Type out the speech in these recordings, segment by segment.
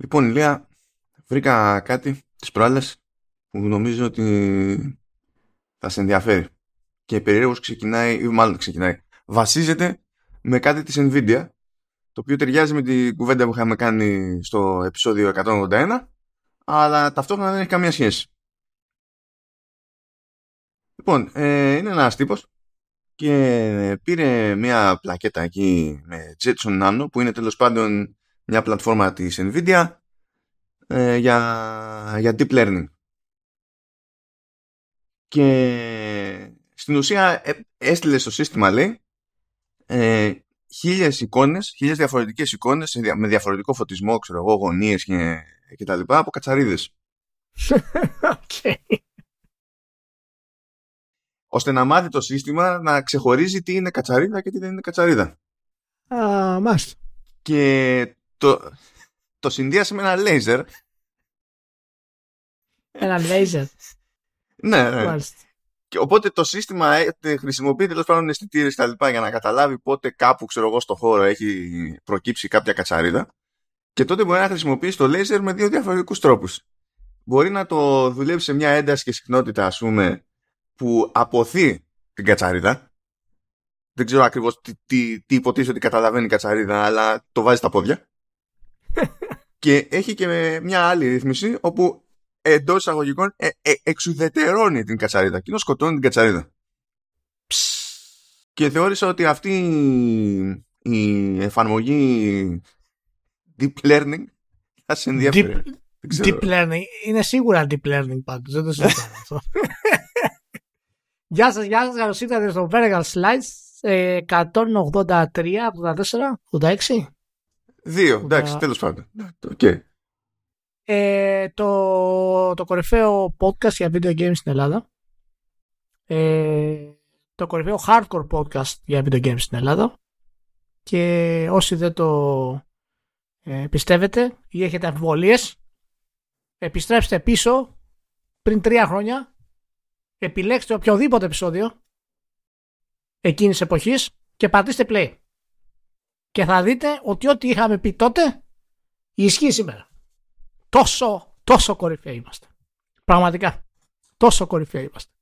Λοιπόν, Ηλία, βρήκα κάτι τις προάλλες που νομίζω ότι θα σε ενδιαφέρει. Και περίεργως ξεκινάει, ή μάλλον ξεκινάει, βασίζεται με κάτι της Nvidia, το οποίο ταιριάζει με την κουβέντα που είχαμε κάνει στο επεισόδιο 181, αλλά ταυτόχρονα δεν έχει καμία σχέση. Λοιπόν, ε, είναι ένας τύπος και πήρε μια πλακέτα εκεί με Jetson Nano που είναι τέλος πάντων μια πλατφόρμα της Nvidia ε, για, για deep learning. Και στην ουσία ε, έστειλε στο σύστημα λέει ε, χίλιες εικόνες, χίλιες διαφορετικές εικόνες με διαφορετικό φωτισμό, ξέρω εγώ, γωνίες και, και τα λοιπά από κατσαρίδες. okay. Ώστε να μάθει το σύστημα να ξεχωρίζει τι είναι κατσαρίδα και τι δεν είναι κατσαρίδα. Α, μάλιστα. Και το, το συνδύασε με ένα λέιζερ. Ένα λέιζερ. ναι, ναι. Και οπότε το σύστημα ε, χρησιμοποιεί τέλος πάντων αισθητήρε και τα λοιπά για να καταλάβει πότε κάπου, ξέρω εγώ, στο χώρο έχει προκύψει κάποια κατσαρίδα. Και τότε μπορεί να χρησιμοποιήσει το λέιζερ με δύο διαφορετικούς τρόπους. Μπορεί να το δουλεύει σε μια ένταση και συχνότητα, ας πούμε, που αποθεί την κατσαρίδα. Δεν ξέρω ακριβώς τι, τι, τι υποτίθεται ότι καταλαβαίνει η κατσαρίδα, αλλά το βάζει στα πόδια. Και έχει και μια άλλη ρύθμιση όπου εντός εισαγωγικών ε, ε, εξουδετερώνει την κατσαρίδα και σκοτώνει την κατσαρίδα. Και θεώρησα ότι αυτή η εφαρμογή deep learning θα σε ενδιαφέρει. Deep, deep learning. Είναι σίγουρα deep learning πάντως. Δεν το συζητάμε αυτό. Γεια σας, γεια σας. Καλώς ήρθατε στο Vertical Slides 183, 84, 86. Δύο, εντάξει, τέλος πάντων. Okay. Ε, το, το κορυφαίο podcast για video games στην Ελλάδα. Ε, το κορυφαίο hardcore podcast για video games στην Ελλάδα. Και όσοι δεν το ε, πιστεύετε ή έχετε αμφιβολίες, επιστρέψτε πίσω πριν τρία χρόνια, επιλέξτε οποιοδήποτε επεισόδιο εκείνης εποχής και πατήστε play. Και θα δείτε ότι ό,τι είχαμε πει τότε ισχύει σήμερα. Τόσο, τόσο κορυφαίοι είμαστε. Πραγματικά. Τόσο κορυφαίοι είμαστε.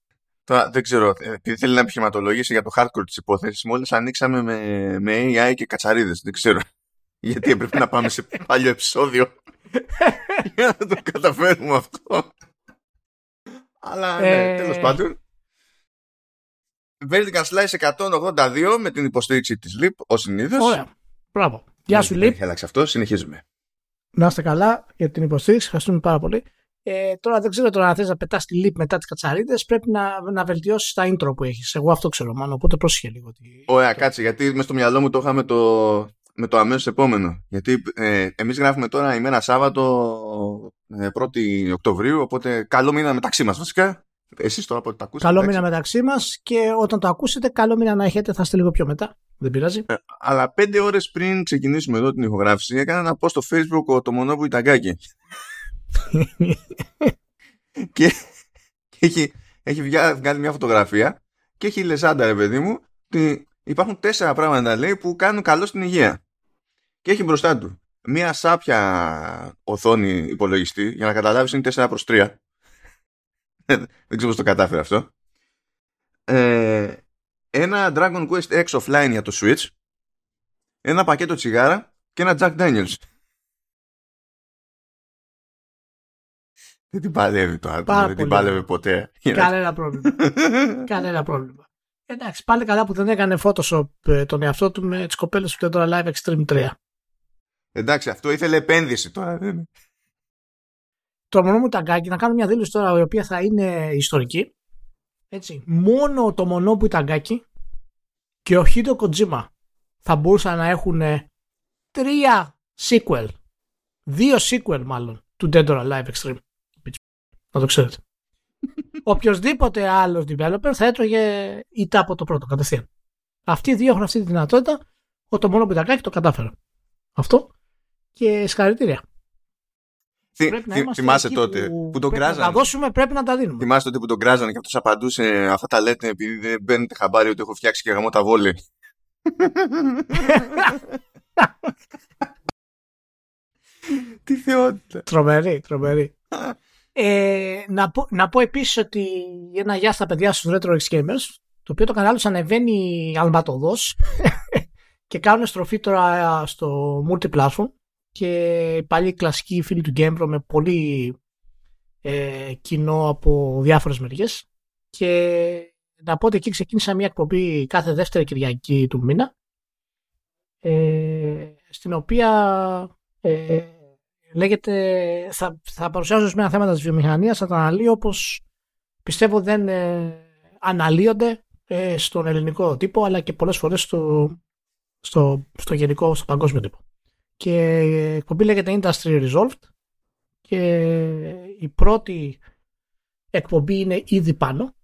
Τώρα δεν ξέρω, ε, επειδή θέλει να επιχειρηματολογήσει για το hardcore της υπόθεσης, μόλις ανοίξαμε με, με AI και κατσαρίδες. Δεν ξέρω. Γιατί έπρεπε να πάμε σε παλιό επεισόδιο για να το καταφέρουμε αυτό. Αλλά ναι, ε... τέλος πάντων. Vertical Slice 182 με την υποστήριξη της LIP, ως συνήθως. Ωραία. Μπράβο. Γεια σου, LIP. Έχει αλλάξει αυτό. Συνεχίζουμε. Να είστε καλά για την υποστήριξη. Ευχαριστούμε πάρα πολύ. Ε, τώρα δεν ξέρω τώρα αν θες να πετάς τη λίπ μετά τις κατσαρίδες πρέπει να, να βελτιώσεις τα intro που έχεις. Εγώ αυτό ξέρω μάλλον, οπότε πρόσχε λίγο. Ωραία, κάτσε, γιατί με στο μυαλό μου το είχαμε το, με το αμέσως επόμενο. Γιατί ε, εμείς γράφουμε τώρα ημέρα Σάββατο 1η ε, Οκτωβρίου, οπότε καλό μήνα μεταξύ μας βασικά. Εσείς τώρα πότε το ακούσετε. Καλό μήνα μεταξύ μας και όταν το ακούσετε, καλό μήνα να έχετε, θα είστε λίγο πιο μετά. Δεν πειράζει. Ε, αλλά πέντε ώρες πριν ξεκινήσουμε εδώ την ηχογράφηση, έκανα να πω στο Facebook το μονό που ήταν και, έχει, έχει βγάλει μια φωτογραφία και έχει λεσάντα, ρε παιδί μου, ότι υπάρχουν τέσσερα πράγματα λέει που κάνουν καλό στην υγεία. Και έχει μπροστά του μια σάπια οθόνη υπολογιστή, για να καταλάβεις είναι 4 προς 3 δεν ξέρω πώς το κατάφερε αυτό. Ε, ένα Dragon Quest X offline για το Switch, ένα πακέτο τσιγάρα και ένα Jack Daniels. Δεν την παλεύει το άτομο, δεν την παλεύει ποτέ. Κανένα πρόβλημα. Κανένα πρόβλημα. Εντάξει, πάλι καλά που δεν έκανε Photoshop ε, τον εαυτό του με τις κοπέλες του τώρα Live Extreme 3. Εντάξει, αυτό ήθελε επένδυση τώρα. το μονό μου ταγκάκι, να κάνω μια δήλωση τώρα η οποία θα είναι ιστορική. Έτσι. Μόνο το μονό που ταγκάκι και ο Χίτο Κοτζίμα θα μπορούσαν να έχουν τρία sequel. Δύο sequel μάλλον του Dead or Alive Extreme. Να το ξέρετε. Οποιοδήποτε άλλο developer θα έτρωγε ητά από το πρώτο κατευθείαν. Αυτοί οι δύο έχουν αυτή τη δυνατότητα. Ο το μόνο που ταγκάκι το κατάφερα. Αυτό και συγχαρητήρια. Θυ, θυ, θυμάσαι τότε που, που τον κράζανε. Να τα δώσουμε, πρέπει να τα δίνουμε. Θυμάσαι τότε που τον κράζανε και αυτός απαντούσε Αυτά τα λέτε επειδή δεν μπαίνετε χαμπάρι ότι έχω φτιάξει και γαμό τα βόλε. Τι θεότητα. Τρομερή, τρομερή. ε, να, πω, να πω επίσης ότι ένα γεια στα παιδιά στους Retro X Gamers, το οποίο το κανάλι τους ανεβαίνει αλματοδός και κάνουν στροφή τώρα στο multiplatform και πάλι κλασική φίλη του Game με πολύ ε, κοινό από διάφορες μεριές και να πω ότι εκεί ξεκίνησα μια εκπομπή κάθε δεύτερη Κυριακή του μήνα ε, στην οποία ε, λέγεται θα, θα παρουσιάζω ορισμένα θέματα της βιομηχανίας θα τα αναλύω όπως πιστεύω δεν ε, αναλύονται ε, στον ελληνικό τύπο αλλά και πολλές φορές στο, στο, στο γενικό, στο παγκόσμιο τύπο. Και η εκπομπή λέγεται Industry Resolved και η πρώτη εκπομπή είναι ήδη πάνω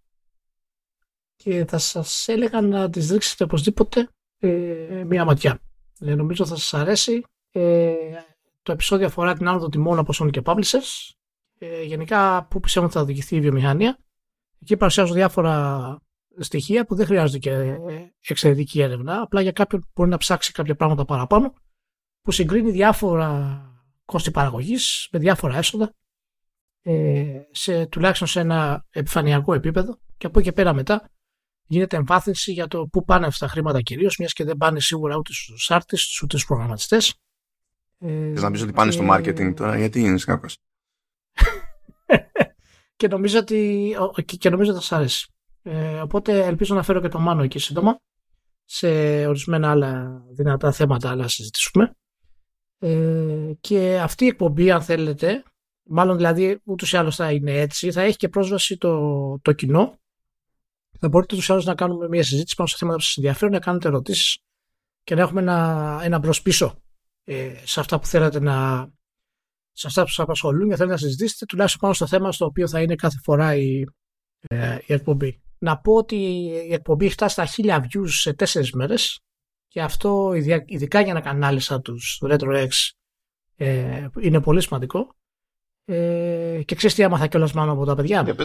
και θα σας έλεγα να τις ρίξετε οπωσδήποτε ε, μία ματιά. Ε, νομίζω θα σας αρέσει. Ε, το επεισόδιο αφορά την άνοδο τιμών από Sony και Publishers. Ε, γενικά, πού πιστεύω ότι θα οδηγηθεί η βιομηχανία. Εκεί παρουσιάζω διάφορα στοιχεία που δεν χρειάζονται και εξαιρετική έρευνα. Απλά για κάποιον που μπορεί να ψάξει κάποια πράγματα παραπάνω, που συγκρίνει διάφορα κόστη παραγωγής με διάφορα έσοδα ε, σε, τουλάχιστον σε ένα επιφανειακό επίπεδο και από εκεί και πέρα μετά γίνεται εμβάθυνση για το πού πάνε αυτά τα χρήματα κυρίως, μιας και δεν πάνε σίγουρα ούτε στους artists ούτε στους προγραμματιστές. Ε, Θες να πεις ότι πάνε στο marketing τώρα, γιατί είναι κάπω. και νομίζω ότι και, και νομίζω ότι θα σας αρέσει. Ε, οπότε ελπίζω να φέρω και το Μάνο εκεί σύντομα σε ορισμένα άλλα δυνατά θέματα αλλά συζητήσουμε. Ε, και αυτή η εκπομπή αν θέλετε, μάλλον δηλαδή ούτως ή άλλως θα είναι έτσι, θα έχει και πρόσβαση το, το κοινό. Θα μπορείτε ούτως ή άλλως να κάνουμε μια συζήτηση πάνω σε θέματα που σας ενδιαφέρουν, να κάνετε ερωτήσεις και να έχουμε ένα, ένα μπρος πίσω ε, σε αυτά που θέλετε να σε αυτά που σας απασχολούν και θέλετε να συζητήσετε τουλάχιστον πάνω στο θέμα στο οποίο θα είναι κάθε φορά η, ε, η εκπομπή να πω ότι η εκπομπή έχει φτάσει στα χίλια views σε τέσσερις μέρες και αυτό ειδικά για ένα κανάλι σαν τους RetroX ε, είναι πολύ σημαντικό ε, και ξέρεις τι έμαθα κιόλας μάλλον από τα παιδιά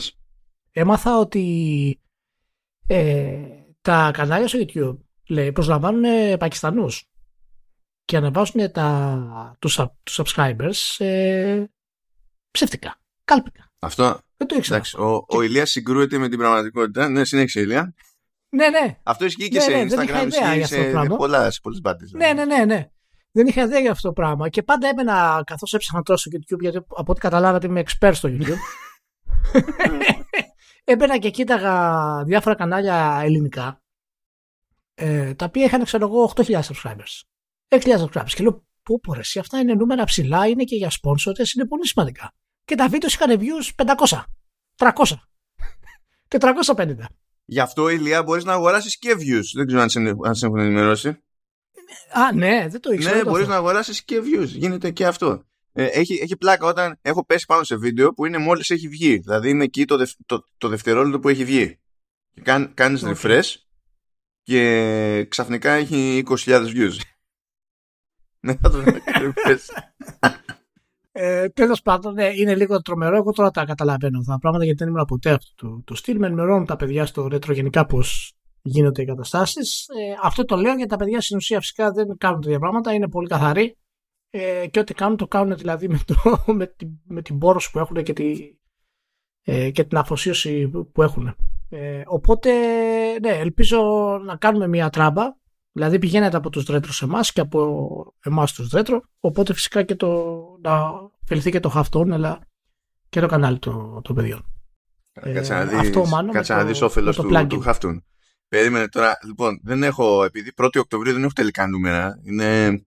έμαθα ότι ε, τα κανάλια στο YouTube λέει, προσλαμβάνουν Πακιστανούς και ανεβάζουν τα, τους, τους subscribers ε, ψεύτικα, κάλπικα. Αυτό, δεν το ήξερα. Εντάξει, ο, και... ο Ηλίας συγκρούεται με την πραγματικότητα. Ναι, συνέχισε Ηλία. Ναι, ναι. Αυτό ισχύει και ναι, σε ναι, Instagram, ισχύει σε, πολλάς, σε πολλές μπάτες. Ναι, ναι, ναι, ναι. Δεν είχα ιδέα για αυτό το πράγμα. Και πάντα έμενα, καθώς έψαχνα τώρα στο YouTube, γιατί από ό,τι καταλάβατε είμαι expert στο YouTube. Έμπαινα και κοίταγα διάφορα κανάλια ελληνικά, ε, τα οποία είχαν, ξέρω εγώ, 8.000 subscribers. 6.000 subscribers. Και λέω, πού πω αυτά είναι νούμερα ψηλά, είναι και για sponsors, είναι πολύ σημαντικά και τα βίντεος είχαν views 500, 300, 450. Γι' αυτό, Ηλία, μπορείς να αγοράσεις και views. Δεν ξέρω αν σε, έχουν ενημερώσει. Α, ναι, δεν το ήξερα. Ναι, μπορείς να αγοράσεις και views. Γίνεται και αυτό. Ε, έχει, έχει πλάκα όταν έχω πέσει πάνω σε βίντεο που είναι μόλις έχει βγει. Δηλαδή είναι εκεί το, το, το δευτερόλεπτο που έχει βγει. Και κάνεις okay. refresh και ξαφνικά έχει 20.000 views. Ναι, θα το refresh. Ε, Τέλος πάντων, ναι, είναι λίγο τρομερό. Εγώ τώρα τα καταλαβαίνω αυτά τα πράγματα γιατί δεν ήμουν ποτέ αυτό το, το στυλ. Με ενημερώνουν τα παιδιά στο ρέτρο γενικά πώς γίνονται οι καταστάσεις. Ε, αυτό το λέω γιατί τα παιδιά στην ουσία φυσικά δεν κάνουν τέτοια πράγματα. Είναι πολύ καθαροί ε, και ό,τι κάνουν το κάνουν δηλαδή με, το, με, την, με την πόρωση που έχουν και, τη, ε, και την αφοσίωση που έχουν. Ε, οπότε, ναι, ελπίζω να κάνουμε μια τράμπα Δηλαδή πηγαίνετε από τους ρέτρος σε εμάς και από εμάς τους ρέτρο, οπότε φυσικά και το, να φελθεί και το χαυτόν, αλλά και το κανάλι των, το παιδιών. Κάτσε να ε, δεις, αυτό μάλλον κάτσε να δεις όφελος του, του χαυτούν. Περίμενε τώρα, λοιπόν, δεν έχω, επειδή 1η Οκτωβρίου δεν έχω τελικά νούμερα, είναι,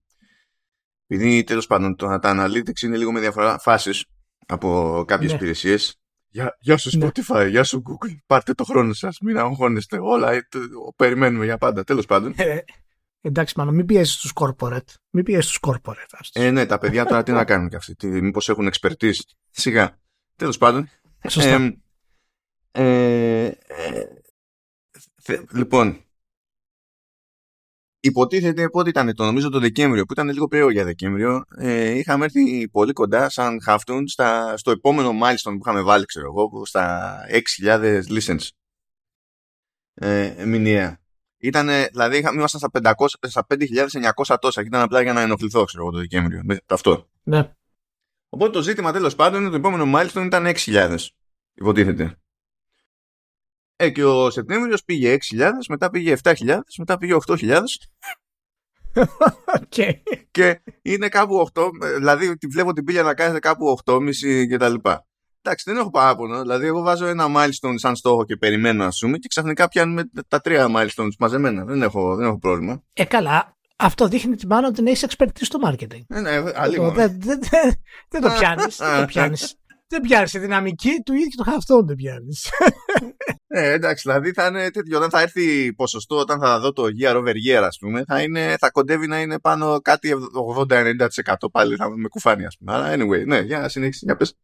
επειδή τέλος πάντων το, τα analytics είναι λίγο με διαφορά φάσεις από κάποιες ναι. υπηρεσίες. Γεια, γεια σου ναι. Spotify, γεια σου Google, πάρτε το χρόνο σας, μην αγχώνεστε, όλα ε, το, περιμένουμε για πάντα, τέλος πάντων. Ε, Εντάξει, μάλλον μην πιέζει τους corporate. Μην πιέζει τους corporate. Ε, ναι, τα παιδιά τώρα τι να κάνουν κι αυτοί. Μήπως έχουν expertise. Σιγά. Τέλος πάντων. Σωστά. Ε, ε, λοιπόν, υποτίθεται πότε ήταν το, νομίζω το Δεκέμβριο, που ήταν λίγο περίεργο για Δεκέμβριο. Ε, είχαμε έρθει πολύ κοντά, σαν Χαφτούν, στο επόμενο milestone που είχαμε βάλει, ξέρω εγώ, στα 6.000 listens. Ε, μηνιαία. Ήταν, δηλαδή, ήμασταν στα, 500, στα 5.900 τόσα και ήταν απλά για να ενοχληθώ, ξέρω εγώ, το Δεκέμβριο. Με αυτό. Ναι. Οπότε το ζήτημα τέλος πάντων είναι το επόμενο milestone ήταν 6.000. Υποτίθεται. Ε, και ο Σεπτέμβριος πήγε 6.000, μετά πήγε 7.000, μετά πήγε 8.000. Okay. Και είναι κάπου 8, δηλαδή τη βλέπω την πήλια να κάθεται κάπου 8,5 και τα λοιπά. Εντάξει, δεν έχω παράπονο. Δηλαδή, εγώ βάζω ένα milestone σαν στόχο και περιμένω, ας πούμε, και ξαφνικά πιάνουμε τα τρία milestones μαζεμένα. Δεν έχω, δεν έχω πρόβλημα. Ε, καλά. Αυτό δείχνει τη μάνα ότι έχει εξπερτής στο marketing. Ε, ναι, δεν, δεν, δεν, δεν το πιάνεις. δεν το πιάνεις. Δεν πιάνεις τη δυναμική του ίδιου του χαυτόν, δεν πιάνεις. Ε, εντάξει, δηλαδή θα είναι τέτοιο. Όταν θα έρθει ποσοστό, όταν θα δω το year over year, ας πούμε, θα, είναι, θα κοντεύει να είναι πάνω κάτι 80-90% πάλι θα με κουφάνει, ας πούμε. Αλλά anyway, ναι, για να συνεχίσει, για πες.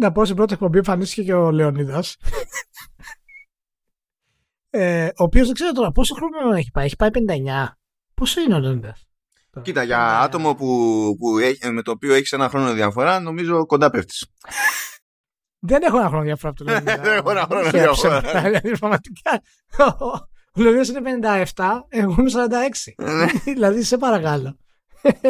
Να πω στην πρώτη εκπομπή εμφανίστηκε και ο Λεωνίδας. ε, ο οποίος δεν ξέρω τώρα πόσο χρόνο έχει πάει. Έχει πάει 59. Πόσο είναι ο Λεωνίδας; Κοίτα, για άτομο που, που έχει, με το οποίο έχεις ένα χρόνο διαφορά, νομίζω κοντά πέφτεις. Δεν έχω ένα χρόνο διαφορά από το Λεωνίδα. Δεν έχω ένα χρόνο διαφορά. Δηλαδή, πραγματικά. Ο Λεωνίδας είναι 57, εγώ είμαι 46. Ναι. δηλαδή, σε παρακαλώ.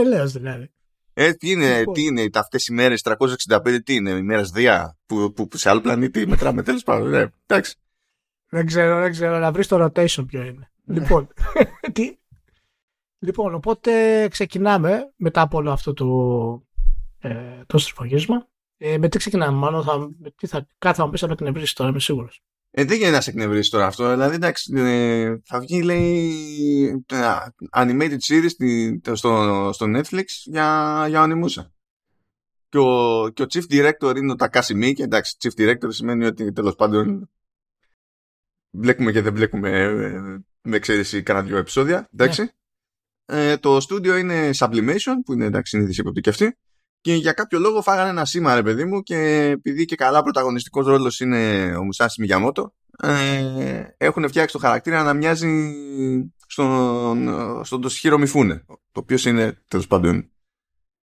Λέω δηλαδή. Ε, τι είναι, λοιπόν. τι είναι αυτές οι μέρες 365, τι είναι, οι μέρες διά που, που, σε άλλο πλανήτη μετράμε, τέλος πάντων, ναι, εντάξει. Δεν ξέρω, δεν ξέρω, να βρεις το rotation ποιο είναι. Ναι. λοιπόν, τι, λοιπόν, οπότε ξεκινάμε μετά από όλο αυτό το, ε, το στριφογίσμα. Ε, με τι ξεκινάμε, μάλλον θα, με τι θα, κάτι θα μου πεις να με εκνευρίσει τώρα, είμαι σίγουρος. Ε, δεν γίνεται να σε εκνευρίσει τώρα αυτό. Δηλαδή, εντάξει, ε, θα βγει, λέει, animated series στο, στο Netflix για, για Onimusa. Και ο, και ο chief director είναι ο Takashi Miike. Εντάξει, chief director σημαίνει ότι τέλος πάντων μπλέκουμε και δεν μπλέκουμε ε, με εξαίρεση κάνα δύο επεισόδια. Εντάξει. Yeah. Ναι. Ε, το στούντιο είναι Sublimation, που είναι εντάξει, συνείδηση και αυτή και για κάποιο λόγο φάγανε ένα σήμα ρε παιδί μου και επειδή και καλά πρωταγωνιστικός ρόλος είναι ο Μουσάσι Μιγιαμότο ε, έχουν φτιάξει το χαρακτήρα να μοιάζει στον, στον Τοσχύρο Μιφούνε το οποίος είναι τέλος πάντων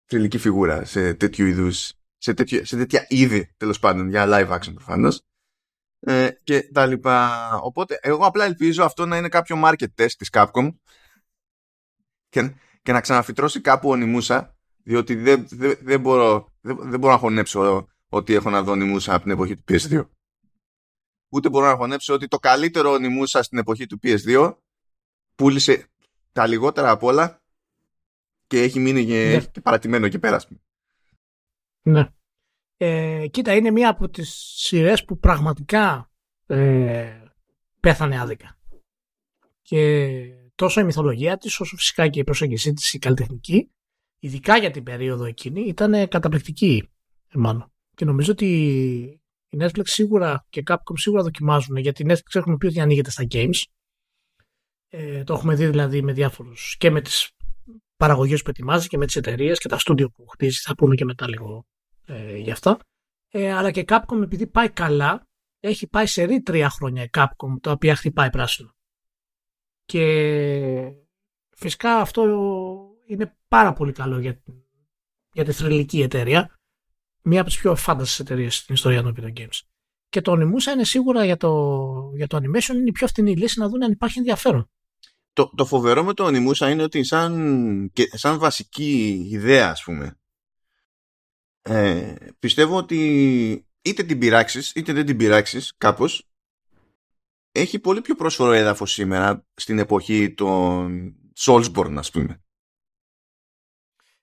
θρηλυκή φιγούρα σε τέτοιου είδους σε, τέτοιο, σε τέτοια είδη τέλος πάντων για live action προφανώς. Ε, και τα λοιπά. Οπότε εγώ απλά ελπίζω αυτό να είναι κάποιο market test της Capcom και, και να ξαναφυτρώσει κάπου ο Νιμούσα διότι δεν, δεν, δεν, μπορώ, δεν, δεν μπορώ να χωνέψω ότι έχω να δω νημούσα από την εποχή του PS2. Ούτε μπορώ να χωνέψω ότι το καλύτερο νημούσα στην εποχή του PS2 πούλησε τα λιγότερα απ' όλα και έχει μείνει και, ναι. παρατημένο και πέρα. Ναι. Ε, κοίτα, είναι μία από τις σειρές που πραγματικά ε, πέθανε άδικα. Και τόσο η μυθολογία της, όσο φυσικά και η προσέγγιση της, η καλλιτεχνική, ειδικά για την περίοδο εκείνη, ήταν καταπληκτική μάλλον. Και νομίζω ότι η Netflix σίγουρα και Capcom σίγουρα δοκιμάζουν, γιατί η Netflix έχουμε πει ότι ανοίγεται στα games. Ε, το έχουμε δει δηλαδή με διάφορους και με τις παραγωγές που ετοιμάζει και με τις εταιρείες και τα στούντιο που χτίζει, θα πούμε και μετά λίγο ε, γι' αυτά. Ε, αλλά και Capcom επειδή πάει καλά, έχει πάει σε ρή τρία χρόνια η Capcom, τα οποία χτυπάει πράσινο. Και φυσικά αυτό είναι πάρα πολύ καλό για, για τη θρηλυκή εταιρεία. Μία από τις πιο φάντασε εταιρείες στην ιστορία των video games. Και το Onimusa είναι σίγουρα για το, για το animation είναι η πιο φθηνή λύση να δουν αν υπάρχει ενδιαφέρον. Το, το φοβερό με το Onimusa είναι ότι σαν, και, σαν βασική ιδέα ας πούμε ε, πιστεύω ότι είτε την πειράξεις είτε δεν την πειράξεις κάπως έχει πολύ πιο πρόσφορο έδαφος σήμερα στην εποχή των Soulsborne ας πούμε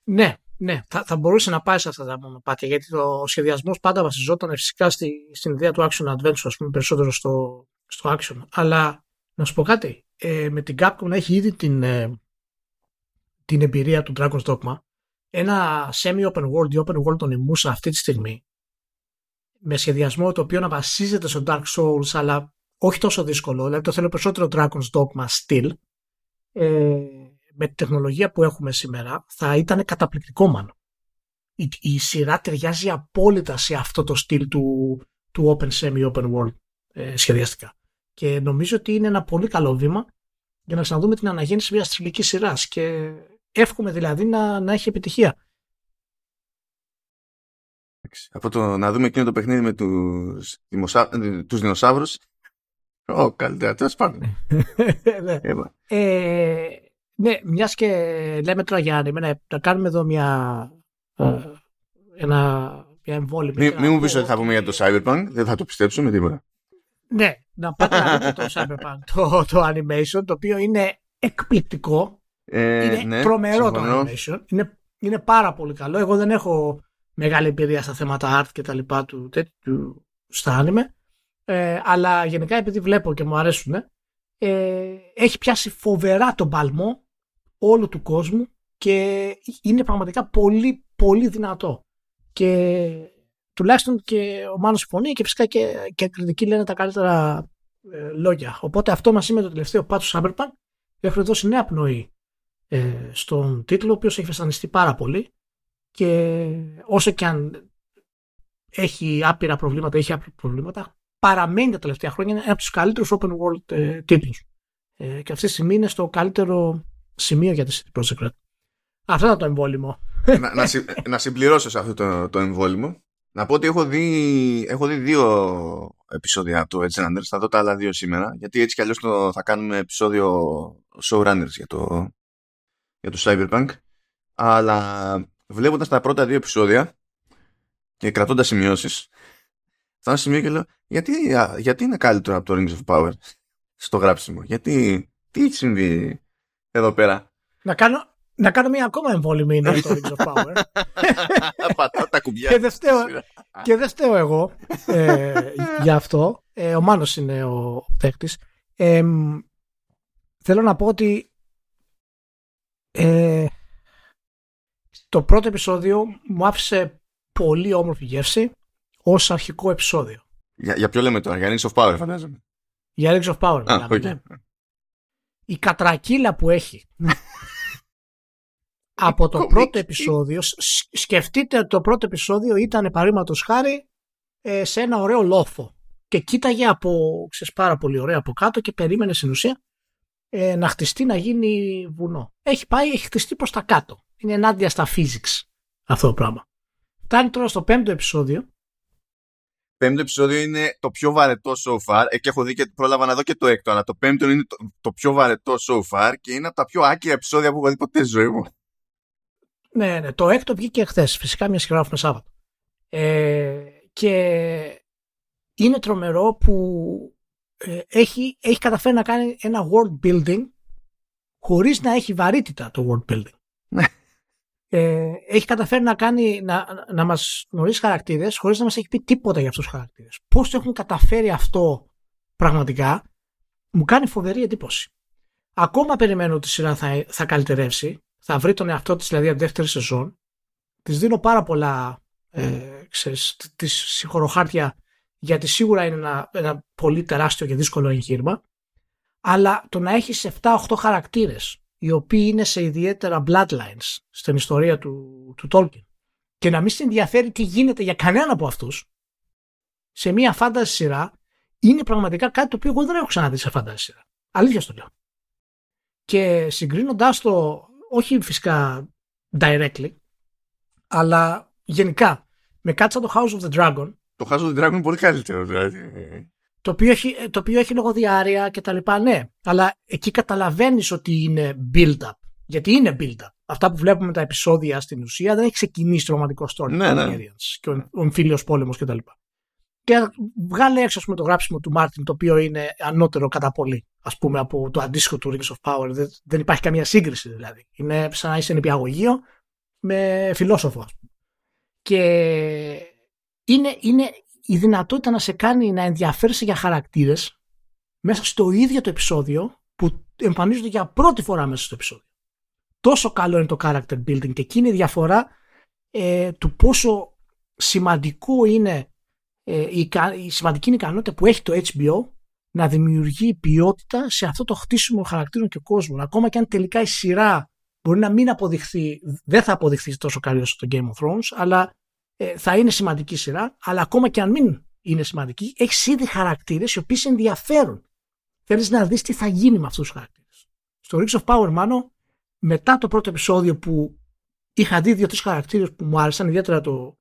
ναι, ναι, θα, θα μπορούσε να πάει σε αυτά τα μονοπάτια γιατί το, ο σχεδιασμός πάντα βασιζόταν φυσικά στη, στην ιδέα του action adventure, ας πούμε, περισσότερο στο, στο action. Αλλά να σου πω κάτι, ε, με την Capcom να έχει ήδη την, ε, την εμπειρία του Dragon's Dogma, ένα semi-open world ή open world των Imusa αυτή τη στιγμή, με σχεδιασμό το οποίο να βασίζεται στο Dark Souls, αλλά όχι τόσο δύσκολο, δηλαδή το θέλω περισσότερο Dragon's Dogma still, ε, με τη τεχνολογία που έχουμε σήμερα θα ήταν καταπληκτικό μάλλον. Η, η σειρά ταιριάζει απόλυτα σε αυτό το στυλ του, του open semi-open world ε, σχεδιαστικά. Και νομίζω ότι είναι ένα πολύ καλό βήμα για να ξαναδούμε την αναγέννηση μιας θρηλυκής σειράς. Και εύχομαι δηλαδή να, να έχει επιτυχία. Από το να δούμε εκείνο το παιχνίδι με τους, δημοσα... τους δεινοσαύρους Ω, καλύτερα, τέλος πάντων. Ναι. ε, ναι, μιας και λέμε τώρα για να, να κάνουμε εδώ μια ε, ένα, μια εμβόλυμη. Μην μη μου πεις ότι θα πούμε για το Cyberpunk, δεν θα το πιστέψω με τίποτα. Ναι, να πάτε να δείτε το Cyberpunk, το, το animation, το οποίο είναι εκπληκτικό. Ε, είναι ναι, τρομερό συμφωνώ. το animation. Είναι, είναι πάρα πολύ καλό. Εγώ δεν έχω μεγάλη εμπειρία στα θέματα art και τα λοιπά του, τέτοιου στα anime. Ε, αλλά γενικά επειδή βλέπω και μου αρέσουν, ε, έχει πιάσει φοβερά τον παλμό όλου του κόσμου και είναι πραγματικά πολύ πολύ δυνατό. Και τουλάχιστον και ο Μάνος συμφωνεί και φυσικά και, και κριτικοί λένε τα καλύτερα ε, λόγια. Οπότε αυτό μαζί με το τελευταίο πάτο Cyberpunk έχουν δώσει νέα πνοή ε, στον τίτλο, ο οποίος έχει βασανιστεί πάρα πολύ και όσο και αν έχει άπειρα προβλήματα, έχει άπειρα προβλήματα, παραμένει τα τελευταία χρόνια ένα από τους καλύτερους open world ε, τίτλους. Ε, και αυτή τη στιγμή είναι στο καλύτερο σημείο για τη City Project Red. Αυτό ήταν το εμβόλυμο. να, να, συ- να συμπληρώσω σε αυτό το, το εμβόλυμο. Να πω ότι έχω δει, έχω δει δύο επεισόδια από το Edge Runners. Θα δω τα άλλα δύο σήμερα. Γιατί έτσι κι αλλιώς το, θα κάνουμε επεισόδιο showrunners για το, για το Cyberpunk. Αλλά βλέποντας τα πρώτα δύο επεισόδια και κρατώντας σημειώσεις φτάνω σε σημείο και λέω γιατί, α, γιατί είναι καλύτερο από το Rings of Power στο γράψιμο; Γιατί, τι έχει συμβεί εδώ πέρα; να, κάνω, να κάνω μια ακόμα εμβόλυμη είναι το Rings of Power. Πατάω τα κουμπιά. και, δεν φταίω, και δεν φταίω εγώ ε, για αυτό. Ε, ο Μάνος είναι ο παίκτης. Ε, μ, θέλω να πω ότι ε, το πρώτο επεισόδιο μου άφησε πολύ όμορφη γεύση ως αρχικό επεισόδιο. Για, για ποιο λέμε τώρα, για Rings of Power φαντάζομαι. Για Rings of Power. Α, μιλάμε, οκ. ναι. Η κατρακύλα που έχει από το Κομική. πρώτο επεισόδιο, σ- σκεφτείτε ότι το πρώτο επεισόδιο ήταν παραδείγματος χάρη ε, σε ένα ωραίο λόφο και κοίταγε από, ξέρεις, πάρα πολύ ωραία από κάτω και περίμενε στην ουσία ε, να χτιστεί να γίνει βουνό. Έχει πάει, έχει χτιστεί προς τα κάτω. Είναι ενάντια στα physics αυτό το πράγμα. Φτάνει τώρα στο πέμπτο επεισόδιο Πέμπτο επεισόδιο είναι το πιο βαρετό so far. Ε, και έχω δει και πρόλαβα να δω και το έκτο, αλλά το πέμπτο είναι το, το πιο βαρετό so far και είναι από τα πιο άκυρα επεισόδια που έχω δει ποτέ στη ζωή μου. Ναι, ναι, το έκτο βγήκε χθες. Φυσικά μια σειρά γράφουμε Σάββατο. Ε, και είναι τρομερό που ε, έχει, έχει καταφέρει να κάνει ένα world building χωρίς να έχει βαρύτητα το world building. Ναι. ε, έχει καταφέρει να κάνει να, να μας γνωρίσει χαρακτήρες χωρίς να μας έχει πει τίποτα για αυτούς τους χαρακτήρες. Πώς το έχουν καταφέρει αυτό πραγματικά μου κάνει φοβερή εντύπωση. Ακόμα περιμένω ότι η σειρά θα, θα καλυτερεύσει θα βρει τον εαυτό της δηλαδή από δεύτερη σεζόν. Της δίνω πάρα πολλά ε, ξέρεις, της συγχωροχάρτια γιατί σίγουρα είναι ένα, ένα πολύ τεράστιο και δύσκολο εγχείρημα αλλά το να έχεις 7-8 χαρακτήρες οι οποίοι είναι σε ιδιαίτερα bloodlines στην ιστορία του, του Tolkien και να μην σε ενδιαφέρει τι γίνεται για κανένα από αυτούς σε μια φάνταση σειρά είναι πραγματικά κάτι το οποίο εγώ δεν έχω ξαναδεί σε φάνταση σειρά. Αλήθεια στο λέω. Και συγκρίνοντάς το όχι φυσικά directly, αλλά γενικά με κάτι σαν το House of the Dragon, Το House of the Dragon είναι πολύ καλύτερο. Δηλαδή. Το οποίο έχει, το οποίο έχει λογοδιάρεια και τα λοιπά, ναι. Αλλά εκεί καταλαβαίνεις ότι είναι build-up. Γιατί είναι build-up. Αυτά που βλέπουμε τα επεισόδια στην ουσία δεν έχει ξεκινήσει το ρομαντικό story. Ναι, του ναι. Targaryens και ο, ο εμφύλιος πόλεμος κτλ. Και, και βγάλε έξω ας πούμε, το γράψιμο του Μάρτιν, το οποίο είναι ανώτερο κατά πολύ, ας πούμε, από το αντίστοιχο του Rings of Power. Δεν, δεν υπάρχει καμία σύγκριση δηλαδή. Είναι σαν να είσαι νηπιαγωγείο με φιλόσοφο, ας πούμε. Και είναι, είναι η δυνατότητα να σε κάνει να ενδιαφέρεσαι για χαρακτήρες μέσα στο ίδιο το επεισόδιο που εμφανίζονται για πρώτη φορά μέσα στο επεισόδιο. Τόσο καλό είναι το character building και εκεί είναι η διαφορά ε, του πόσο σημαντικό είναι ε, η, ικα- η σημαντική είναι η ικανότητα που έχει το HBO να δημιουργεί ποιότητα σε αυτό το χτίσιμο χαρακτήρων και κόσμων. Ακόμα και αν τελικά η σειρά μπορεί να μην αποδειχθεί, δεν θα αποδειχθεί τόσο καλή όσο το Game of Thrones, αλλά ε, θα είναι σημαντική σειρά, αλλά ακόμα και αν μην είναι σημαντική, έχεις ήδη χαρακτήρες οι οποίοι σε ενδιαφέρουν. Θέλεις να δεις τι θα γίνει με αυτούς τους χαρακτήρες. Στο Rings of Power, μάλλον, μετά το πρώτο επεισόδιο που είχα δει δύο-τρεις χαρακτήρες που μου άρεσαν, ιδιαίτερα το.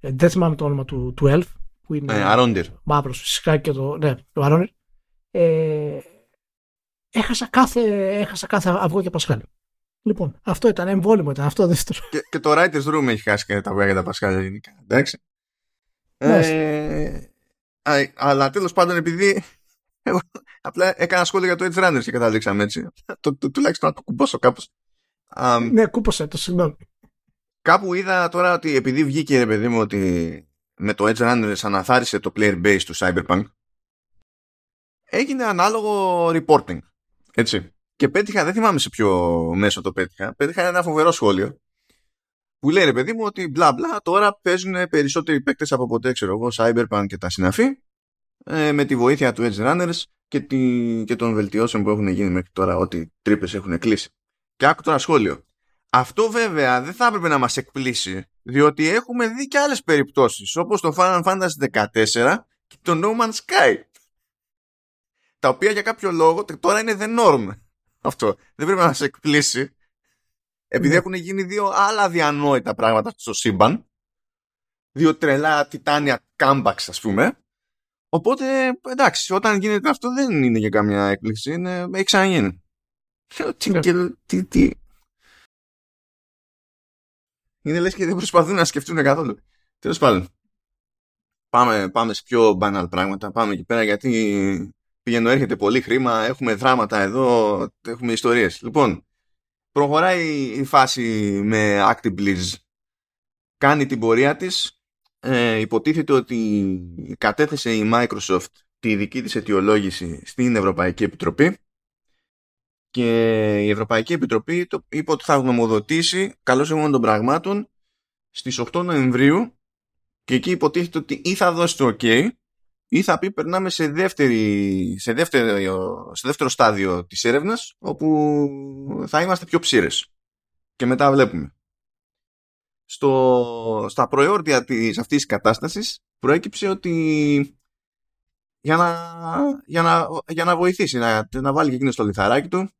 ε, Δεν θυμάμαι το όνομα του, του Elf, που είναι Ε, Αρόντιρ. μαύρος φυσικά και το. Ναι, το Aronir. Ε, έχασα, κάθε, έχασα κάθε αυγό και πασχάλη. Λοιπόν, αυτό ήταν εμβόλυμο, ήταν αυτό δεύτερο. Και, και το Writers Room έχει χάσει και τα βγάλια τα Πασχάλια γενικά. Εντάξει. Ε, αλλά τέλος πάντων, επειδή εγώ απλά έκανα σχόλιο για το Edge Runners και καταλήξαμε έτσι. το, το, τουλάχιστον να το κουμπώσω κάπως. ναι, κούπωσε το, συγγνώμη. Κάπου είδα τώρα ότι επειδή βγήκε ρε παιδί μου ότι με το Edge Runners αναθάρισε το player base του Cyberpunk έγινε ανάλογο reporting. Έτσι. Και πέτυχα, δεν θυμάμαι σε ποιο μέσο το πέτυχα, πέτυχα ένα φοβερό σχόλιο που λέει ρε παιδί μου ότι μπλα μπλα τώρα παίζουν περισσότεροι παίκτες από ποτέ ξέρω εγώ Cyberpunk και τα συναφή ε, με τη βοήθεια του Edge Runners και, τη, και των βελτιώσεων που έχουν γίνει μέχρι τώρα ότι τρύπες έχουν κλείσει. Και άκου τώρα σχόλιο. Αυτό βέβαια δεν θα έπρεπε να μας εκπλήσει διότι έχουμε δει και άλλες περιπτώσεις όπως το Final Fantasy 14 και το No Man's Sky τα οποία για κάποιο λόγο τώρα είναι the norm αυτό. Δεν πρέπει να σε εκπλήσει επειδή ναι. έχουν γίνει δύο άλλα διανόητα πράγματα στο σύμπαν δύο τρελά τιτάνια comebacks ας πούμε οπότε εντάξει όταν γίνεται αυτό δεν είναι για καμιά έκπληξη είναι, έχει ξαναγίνει τι, ναι. τι, τι, είναι λες και δεν προσπαθούν να σκεφτούν καθόλου. Τέλος πάντων. Πάμε, πάμε σε πιο banal πράγματα. Πάμε εκεί πέρα γιατί πηγαίνω έρχεται πολύ χρήμα, έχουμε δράματα εδώ, έχουμε ιστορίες. Λοιπόν, προχωράει η φάση με Actibliz. Κάνει την πορεία της. Ε, υποτίθεται ότι κατέθεσε η Microsoft τη δική της αιτιολόγηση στην Ευρωπαϊκή Επιτροπή και η Ευρωπαϊκή Επιτροπή το είπε ότι θα γνωμοδοτήσει καλώς εγώ των πραγμάτων στις 8 Νοεμβρίου και εκεί υποτίθεται ότι ή θα δώσει το OK ή θα πει περνάμε σε, δεύτερη, σε, δεύτερο, σε δεύτερο στάδιο της έρευνας όπου θα είμαστε πιο ψήρες και μετά βλέπουμε. Στο, στα προεόρτια της αυτής της κατάστασης προέκυψε ότι για να, για να, για να βοηθήσει να, να βάλει και εκείνος το λιθαράκι του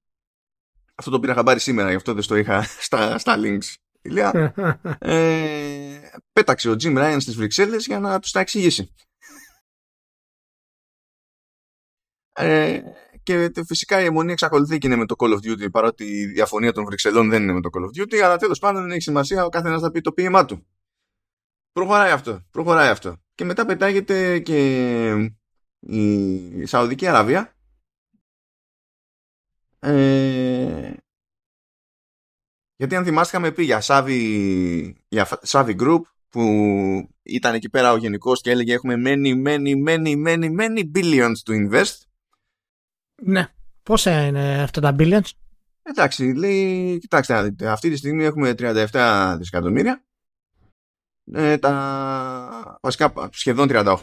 αυτό το πήρα χαμπάρι σήμερα, γι' αυτό δεν το είχα στα, στα links. Ηλία, ε, πέταξε ο Jim Ryan στις Βρυξέλλες για να τους τα εξηγήσει. Ε, και φυσικά η αιμονή εξακολουθεί και είναι με το Call of Duty παρότι η διαφωνία των Βρυξελών δεν είναι με το Call of Duty αλλά τέλος πάντων δεν έχει σημασία ο καθένας θα πει το ποίημά του. Προχωράει αυτό, προχωράει αυτό. Και μετά πετάγεται και η Σαουδική Αραβία ε, γιατί αν θυμάστε είχαμε πει για Savvy, για Savvy Group που ήταν εκεί πέρα ο γενικός και έλεγε έχουμε many, many, many, many, many billions to invest. Ναι. Πόσα είναι αυτά τα billions? Εντάξει, λέει, κοιτάξτε, αυτή τη στιγμή έχουμε 37 δισεκατομμύρια. Ε, τα, βασικά σχεδόν 38.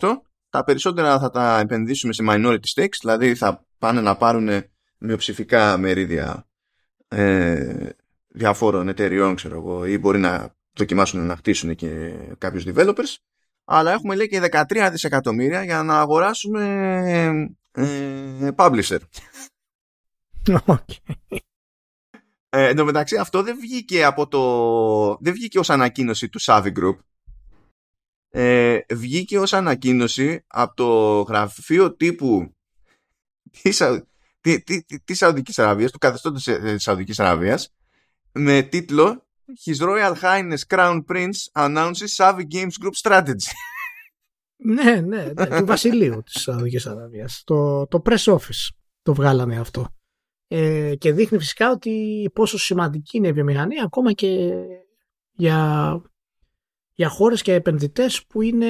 Τα περισσότερα θα τα επενδύσουμε σε minority stakes, δηλαδή θα πάνε να πάρουν μειοψηφικά μερίδια ε, διαφόρων εταιριών ξέρω εγώ, ή μπορεί να δοκιμάσουν να χτίσουν και κάποιους developers αλλά έχουμε λέει και 13 δισεκατομμύρια για να αγοράσουμε ε, publisher. Okay. Ε, εν τω μεταξύ αυτό δεν βγήκε από το... δεν βγήκε ως ανακοίνωση του Savvy Group. Ε, βγήκε ως ανακοίνωση από το γραφείο τύπου της, τη, τη, της Σαουδικής Αραβίας, του καθεστώτος της Σαουδικής Αραβίας, με τίτλο His Royal Highness Crown Prince announces Savvy Games Group Strategy. Ναι, ναι, ναι, του Βασιλείου της Σαουδικής Αραβίας. Το, το press office το βγάλαμε αυτό. Ε, και δείχνει φυσικά ότι πόσο σημαντική είναι η βιομηχανία ακόμα και για, για χώρες και επενδυτές που είναι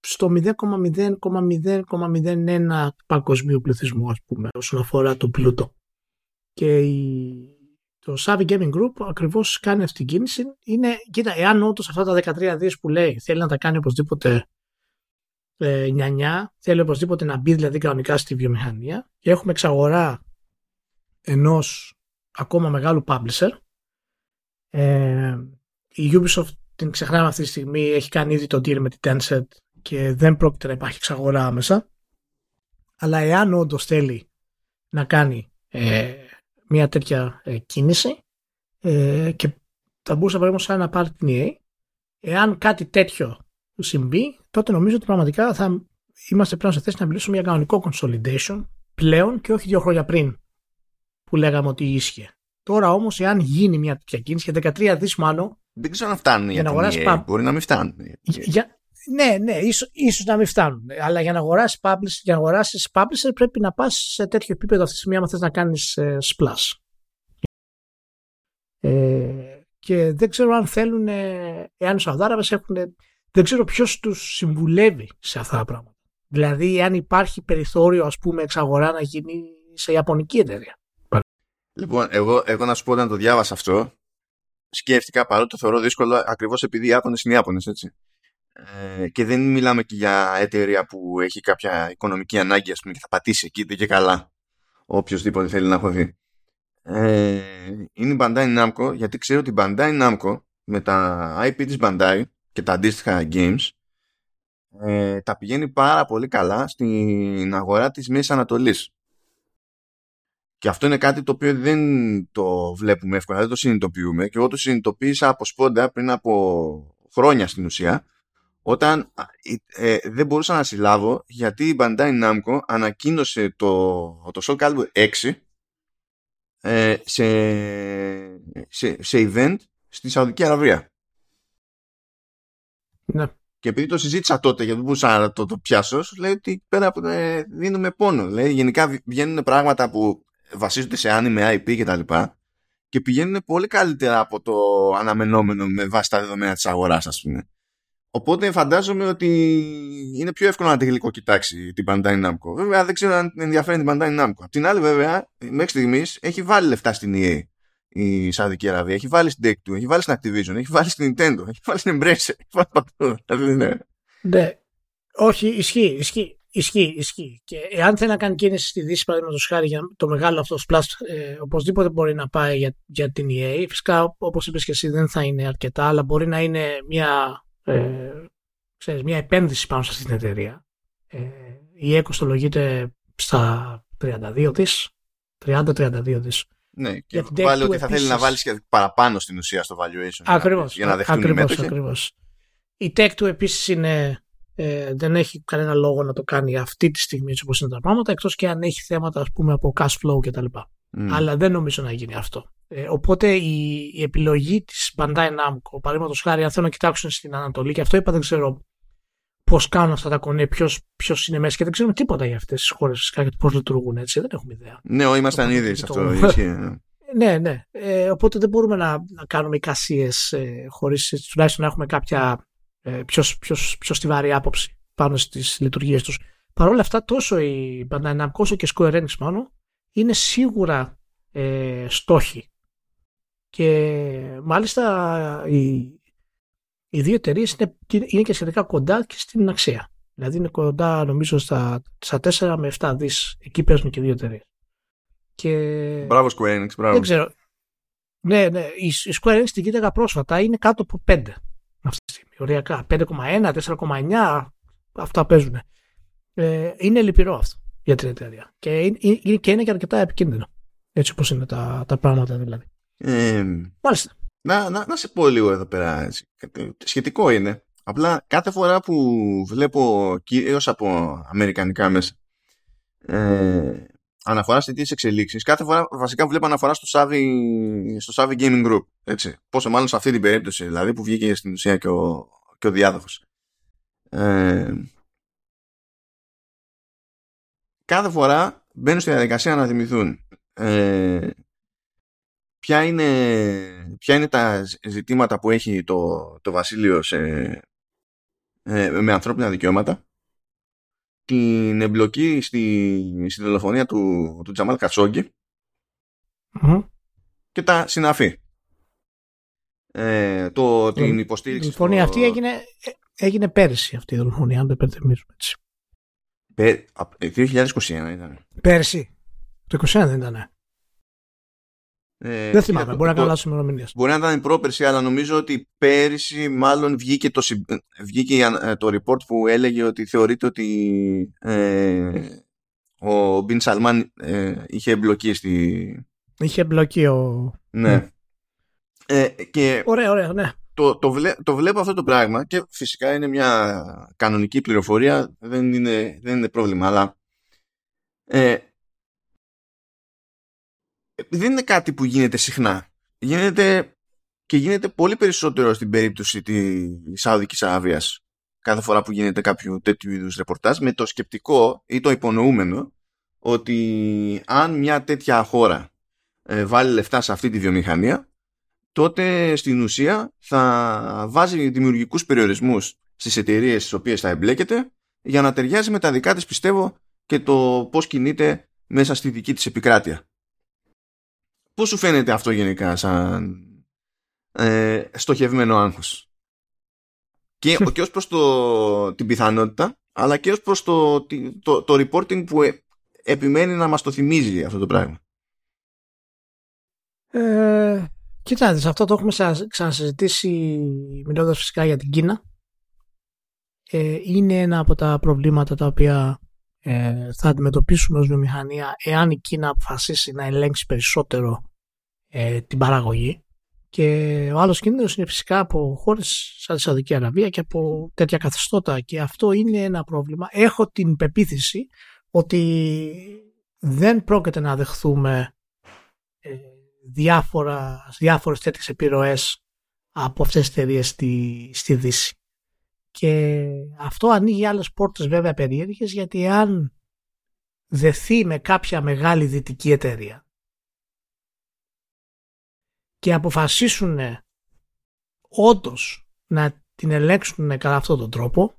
στο 0,0,0,01 παγκοσμίου πληθυσμού ας πούμε όσον αφορά το πλούτο. Και η, το Savvy Gaming Group ακριβώς κάνει αυτή την κίνηση. Είναι, κοίτα, εάν όντως αυτά τα 13 δις που λέει θέλει να τα κάνει οπωσδήποτε ε, νιανιά, θέλει οπωσδήποτε να μπει δηλαδή κανονικά στη βιομηχανία. Και έχουμε εξαγορά ενός ακόμα μεγάλου publisher. Ε, η Ubisoft την ξεχνάμε αυτή τη στιγμή. Έχει κάνει ήδη το deal με τη Tencent και δεν πρόκειται να υπάρχει εξαγορά άμεσα. Αλλά εάν όντως θέλει να κάνει ε, μια τέτοια ε, κίνηση ε, και θα μπορούσε να να πάρει την EA, εάν κάτι τέτοιο συμβεί, τότε νομίζω ότι πραγματικά θα είμαστε πλέον σε θέση να μιλήσουμε για κανονικό consolidation πλέον και όχι δύο χρόνια πριν που λέγαμε ότι ίσχυε Τώρα όμως, εάν γίνει μια τέτοια κίνηση για 13 δις μάλλον. Δεν ξέρω αν φτάνουν για, για να EA. Μπορεί να μην φτάνουν. Για, ναι, ναι, ίσως, ίσως να μην φτάνουν. Αλλά για να αγοράσεις publisher, για να αγοράσεις publisher πρέπει να πας σε τέτοιο επίπεδο αυτή τη στιγμή άμα θες να κάνεις ε, splash. Ε, και δεν ξέρω αν θέλουν, εάν οι Σαουδάραβες έχουν, δεν ξέρω ποιος τους συμβουλεύει σε αυτά τα πράγματα. Δηλαδή, αν υπάρχει περιθώριο, ας πούμε, εξαγορά να γίνει σε Ιαπωνική εταιρεία. Λοιπόν, εγώ, εγώ να σου πω όταν το διάβασα αυτό, σκέφτηκα παρότι το θεωρώ δύσκολο ακριβώς επειδή οι Ιάπωνες είναι Ιάπωνες, έτσι. Ε, και δεν μιλάμε και για εταιρεία που έχει κάποια οικονομική ανάγκη, ας πούμε, και θα πατήσει εκεί, δεν και καλά. Οποιοδήποτε θέλει να έχω δει. Ε, είναι η Bandai Namco, γιατί ξέρω ότι η Bandai Namco με τα IP της Bandai και τα αντίστοιχα games ε, τα πηγαίνει πάρα πολύ καλά στην αγορά της Μέσης Ανατολής. Και αυτό είναι κάτι το οποίο δεν το βλέπουμε εύκολα, δεν το συνειδητοποιούμε. Και εγώ το συνειδητοποίησα από σπόντα πριν από χρόνια στην ουσία, όταν ε, δεν μπορούσα να συλλάβω γιατί η Bandai Namco ανακοίνωσε το, το Soul Calibur 6 ε, σε, σε, σε event στη Σαουδική Αραβία. Ναι. Και επειδή το συζήτησα τότε γιατί δεν μπορούσα να το, το πιάσω, λέει ότι πέρα από το ε, δίνουμε πόνο. Λέει, γενικά βγαίνουν πράγματα που βασίζονται σε anime, IP και τα λοιπά και πηγαίνουν πολύ καλύτερα από το αναμενόμενο με βάση τα δεδομένα της αγοράς ας πούμε. Οπότε φαντάζομαι ότι είναι πιο εύκολο να τη γλυκοκοιτάξει την Bandai Namco. Βέβαια δεν ξέρω αν ενδιαφέρει την Bandai Namco. Απ' την άλλη βέβαια μέχρι στιγμής έχει βάλει λεφτά στην EA η Σαουδική Αραβία. Έχει βάλει στην Take Two, έχει βάλει στην Activision, έχει βάλει στην Nintendo, έχει βάλει στην Embracer. Έχει βάλει παντού. Δηλαδή, ναι. ναι. Όχι, ισχύει, ισχύει. Ισχύει, ισχύει. Και εάν θέλει να κάνει κίνηση στη Δύση, παραδείγματος χάρη για το μεγάλο αυτό splash, ε, οπωσδήποτε μπορεί να πάει για, για την EA. Φυσικά, όπως είπες και εσύ, δεν θα είναι αρκετά, αλλά μπορεί να είναι μια, ε, ξέρεις, μια επένδυση πάνω σε αυτή την εταιρεία. Ε, η EA κοστολογείται στα 32 τη, 30-32 τη. Ναι, και πάλι ότι θα επίσης... θέλει να βάλεις και παραπάνω στην ουσία στο valuation. Ακριβώς, για να δεχτούν ακριβώς, οι ακριβώς. Η Tech του επίσης είναι ε, δεν έχει κανένα λόγο να το κάνει αυτή τη στιγμή έτσι όπως είναι τα πράγματα εκτός και αν έχει θέματα ας πούμε από cash flow κτλ. Mm. Αλλά δεν νομίζω να γίνει αυτό. Ε, οπότε η, η, επιλογή της Bandai Namco, παραδείγματος χάρη αν θέλουν να κοιτάξουν στην Ανατολή και αυτό είπα δεν ξέρω πώς κάνουν αυτά τα κονέ, ποιος, ποιος είναι μέσα και δεν ξέρουμε τίποτα για αυτές τις χώρες φυσικά και πώς λειτουργούν έτσι, δεν έχουμε ιδέα. Ναι, ήμασταν ήδη σε αυτό. ναι, ναι. Ε, οπότε δεν μπορούμε να, να κάνουμε εικασίες ε, χωρίς τουλάχιστον να έχουμε κάποια ε, πιο, πιο, πιο στιβαρή άποψη πάνω στις λειτουργίες τους. Παρ' όλα αυτά τόσο η Bandai Namco όσο και Square Enix μόνο είναι σίγουρα ε, στόχοι. Και μάλιστα οι, οι δύο εταιρείες είναι, είναι και σχετικά κοντά και στην αξία. Δηλαδή είναι κοντά νομίζω στα, στα 4 με 7 δις. Εκεί παίζουν και δύο εταιρείες. Και... Μπράβο Square Enix, μπράβο. Δεν ξέρω. Ναι, ναι, η, η Square Enix την κοίταγα πρόσφατα είναι κάτω από 5 αυτή τη στιγμή. Οριακά. 5,1, 4,9 αυτά παίζουν. Ε, είναι λυπηρό αυτό για την εταιρεία. Και είναι, και είναι και αρκετά επικίνδυνο. Έτσι όπως είναι τα, τα πράγματα δηλαδή. Ε, Μάλιστα. Να, να, να σε πω λίγο εδώ πέρα. Έτσι. Σχετικό είναι. Απλά κάθε φορά που βλέπω κυρίως από αμερικανικά μέσα ε, αναφοράς σε τις εξελίξεις κάθε φορά βασικά βλέπω αναφορά στο Savvy, στο Savvy Gaming Group έτσι. πόσο μάλλον σε αυτή την περίπτωση δηλαδή που βγήκε στην ουσία και ο, και ο διάδοχος ε, κάθε φορά μπαίνουν στη διαδικασία να θυμηθούν ε, ποια, είναι, ποια είναι τα ζητήματα που έχει το, το βασίλειο σε, ε, με ανθρώπινα δικαιώματα; Την εμπλοκή στη, στη δολοφονία του, του Τζαμάλ και τα συναφή. Ε, το, την υποστήριξη. Η δολοφονία αυτή έγινε, έγινε πέρυσι αυτή η δολοφονία, αν δεν υπενθυμίζουμε έτσι. 2021 ήταν. Πέρυσι. Το 2021 δεν ήταν. Ε, δεν θυμάμαι, μπορεί να κάνω λάθος ημερομηνίες. Μπορεί να ήταν η πρόπερση, αλλά νομίζω ότι πέρυσι μάλλον βγήκε το, βγήκε ε, το report που έλεγε ότι θεωρείται ότι ε, ο Μπιν Σαλμάν ε, είχε εμπλοκή στη... Είχε εμπλοκή ο... Ναι. Ε, και ωραία, ωραία, ναι. Το, το, βλέ, το βλέπω αυτό το πράγμα και φυσικά είναι μια κανονική πληροφορία, δεν είναι, δεν είναι πρόβλημα, αλλά ε, δεν είναι κάτι που γίνεται συχνά. Γίνεται και γίνεται πολύ περισσότερο στην περίπτωση της Σαουδικής Αραβίας κάθε φορά που γίνεται κάποιο τέτοιου είδους ρεπορτάζ με το σκεπτικό ή το υπονοούμενο ότι αν μια τέτοια χώρα ε, βάλει λεφτά σε αυτή τη βιομηχανία τότε στην ουσία θα βάζει δημιουργικούς περιορισμούς στις εταιρείες στις οποίες θα εμπλέκεται για να ταιριάζει με τα δικά της πιστεύω και το πώς κινείται μέσα στη δική της επικράτεια. Πώς σου φαίνεται αυτό γενικά σαν ε, στοχευμένο άγχος; Και, και ως προς το, την πιθανότητα αλλά και ως προς το, το, το, reporting που ε, επιμένει να μας το θυμίζει αυτό το πράγμα. Ε, κοιτάξτε, αυτό το έχουμε ξανασυζητήσει μιλώντας φυσικά για την Κίνα. Ε, είναι ένα από τα προβλήματα τα οποία ε, θα αντιμετωπίσουμε ως βιομηχανία εάν η Κίνα αποφασίσει να ελέγξει περισσότερο ε, την παραγωγή και ο άλλος κίνδυνος είναι φυσικά από χώρες σαν τη Σαουδική Αραβία και από τέτοια καθεστώτα και αυτό είναι ένα πρόβλημα. Έχω την πεποίθηση ότι δεν πρόκειται να δεχθούμε ε, διάφορα, διάφορες τέτοιες επιρροές από αυτές τις εταιρείες στη, στη Δύση. Και αυτό ανοίγει άλλες πόρτες βέβαια περίεργες γιατί αν δεθεί με κάποια μεγάλη δυτική εταιρεία και αποφασίσουν όντως να την ελέγξουν κατά αυτόν τον τρόπο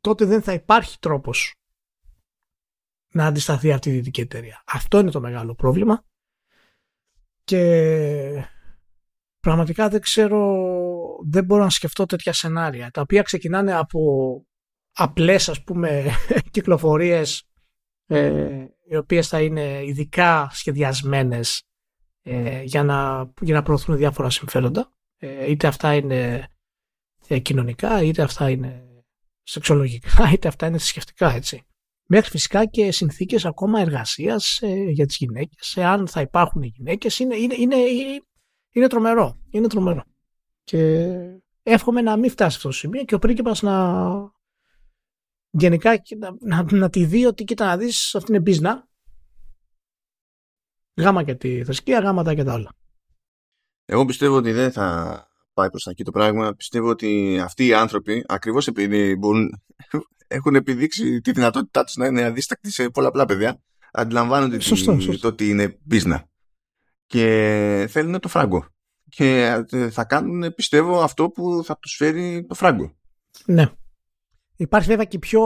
τότε δεν θα υπάρχει τρόπος να αντισταθεί αυτή η δυτική εταιρεία. Αυτό είναι το μεγάλο πρόβλημα και πραγματικά δεν ξέρω, δεν μπορώ να σκεφτώ τέτοια σενάρια τα οποία ξεκινάνε από απλές ας πούμε κυκλοφορίες ε, οι οποίες θα είναι ειδικά σχεδιασμένες ε, για, να, για να προωθούν διάφορα συμφέροντα ε, είτε αυτά είναι ε, κοινωνικά είτε αυτά είναι σεξολογικά είτε αυτά είναι θρησκευτικά έτσι μέχρι φυσικά και συνθήκες ακόμα εργασίας ε, για τις γυναίκες, εάν θα υπάρχουν οι γυναίκες, είναι, είναι, είναι, είναι τρομερό. Είναι τρομερό. Και εύχομαι να μην φτάσει αυτό το σημείο και ο πρίγκιπας να γενικά να, να, να τη δει ότι κοίτα να δεις αυτή είναι πίσνα γάμα και τη θρησκεία, γάμα τα και τα όλα. Εγώ πιστεύω ότι δεν θα πάει προς εκεί το πράγμα. Πιστεύω ότι αυτοί οι άνθρωποι, ακριβώς επειδή μπορούν, έχουν επιδείξει τη δυνατότητά τους να είναι αδίστακτοι σε πολλαπλά παιδιά, αντιλαμβάνονται σωστό, το ότι είναι business και θέλουν το φράγκο. Και ε, θα κάνουν, πιστεύω, αυτό που θα τους φέρει το φράγκο. Ναι. Υπάρχει βέβαια και πιο,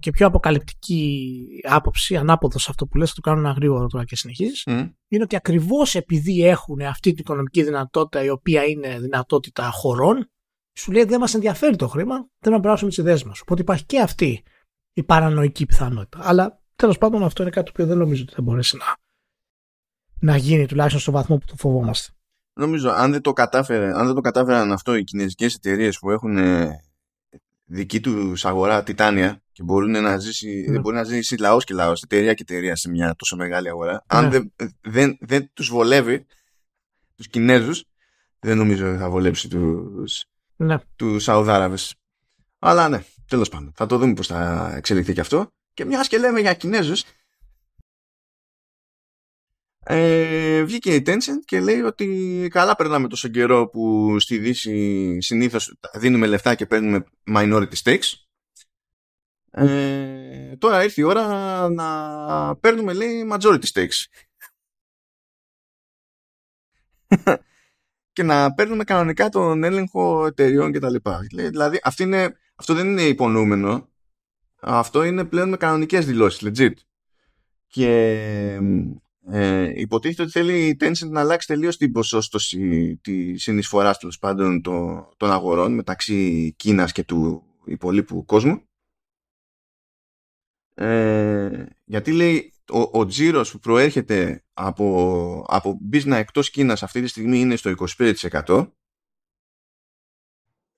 και πιο αποκαλυπτική άποψη, ανάποδος σε αυτό που λες, θα το κάνω ένα γρήγορο τώρα και συνεχίζεις. Είναι ότι ακριβώς επειδή έχουν αυτή την οικονομική δυνατότητα, η οποία είναι δυνατότητα χωρών, σου λέει δεν μας ενδιαφέρει το χρήμα, θέλουμε να περάσουμε τις ιδέες μας. Οπότε υπάρχει και αυτή η παρανοϊκή πιθανότητα. Αλλά τέλος πάντων αυτό είναι κάτι που δεν νομίζω ότι θα μπορέσει να, να γίνει τουλάχιστον στο βαθμό που το φοβόμαστε. Νομίζω αν δεν το, κατάφερε, αν δεν το κατάφεραν αυτό οι κινέζικες εταιρείες που έχουν δική του αγορά τιτάνια και μπορούν να ζήσει, ναι. μπορεί να ζήσει λαός και λαός, εταιρεία και εταιρεία σε μια τόσο μεγάλη αγορά. Αν ναι. δεν, δεν, δεν τους βολεύει τους Κινέζους, δεν νομίζω ότι θα βολέψει τους ναι. τους Σαουδάραβες. Αλλά ναι, τέλος πάντων. Θα το δούμε πώς θα εξελιχθεί και αυτό. Και μιας και λέμε για Κινέζους, ε, βγήκε η Tencent και λέει ότι καλά περνάμε τόσο καιρό που στη Δύση συνήθως δίνουμε λεφτά και παίρνουμε minority stakes. Ε, τώρα ήρθε η ώρα να παίρνουμε λέει majority stakes. και να παίρνουμε κανονικά τον έλεγχο εταιριών κτλ. Δηλαδή αυτή είναι, αυτό δεν είναι υπονοούμενο. Αυτό είναι πλέον με κανονικές δηλώσεις, legit. Και ε, υποτίθεται ότι θέλει η Tencent να αλλάξει τελείως την ποσόστοση της συνεισφοράς τέλο πάντων των, αγορών μεταξύ Κίνας και του υπολείπου κόσμου. Ε, γιατί λέει ο, ο τζίρος που προέρχεται από, από business εκτός Κίνας αυτή τη στιγμή είναι στο 25%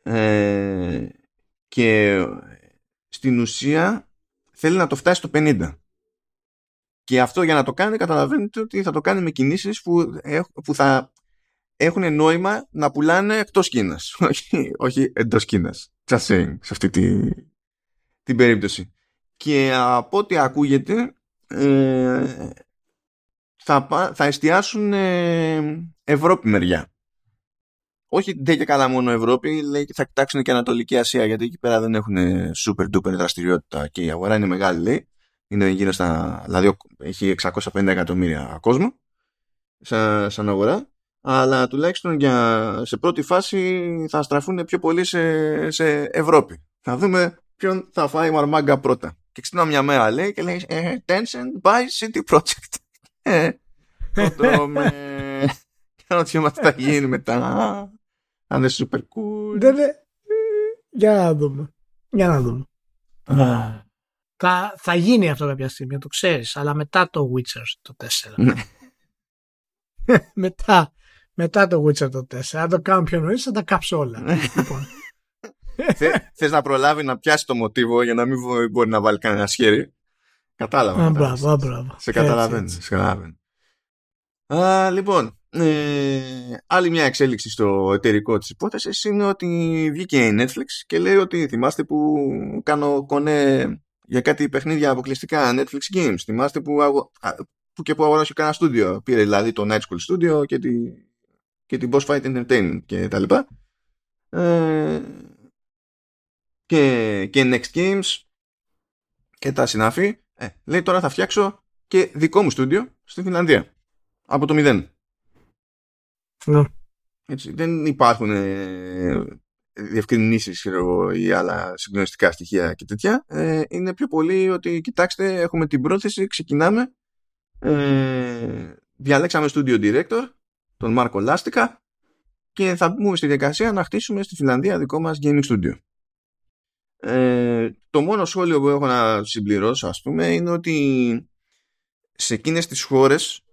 ε, και στην ουσία θέλει να το φτάσει στο 50%. Και αυτό για να το κάνει καταλαβαίνετε ότι θα το κάνει με κινήσεις που, που θα έχουν νόημα να πουλάνε εκτός Κίνας. όχι, όχι εντός Κίνας. Just saying, σε αυτή τη, την περίπτωση. Και από ό,τι ακούγεται ε, θα, θα εστιάσουν ε, Ευρώπη μεριά. Όχι δεν και καλά μόνο Ευρώπη, λέει θα κοιτάξουν και Ανατολική Ασία, γιατί εκεί πέρα δεν έχουν super duper δραστηριότητα και η αγορά είναι μεγάλη, λέει. Είναι γύρω στα. Δηλαδή έχει 650 εκατομμύρια κόσμο σαν, σαν αγορά. Αλλά τουλάχιστον για, σε πρώτη φάση θα στραφούν πιο πολύ σε, σε Ευρώπη. Θα δούμε ποιον θα φάει μαρμάγκα πρώτα. Και ξυπνάω μια μέρα λέει και λέει ε, Tencent by City Project. Ε, το τρώμε. Και ρωτιόμαι τι θα γίνει μετά. Αν είναι super cool. Δεν ναι. Για να δούμε. Για να δούμε. Θα, θα γίνει αυτό κάποια στιγμή, το ξέρεις, αλλά μετά το Witcher το 4. Ναι. μετά, μετά το Witcher το 4. Αν το κάνω πιο νωρίς θα τα κάψω όλα. Ναι. λοιπόν. Θε να προλάβει να πιάσει το μοτίβο για να μην μπορεί να βάλει κανένα χέρι. Κατάλαβα. μπράβο, μπράβο. Σε καταλαβαίνει. Σε καταλαβαίνει. Α, λοιπόν, ε, άλλη μια εξέλιξη στο εταιρικό της υπόθεσης είναι ότι βγήκε η Netflix και λέει ότι θυμάστε που κάνω κονέ για κάτι παιχνίδια αποκλειστικά Netflix Games. Θυμάστε που, που και που αγοράσει κανένα στούντιο. Πήρε δηλαδή το Night School Studio και, τη, και την Boss Fight Entertainment και τα λοιπά. Ε, και, και Next Games και τα συνάφη. Ε, λέει τώρα θα φτιάξω και δικό μου στούντιο στη Φιλανδία. Από το μηδέν. Ναι. Έτσι, δεν υπάρχουν ε, διευκρινήσεις ή άλλα συγκλονιστικά στοιχεία και τέτοια. Ε, είναι πιο πολύ ότι κοιτάξτε έχουμε την πρόθεση, ξεκινάμε. Ε, διαλέξαμε studio director, τον Μάρκο Λάστικα και θα μπούμε στη διαδικασία να χτίσουμε στη Φιλανδία δικό μας gaming studio. Ε, το μόνο σχόλιο που έχω να συμπληρώσω ας πούμε είναι ότι σε εκείνες τις χώρες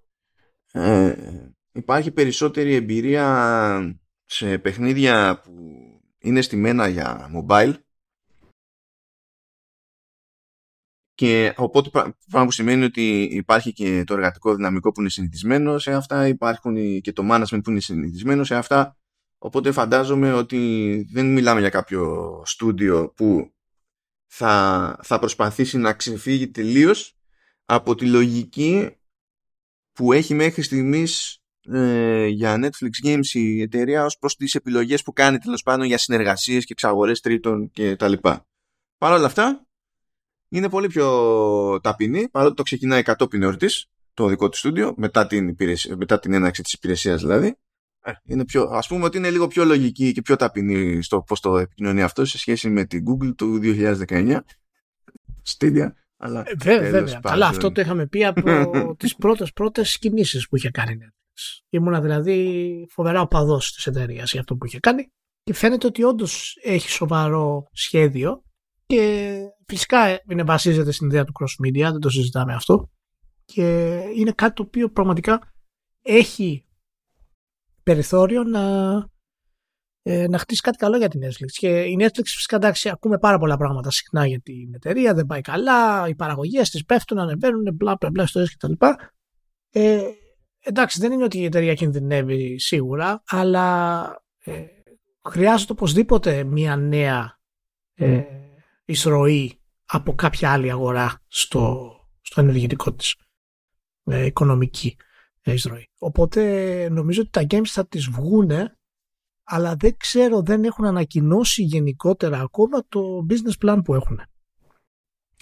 ε, υπάρχει περισσότερη εμπειρία σε παιχνίδια που είναι στημένα για mobile. Και οπότε πράγμα που σημαίνει ότι υπάρχει και το εργατικό δυναμικό που είναι συνηθισμένο σε αυτά υπάρχουν και το management που είναι συνηθισμένο σε αυτά. Οπότε φαντάζομαι ότι δεν μιλάμε για κάποιο στούντιο που θα, θα προσπαθήσει να ξεφύγει τελείως από τη λογική που έχει μέχρι στιγμής ε, για Netflix Games η εταιρεία ως προς τις επιλογές που κάνει τέλος πάντων για συνεργασίες και εξαγορές τρίτων και τα λοιπά. Παρ' όλα αυτά είναι πολύ πιο ταπεινή παρότι το ξεκινάει κατόπιν εορτής το δικό του στούντιο μετά την, μετά την έναρξη της υπηρεσίας δηλαδή ε, είναι πιο, ας πούμε ότι είναι λίγο πιο λογική και πιο ταπεινή στο πώς το επικοινωνεί αυτό σε σχέση με την Google του 2019 Stadia αλλά ε, βέβαια, βέβαια. Αλλά αυτό το είχαμε πει από τις πρώτες πρώτες κινήσεις που είχε κάνει Netflix. Ήμουνα δηλαδή φοβερά οπαδός της εταιρείας για αυτό που είχε κάνει και φαίνεται ότι όντως έχει σοβαρό σχέδιο και φυσικά είναι βασίζεται στην ιδέα του cross media, δεν το συζητάμε αυτό και είναι κάτι το οποίο πραγματικά έχει περιθώριο να, ε, να χτίσει κάτι καλό για την Netflix. Και η Netflix φυσικά εντάξει ακούμε πάρα πολλά πράγματα συχνά για την εταιρεία, δεν πάει καλά, οι παραγωγές της πέφτουν, ανεβαίνουν, μπλα μπλα μπλα ιστορίες κτλ. Ε, εντάξει δεν είναι ότι η εταιρεία κινδυνεύει σίγουρα, αλλά ε, χρειάζεται οπωσδήποτε μια νέα ε, εισρωή από κάποια άλλη αγορά στο, στο ενεργητικό της ε, οικονομική εισρωή. Οπότε νομίζω ότι τα games θα τις βγούνε αλλά δεν ξέρω, δεν έχουν ανακοινώσει γενικότερα ακόμα το business plan που έχουν.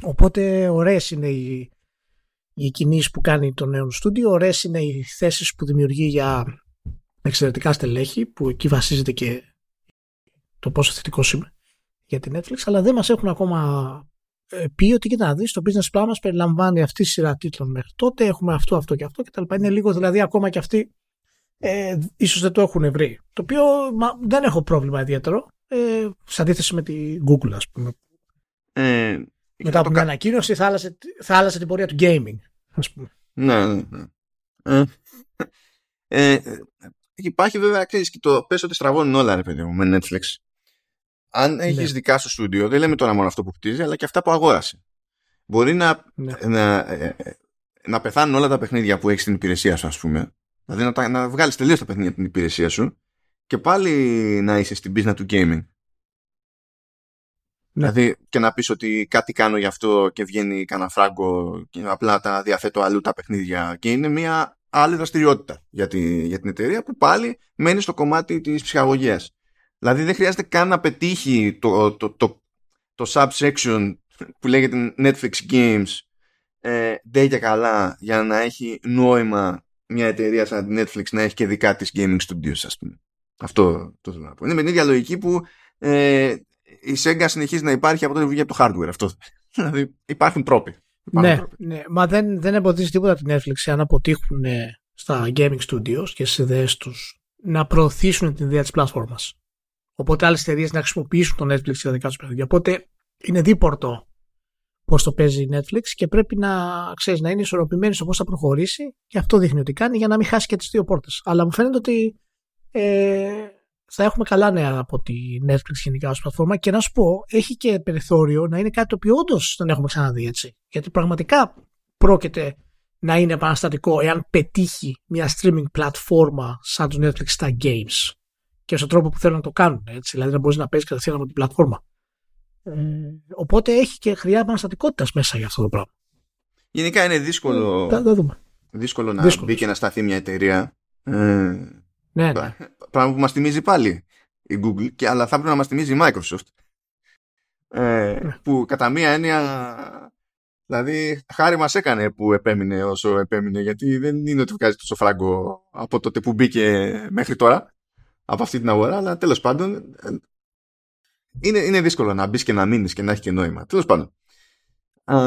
Οπότε ωραίες είναι οι, οι κινήσεις που κάνει το νέο στούντιο, ωραίες είναι οι θέσεις που δημιουργεί για εξαιρετικά στελέχη, που εκεί βασίζεται και το πόσο θετικός είμαι για την Netflix, αλλά δεν μας έχουν ακόμα ε, πει ότι κοίτα να δεις το business plan μας περιλαμβάνει αυτή τη σειρά τίτλων μέχρι τότε, έχουμε αυτό, αυτό και αυτό και τα λοιπά. Είναι λίγο δηλαδή ακόμα και αυτοί ε, ίσως δεν το έχουν βρει. Το οποίο δεν έχω πρόβλημα ιδιαίτερο ε, σε αντίθεση με τη Google ας πούμε. Ε, Μετά από μια ανακοίνωση θα άλλασε, θα άλλασε την πορεία του gaming ας πούμε. Ναι, ναι, ναι. Ε, ε, υπάρχει βέβαια, ξέρεις, και το πες ότι στραβώνουν όλα ρε παιδί μου με Netflix. Αν ναι. έχεις δικά σου στούντιο, δεν λέμε τώρα μόνο αυτό που χτίζει, αλλά και αυτά που αγόρασε. Μπορεί να, ναι. να, ε, ε, να πεθάνουν όλα τα παιχνίδια που έχεις στην υπηρεσία σου, ας πούμε, Δηλαδή να, να βγάλεις τελείως τα παιχνίδια την υπηρεσία σου και πάλι να είσαι στην πίσνα του gaming. Ναι. Δηλαδή και να πεις ότι κάτι κάνω γι' αυτό και βγαίνει κανένα φράγκο και απλά τα διαθέτω αλλού τα παιχνίδια και είναι μια άλλη δραστηριότητα για, τη, για την εταιρεία που πάλι μένει στο κομμάτι της ψυχαγωγίας. Δηλαδή δεν χρειάζεται καν να πετύχει το, το, το, το subsection που λέγεται Netflix Games ε, και καλά για να έχει νόημα μια εταιρεία σαν την Netflix να έχει και δικά της gaming studios ας πούμε. Αυτό το θέλω να πω. Είναι με την ίδια λογική που ε, η Sega συνεχίζει να υπάρχει από τότε που βγήκε από το hardware αυτό. δηλαδή υπάρχουν τρόποι. ναι, ναι, μα δεν, δεν εμποδίζει τίποτα την Netflix αν αποτύχουν ε, στα gaming studios και στις ιδέες τους να προωθήσουν την ιδέα της πλατφόρμας. Οπότε άλλες εταιρείες να χρησιμοποιήσουν το Netflix για δικά τους παιχνίδια. Οπότε είναι δίπορτο πώς το παίζει η Netflix και πρέπει να, ξέρεις, να είναι ισορροπημένη στο πώς θα προχωρήσει και αυτό δείχνει ότι κάνει για να μην χάσει και τις δύο πόρτες. Αλλά μου φαίνεται ότι ε, θα έχουμε καλά νέα από τη Netflix γενικά ως πλατφόρμα και να σου πω, έχει και περιθώριο να είναι κάτι το οποίο όντως δεν έχουμε ξαναδεί έτσι. Γιατί πραγματικά πρόκειται να είναι επαναστατικό εάν πετύχει μια streaming πλατφόρμα σαν το Netflix στα games και στον τρόπο που θέλουν να το κάνουν. Έτσι, δηλαδή να μπορείς να παίζεις κατευθείαν από την πλατφόρμα. Ε, οπότε έχει και χρειά επαναστατικότητας μέσα για αυτό το πράγμα. Γενικά είναι δύσκολο, ε, δούμε. δύσκολο να δύσκολος. μπει και να σταθεί μια εταιρεία. Ε, ναι, ναι. Πράγμα που μας θυμίζει πάλι η Google, και, αλλά θα πρέπει να μας θυμίζει η Microsoft. Ε, ναι. Που κατά μία έννοια Δηλαδή, χάρη μας έκανε που επέμεινε όσο επέμεινε, γιατί δεν είναι ότι βγάζει τόσο φράγκο από τότε που μπήκε μέχρι τώρα, από αυτή την αγορά, αλλά τέλος πάντων, ε, είναι, είναι δύσκολο να μπεις και να μείνεις και να έχει και νόημα. Τέλος πάντων. Α,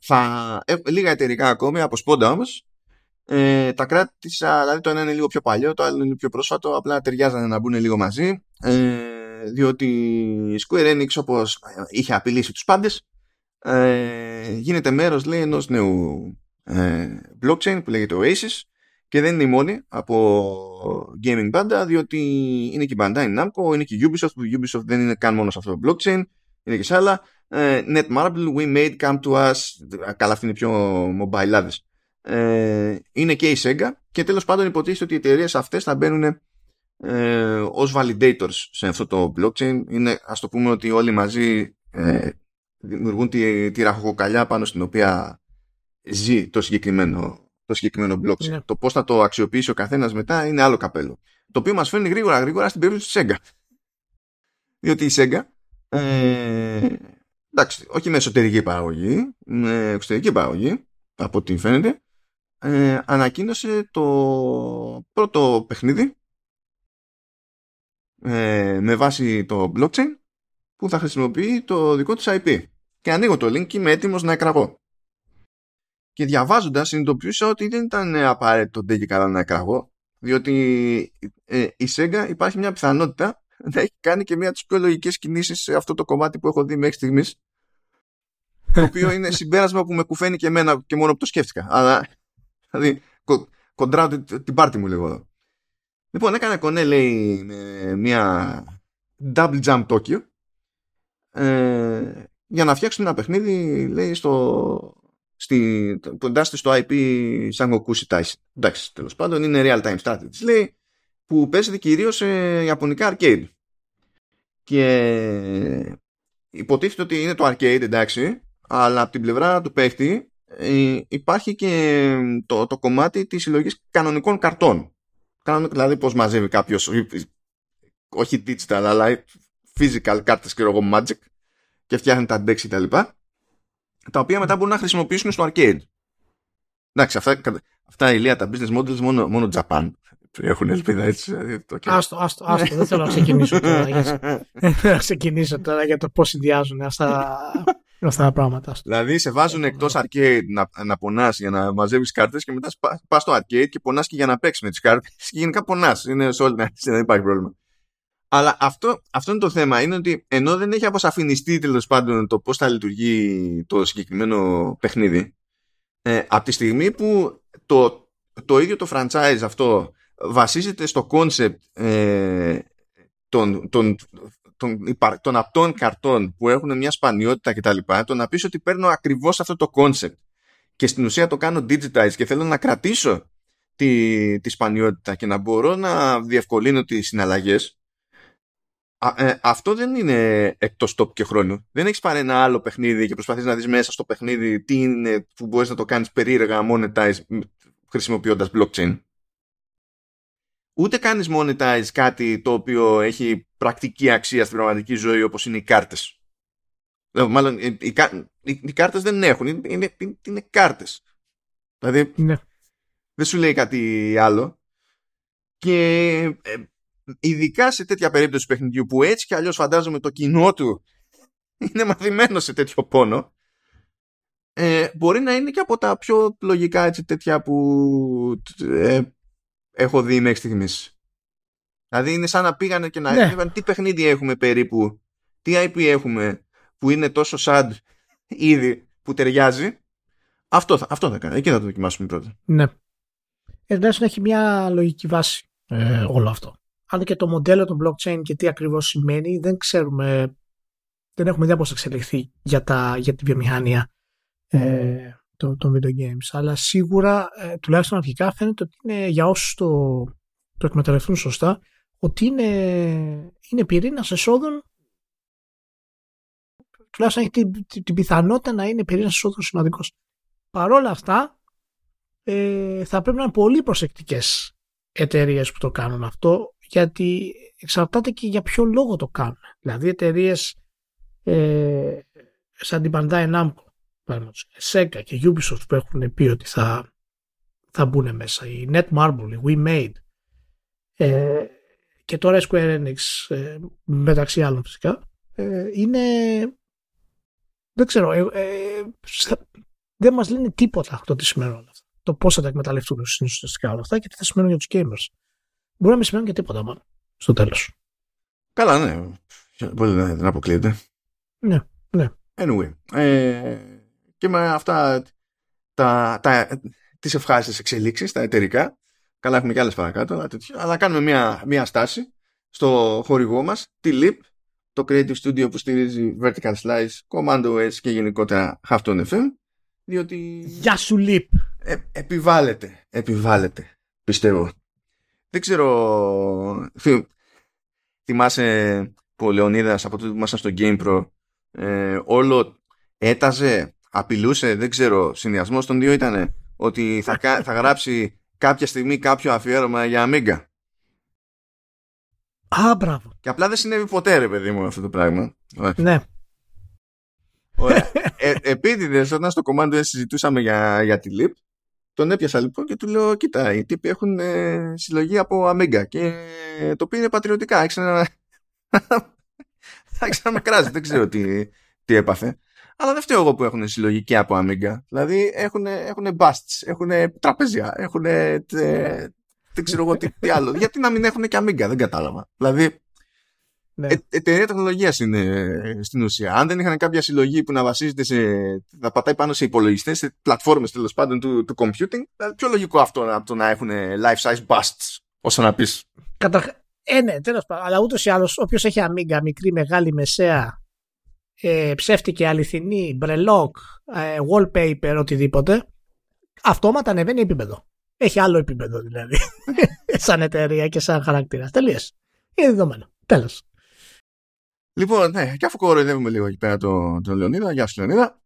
θα, ε, λίγα εταιρικά ακόμη, από σπόντα όμως, ε, τα κράτησα, δηλαδή το ένα είναι λίγο πιο παλιό, το άλλο είναι πιο πρόσφατο, απλά ταιριάζανε να μπουν λίγο μαζί, ε, διότι η Square Enix όπως είχε απειλήσει τους πάντες, ε, γίνεται μέρος λέει ενός νέου ε, blockchain που λέγεται Oasis και δεν είναι η μόνη από gaming banda διότι είναι και η Bandai Namco, είναι και η Ubisoft που η Ubisoft δεν είναι καν μόνο σε αυτό το blockchain είναι και σε άλλα. Ε, Netmarble, We Made, Come To Us καλά αυτή είναι πιο mobile ε, είναι και η Sega και τέλος πάντων υποτίθεται ότι οι εταιρείες αυτές θα μπαίνουν ε, ως validators σε αυτό το blockchain είναι ας το πούμε ότι όλοι μαζί ε, δημιουργούν τη, τη ραχοκοκαλιά πάνω στην οποία ζει το συγκεκριμένο, το συγκεκριμένο blockchain. Ναι. Το πώς θα το αξιοποιήσει ο καθένας μετά είναι άλλο καπέλο. Το οποίο μας φέρνει γρήγορα γρήγορα στην περίπτωση της Sega. Διότι η Sega ε, εντάξει, όχι με εσωτερική παραγωγή, με εξωτερική παραγωγή, από ό,τι φαίνεται, ε, ανακοίνωσε το πρώτο παιχνίδι ε, με βάση το blockchain που θα χρησιμοποιεί το δικό της IP. Και ανοίγω το link και είμαι έτοιμος να εκραγώ. Και διαβάζοντας συνειδητοποιούσα ότι δεν ήταν απαραίτητο ντε καλά να εκραγώ, διότι ε, η Sega υπάρχει μια πιθανότητα να έχει κάνει και μια από τις πιο λογικές κινήσεις σε αυτό το κομμάτι που έχω δει μέχρι στιγμής το οποίο είναι συμπέρασμα που με κουφαίνει και εμένα και μόνο που το σκέφτηκα. Αλλά Δηλαδή, κο, κοντράω την πάρτι μου λίγο εδώ. Λοιπόν, έκανε κονέ, λέει, με μια double jump Tokyo ε, για να φτιάξουν ένα παιχνίδι, λέει, στο, στη, που εντάσσεται στο IP Sangoku Shitai. Εντάξει, τέλος πάντων, είναι real time strategy, λέει, που παίζεται κυρίως σε ιαπωνικά arcade. Και υποτίθεται ότι είναι το arcade, εντάξει, αλλά από την πλευρά του παίχτη ε, υπάρχει και το, το κομμάτι της συλλογής κανονικών καρτών. Δηλαδή πώς μαζεύει κάποιος, όχι digital, αλλά physical κάρτες και εγώ magic και φτιάχνει τα decks και τα λοιπά, τα οποία μετά μπορούν να χρησιμοποιήσουν στο arcade. Εντάξει, αυτά, αυτά ηλία τα business models μόνο, μόνο Japan έχουν ελπίδα έτσι. Δηλαδή, το άστο, άστο, άστο, δεν θέλω να ξεκινήσω τώρα. για, να ξεκινήσω τώρα για το πώς συνδυάζουν αυτά Αυτά τα πράγματα. Δηλαδή σε βάζουν εκτός arcade να, να πονάς για να μαζεύεις κάρτες και μετά πας στο arcade και πονάς και για να παίξεις με τις κάρτες. Και γενικά πονάς. Είναι σε όλη την δεν υπάρχει πρόβλημα. Αλλά αυτό, αυτό είναι το θέμα. Είναι ότι ενώ δεν έχει αποσαφινιστεί τέλος πάντων το πώς θα λειτουργεί το συγκεκριμένο παιχνίδι, ε, από τη στιγμή που το, το ίδιο το franchise αυτό βασίζεται στο concept ε, των, των των, των απτών καρτών που έχουν μια σπανιότητα κτλ. Το να πεις ότι παίρνω ακριβώς αυτό το concept και στην ουσία το κάνω digitize και θέλω να κρατήσω τη, τη σπανιότητα και να μπορώ να διευκολύνω τις συναλλαγές ε, αυτό δεν είναι εκτός τόπου και χρόνου. Δεν έχεις πάρει ένα άλλο παιχνίδι και προσπαθείς να δεις μέσα στο παιχνίδι τι είναι που μπορείς να το κάνεις περίεργα monetize χρησιμοποιώντας blockchain. Ούτε κάνεις monetize κάτι το οποίο έχει πρακτική αξία στην πραγματική ζωή όπως είναι οι κάρτες. Μάλλον οι, οι, οι, οι κάρτες δεν έχουν, είναι, είναι, είναι κάρτες. Δηλαδή ναι. δεν σου λέει κάτι άλλο. Και ε, ειδικά σε τέτοια περίπτωση παιχνιδιού που έτσι κι αλλιώς φαντάζομαι το κοινό του είναι μαθημένο σε τέτοιο πόνο ε, μπορεί να είναι και από τα πιο λογικά έτσι, τέτοια που ε, έχω δει μέχρι στιγμής. Δηλαδή είναι σαν να πήγανε και να ναι. τι παιχνίδι έχουμε περίπου, τι IP έχουμε που είναι τόσο sad ήδη που ταιριάζει; Αυτό θα, αυτό θα κάνω. Εκεί θα το δοκιμάσουμε πρώτα. Ναι. Εντάξει, έχει μια λογική βάση ε, όλο αυτό. Αν και το μοντέλο των blockchain και τι ακριβώς σημαίνει, δεν ξέρουμε, δεν έχουμε ιδέα πώς θα εξελιχθεί για, τα, για τη βιομηχανία ε, των, video games. Αλλά σίγουρα, ε, τουλάχιστον αρχικά, φαίνεται ότι είναι για όσους το, το εκμεταλλευτούν σωστά, ότι είναι, είναι πυρήνα εσόδων τουλάχιστον έχει την, την, την πιθανότητα να είναι πυρήνα εσόδων σημαντικός. Παρ' όλα αυτά, ε, θα πρέπει να είναι πολύ προσεκτικές εταιρείες που το κάνουν αυτό, γιατί εξαρτάται και για ποιο λόγο το κάνουν. Δηλαδή, εταιρείες ε, σαν την Bandai Namco, Sega και Ubisoft που έχουν πει ότι θα, θα μπουν μέσα, η Netmarble, η WeMade ε, και τώρα η Square Enix, ε, μεταξύ άλλων φυσικά, ε, είναι δεν ξέρω, ε, ε, δεν μας λένε τίποτα το τι σημαίνουν όλα αυτά. Το πώς θα τα εκμεταλλευτούν ουσιαστικά όλα αυτά και τι θα σημαίνουν για τους gamers. Μπορεί να μην σημαίνουν και τίποτα μάλλον στο τέλος. Καλά, ναι. Μπορεί να δεν αποκλείεται. Ναι, ναι. Anyway. Ε, και με αυτά τα, τα, τις ευχάριστες εξελίξεις, τα εταιρικά, καλά έχουμε και άλλες παρακάτω, αλλά, αλλά κάνουμε μια, μια στάση στο χορηγό μας, τη LIP, το Creative Studio που στηρίζει Vertical Slice, Command OS και γενικότερα Halftone FM, διότι... Γεια σου Leap! Ε, επιβάλλεται, επιβάλλεται, πιστεύω. Δεν ξέρω... Θυμάσαι που ο Λεωνίδας από τότε που ήμασταν στο GamePro ε, όλο έταζε, απειλούσε, δεν ξέρω, συνδυασμός των δύο ήταν ότι θα, θα γράψει κάποια στιγμή κάποιο αφιέρωμα για Amiga. Α, μπράβο. Και απλά δεν συνέβη ποτέ, ρε παιδί μου, αυτό το πράγμα. Ναι. Ωραία. ε, επίτηδες, όταν στο κομμάτι συζητούσαμε για, για τη LIP, τον έπιασα λοιπόν και του λέω: Κοίτα, οι τύποι έχουν ε, συλλογή από Amiga και το πήρε πατριωτικά. Άρχισε να, άρχισε να με κράζει. δεν ξέρω τι, τι έπαθε. Αλλά δεν φταίω εγώ που έχουν συλλογή και από Amiga. Δηλαδή έχουν, έχουν busts, έχουν τραπέζια, έχουν δεν ξέρω εγώ τι, τι άλλο. Γιατί να μην έχουν και αμίγκα, δεν κατάλαβα. Δηλαδή, ναι. ε, εταιρεία τεχνολογίας είναι ε, στην ουσία. Αν δεν είχαν κάποια συλλογή που να βασίζεται σε. να πατάει πάνω σε υπολογιστές, σε πλατφόρμες τέλος πάντων του, του computing, δηλαδή πιο λογικό αυτό από το να έχουν life size busts, όσο να πεις. Καταρχά. Ε, ναι, τέλος πάντων. Αλλά ούτως ή άλλως, όποιος έχει αμίγκα, μικρή, μεγάλη, μεσαία, ε, ψεύτικη, αληθινή, μπρελόκ, ε, wallpaper, οτιδήποτε, αυτόματα ανεβαίνει επίπεδο. Έχει άλλο επίπεδο δηλαδή. σαν εταιρεία και σαν χαρακτήρα. Τελείως. Είναι δεδομένο. Τέλος. Λοιπόν, ναι, και αφού κοροϊδεύουμε λίγο εκεί πέρα τον, τον Λεωνίδα, γεια σου Λεωνίδα.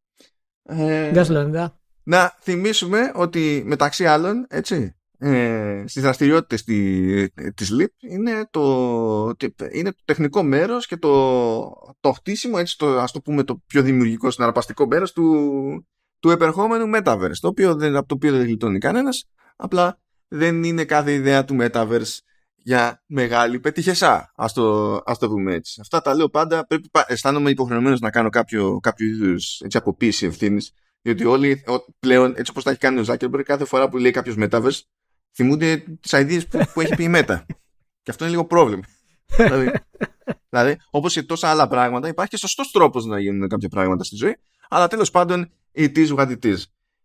Ε, γεια σου Λεωνίδα. Να θυμίσουμε ότι μεταξύ άλλων, έτσι, ε, στις δραστηριότητες τη, της LIP είναι το, είναι το τεχνικό μέρος και το, το χτίσιμο, έτσι, το, ας το πούμε το πιο δημιουργικό συναρπαστικό μέρος του, του επερχόμενου Metaverse, το οποίο δεν, από το οποίο δεν γλιτώνει κανένας Απλά δεν είναι κάθε ιδέα του Metaverse για μεγάλη πετυχεσά. Ας το, ας το πούμε έτσι. Αυτά τα λέω πάντα. Πρέπει, αισθάνομαι υποχρεωμένος να κάνω κάποιο, κάποιο είδους αποποίηση ευθύνης. Διότι όλοι πλέον, έτσι όπως τα έχει κάνει ο Zuckerberg, κάθε φορά που λέει κάποιος Metaverse, θυμούνται τις ιδέε που, που έχει πει η Meta. Και αυτό είναι λίγο πρόβλημα. δηλαδή, δηλαδή όπως και τόσα άλλα πράγματα, υπάρχει και σωστός τρόπος να γίνουν κάποια πράγματα στη ζωή. Αλλά τέλος πάντων, it is what it is.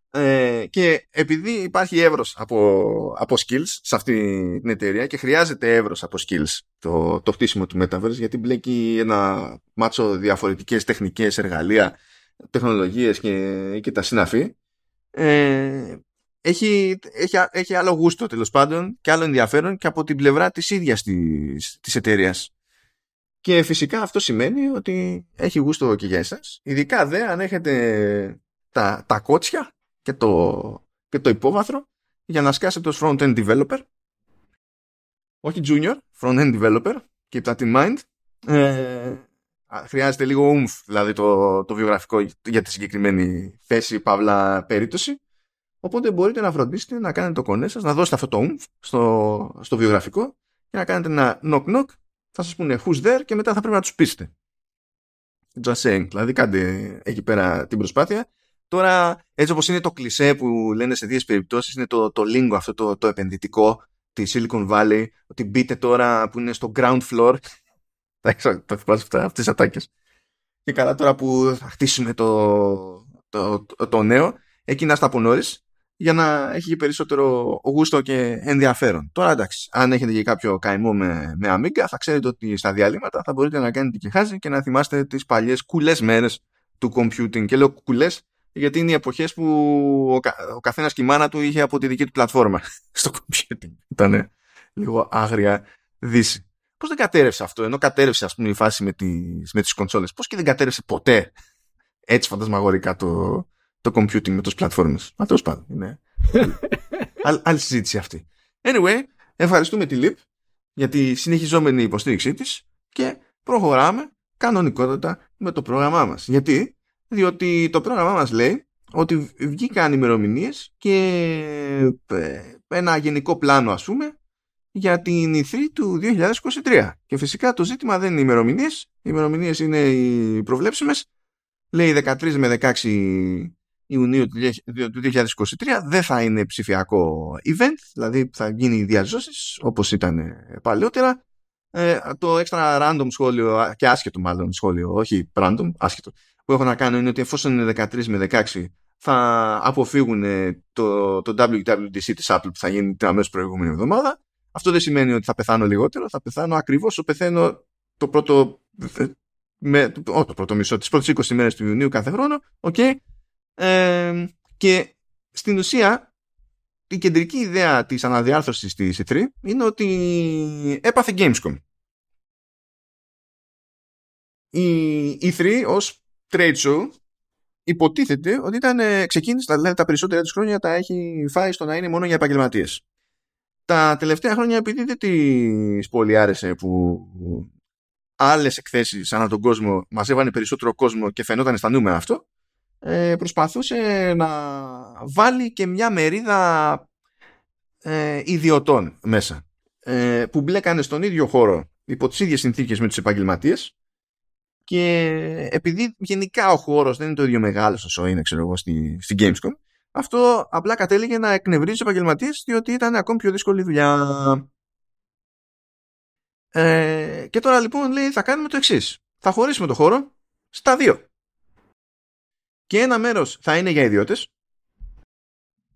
Ε, και επειδή υπάρχει εύρος από, από skills σε αυτή την εταιρεία και χρειάζεται εύρος από skills το, το χτίσιμο του Metaverse γιατί μπλέκει ένα μάτσο διαφορετικές τεχνικές εργαλεία, τεχνολογίες και, και τα συναφή ε, έχει, έχει, έχει άλλο γούστο τέλος πάντων και άλλο ενδιαφέρον και από την πλευρά της ίδιας της, της εταιρείας. Και φυσικά αυτό σημαίνει ότι έχει γούστο και για εσάς. Ειδικά δε αν έχετε τα, τα κότσια και το, και το υπόβαθρο για να σκάσετε ως front-end developer όχι junior, front-end developer keep that in mind ε, χρειάζεται λίγο oomph δηλαδή το, το βιογραφικό για τη συγκεκριμένη θέση παύλα περίπτωση οπότε μπορείτε να φροντίσετε να κάνετε το κονέ σας να δώσετε αυτό το oomph στο, στο βιογραφικό και να κάνετε ένα knock knock θα σας πούνε who's there και μετά θα πρέπει να τους πείσετε just saying δηλαδή κάντε εκεί πέρα την προσπάθεια Τώρα, έτσι όπως είναι το κλισέ που λένε σε δύο περιπτώσεις, είναι το, το lingo αυτό το, το επενδυτικό τη Silicon Valley, ότι μπείτε τώρα που είναι στο ground floor. Θα θυμάσαι αυτές τις ατάκες. Και καλά τώρα που θα χτίσουμε το, το, το, το νέο, εκεί να στα από νωρίς, για να έχει περισσότερο γούστο και ενδιαφέρον. Τώρα εντάξει, αν έχετε και κάποιο καημό με, με Amiga, θα ξέρετε ότι στα διαλύματα θα μπορείτε να κάνετε και χάζι και να θυμάστε τις παλιές κουλές μέρες του computing. Και λέω κουλές γιατί είναι οι εποχές που ο, κα, ο καθένας και η μάνα του είχε από τη δική του πλατφόρμα στο computing. Ήταν λίγο άγρια δύση. Πώς δεν κατέρευσε αυτό, ενώ κατέρευσε ας πούμε η φάση με τις, με τις κονσόλες. Πώς και δεν κατέρευσε ποτέ έτσι φαντασμαγορικά το, το computing με τις πλατφόρμες. Μα τέλος πάντων, είναι άλλη συζήτηση αυτή. Anyway, ευχαριστούμε τη LIP για τη συνεχιζόμενη υποστήριξή της και προχωράμε κανονικότατα με το πρόγραμμά μας. Γιατί; Διότι το πρόγραμμά μας λέει ότι βγήκαν ημερομηνίες και ε, ένα γενικό πλάνο ας πούμε για την E3 του 2023. Και φυσικά το ζήτημα δεν είναι οι ημερομηνίες. Οι ημερομηνίες είναι οι προβλέψιμες. Λέει 13 με 16 Ιουνίου του 2023 δεν θα είναι ψηφιακό event, δηλαδή θα γίνει διαζώσεις όπως ήταν παλαιότερα. Ε, το extra random σχόλιο και άσχετο μάλλον σχόλιο, όχι random, άσχετο, που έχω να κάνω είναι ότι εφόσον είναι 13 με 16 θα αποφύγουν το, το WWDC της Apple που θα γίνει την αμέσως προηγούμενη εβδομάδα. Αυτό δεν σημαίνει ότι θα πεθάνω λιγότερο, θα πεθάνω ακριβώς όσο πεθαίνω το πρώτο, με, το, το πρώτο μισό, τις πρώτες 20 μέρες του Ιουνίου κάθε χρόνο. Okay. Ε, και στην ουσία η κεντρική ιδέα της αναδιάρθρωσης της E3 είναι ότι έπαθε Gamescom. Η E3 ως trade show υποτίθεται ότι ήταν, ε, ξεκίνησε, δηλαδή τα περισσότερα της χρόνια τα έχει φάει στο να είναι μόνο για επαγγελματίες. Τα τελευταία χρόνια επειδή δεν τη πολύ άρεσε που άλλες εκθέσεις ανά τον κόσμο μαζεύανε περισσότερο κόσμο και φαινόταν στα νούμερα αυτό ε, προσπαθούσε να βάλει και μια μερίδα ε, ιδιωτών μέσα ε, που μπλέκανε στον ίδιο χώρο υπό τις ίδιες συνθήκες με τους επαγγελματίες και επειδή γενικά ο χώρος δεν είναι το ίδιο μεγάλος όσο είναι ξέρω εγώ, στη, στη Gamescom, αυτό απλά κατέληγε να εκνευρίζει τους επαγγελματίες διότι ήταν ακόμη πιο δύσκολη δουλειά. Ε, και τώρα λοιπόν λέει θα κάνουμε το εξής. Θα χωρίσουμε το χώρο στα δύο. Και ένα μέρος θα είναι για ιδιώτες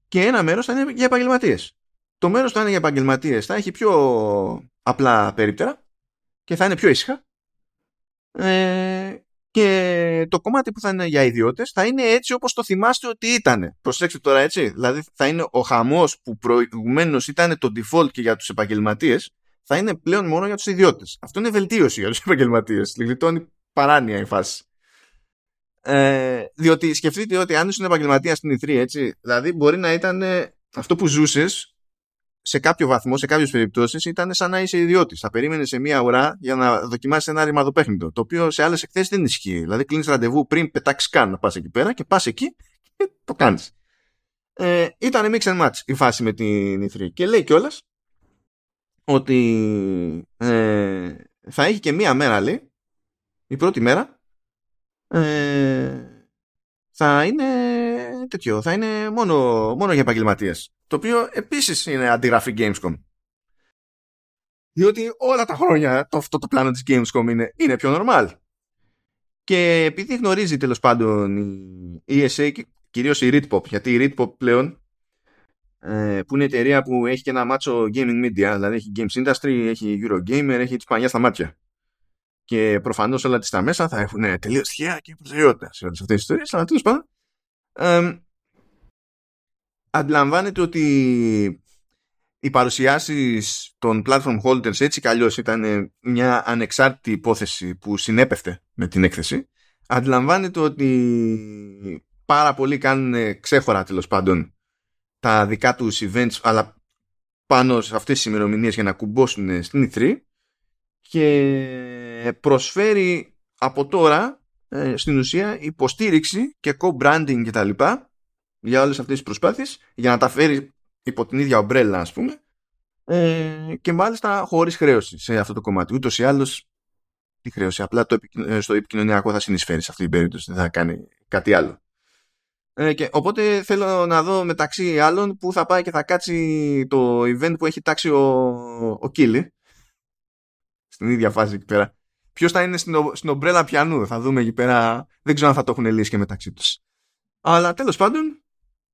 και ένα μέρος θα είναι για επαγγελματίες. Το μέρος που θα είναι για επαγγελματίες θα έχει πιο απλά περίπτερα και θα είναι πιο ήσυχα ε, και το κομμάτι που θα είναι για ιδιώτες θα είναι έτσι όπως το θυμάστε ότι ήταν. Προσέξτε τώρα έτσι. Δηλαδή θα είναι ο χαμός που προηγουμένως ήταν το default και για τους επαγγελματίες θα είναι πλέον μόνο για τους ιδιώτες. Αυτό είναι βελτίωση για τους επαγγελματίες. Λιγλιτώνει παράνοια η φάση. Ε, διότι σκεφτείτε ότι αν ήσουν επαγγελματία στην E3, έτσι, δηλαδή μπορεί να ήταν αυτό που ζούσες σε κάποιο βαθμό, σε κάποιες περιπτώσεις, ήταν σαν να είσαι ιδιώτης. Θα περίμενες σε μία ώρα για να δοκιμάσεις ένα ρημαδοπέχνητο. Το οποίο σε άλλες εκθέσεις δεν ισχύει. Δηλαδή, κλείνεις ραντεβού πριν πετάξεις καν να πας εκεί πέρα και πας εκεί και το κάνεις. Ε, ήταν mix and match η φάση με την E3. Και λέει κιόλας ότι ε, θα έχει και μία μέρα, λέει, η πρώτη μέρα, ε, θα είναι τέτοιο, θα είναι μόνο, μόνο για επαγγελματίες. Το οποίο επίσης είναι αντιγραφή Gamescom. Διότι όλα τα χρόνια το, αυτό το πλάνο της Gamescom είναι, είναι πιο normal. Και επειδή γνωρίζει τέλος πάντων η ESA και κυρίως η Ritpop, γιατί η Ritpop πλέον ε, που είναι εταιρεία που έχει και ένα μάτσο gaming media, δηλαδή έχει Games Industry, έχει Eurogamer, έχει τις πανιά στα μάτια. Και προφανώς όλα τις τα μέσα θα έχουν τελείως τυχαία και προτεραιότητα σε όλες αυτές τις ιστορίες, αλλά τέλος πάντων αντιλαμβάνεται ότι οι παρουσιάσεις των platform holders έτσι κι ήταν μια ανεξάρτητη υπόθεση που συνέπεφτε με την έκθεση. Αντιλαμβάνεται ότι πάρα πολλοί κάνουν ξέχωρα τέλος πάντων τα δικά τους events αλλά πάνω σε αυτές τις ημερομηνίες για να κουμπώσουν στην E3 και προσφέρει από τώρα ε, στην ουσία υποστήριξη και co-branding και τα λοιπά για όλες αυτές τις προσπάθειες για να τα φέρει υπό την ίδια ομπρέλα ας πούμε ε, και μάλιστα χωρίς χρέωση σε αυτό το κομμάτι. Ούτως ή άλλως τι χρέωση, απλά το, ε, στο επικοινωνιακό θα συνεισφέρει σε αυτή την περίπτωση, δεν θα κάνει κάτι άλλο. Ε, και, οπότε θέλω να δω μεταξύ άλλων που θα πάει και θα κάτσει το event που έχει τάξει ο, ο Κίλι στην ίδια φάση εκεί πέρα. Ποιος θα είναι στην, στην ομπρέλα πιανού, θα δούμε εκεί πέρα. Δεν ξέρω αν θα το έχουν λύσει και μεταξύ τους. Αλλά τέλος πάντων,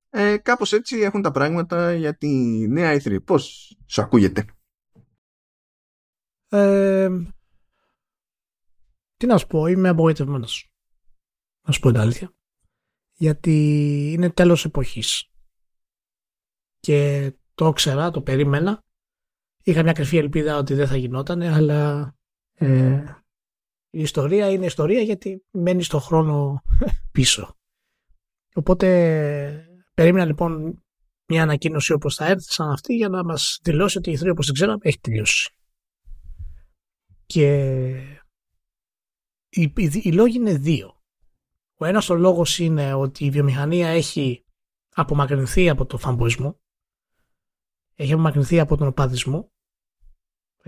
ε, κάπως έτσι έχουν τα πράγματα για τη νέα E3. Πώς σου ακούγεται; Ε, τι να σου πω, είμαι απογοητευμένος. Να σου πω την αλήθεια γιατί είναι τέλος εποχής. Και το ήξερα, το περίμενα. Είχα μια κρυφή ελπίδα ότι δεν θα γινόταν, αλλά ε, η ιστορία είναι ιστορία γιατί μένει στο χρόνο πίσω. Οπότε περίμενα λοιπόν μια ανακοίνωση όπως θα έρθει σαν αυτή για να μας δηλώσει ότι η ηθρία όπως την ξέραμε έχει τελειώσει. Και οι, οι, οι λόγοι είναι δύο. Ο ένας ο λόγος είναι ότι η βιομηχανία έχει απομακρυνθεί από το φαμποισμό, έχει απομακρυνθεί από τον οπαδισμό, ε,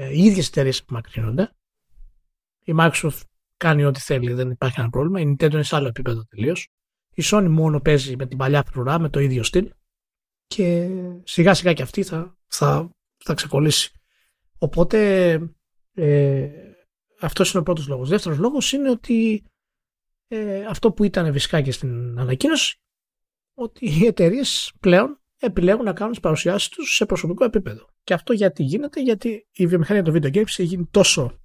οι ίδιες εταιρείες απομακρύνονται, η Microsoft κάνει ό,τι θέλει, δεν υπάρχει ένα πρόβλημα, η Nintendo είναι σε άλλο επίπεδο τελείως. Η Sony μόνο παίζει με την παλιά φρουρά, με το ίδιο στυλ και σιγά σιγά και αυτή θα, θα, θα ξεκολλήσει. Οπότε ε, αυτός είναι ο πρώτος λόγος. Δεύτερος λόγος είναι ότι ε, αυτό που ήταν φυσικά και στην ανακοίνωση, ότι οι εταιρείες πλέον επιλέγουν να κάνουν τις παρουσιάσεις τους σε προσωπικό επίπεδο. Και αυτό γιατί γίνεται, γιατί η βιομηχανία των video games έχει γίνει τόσο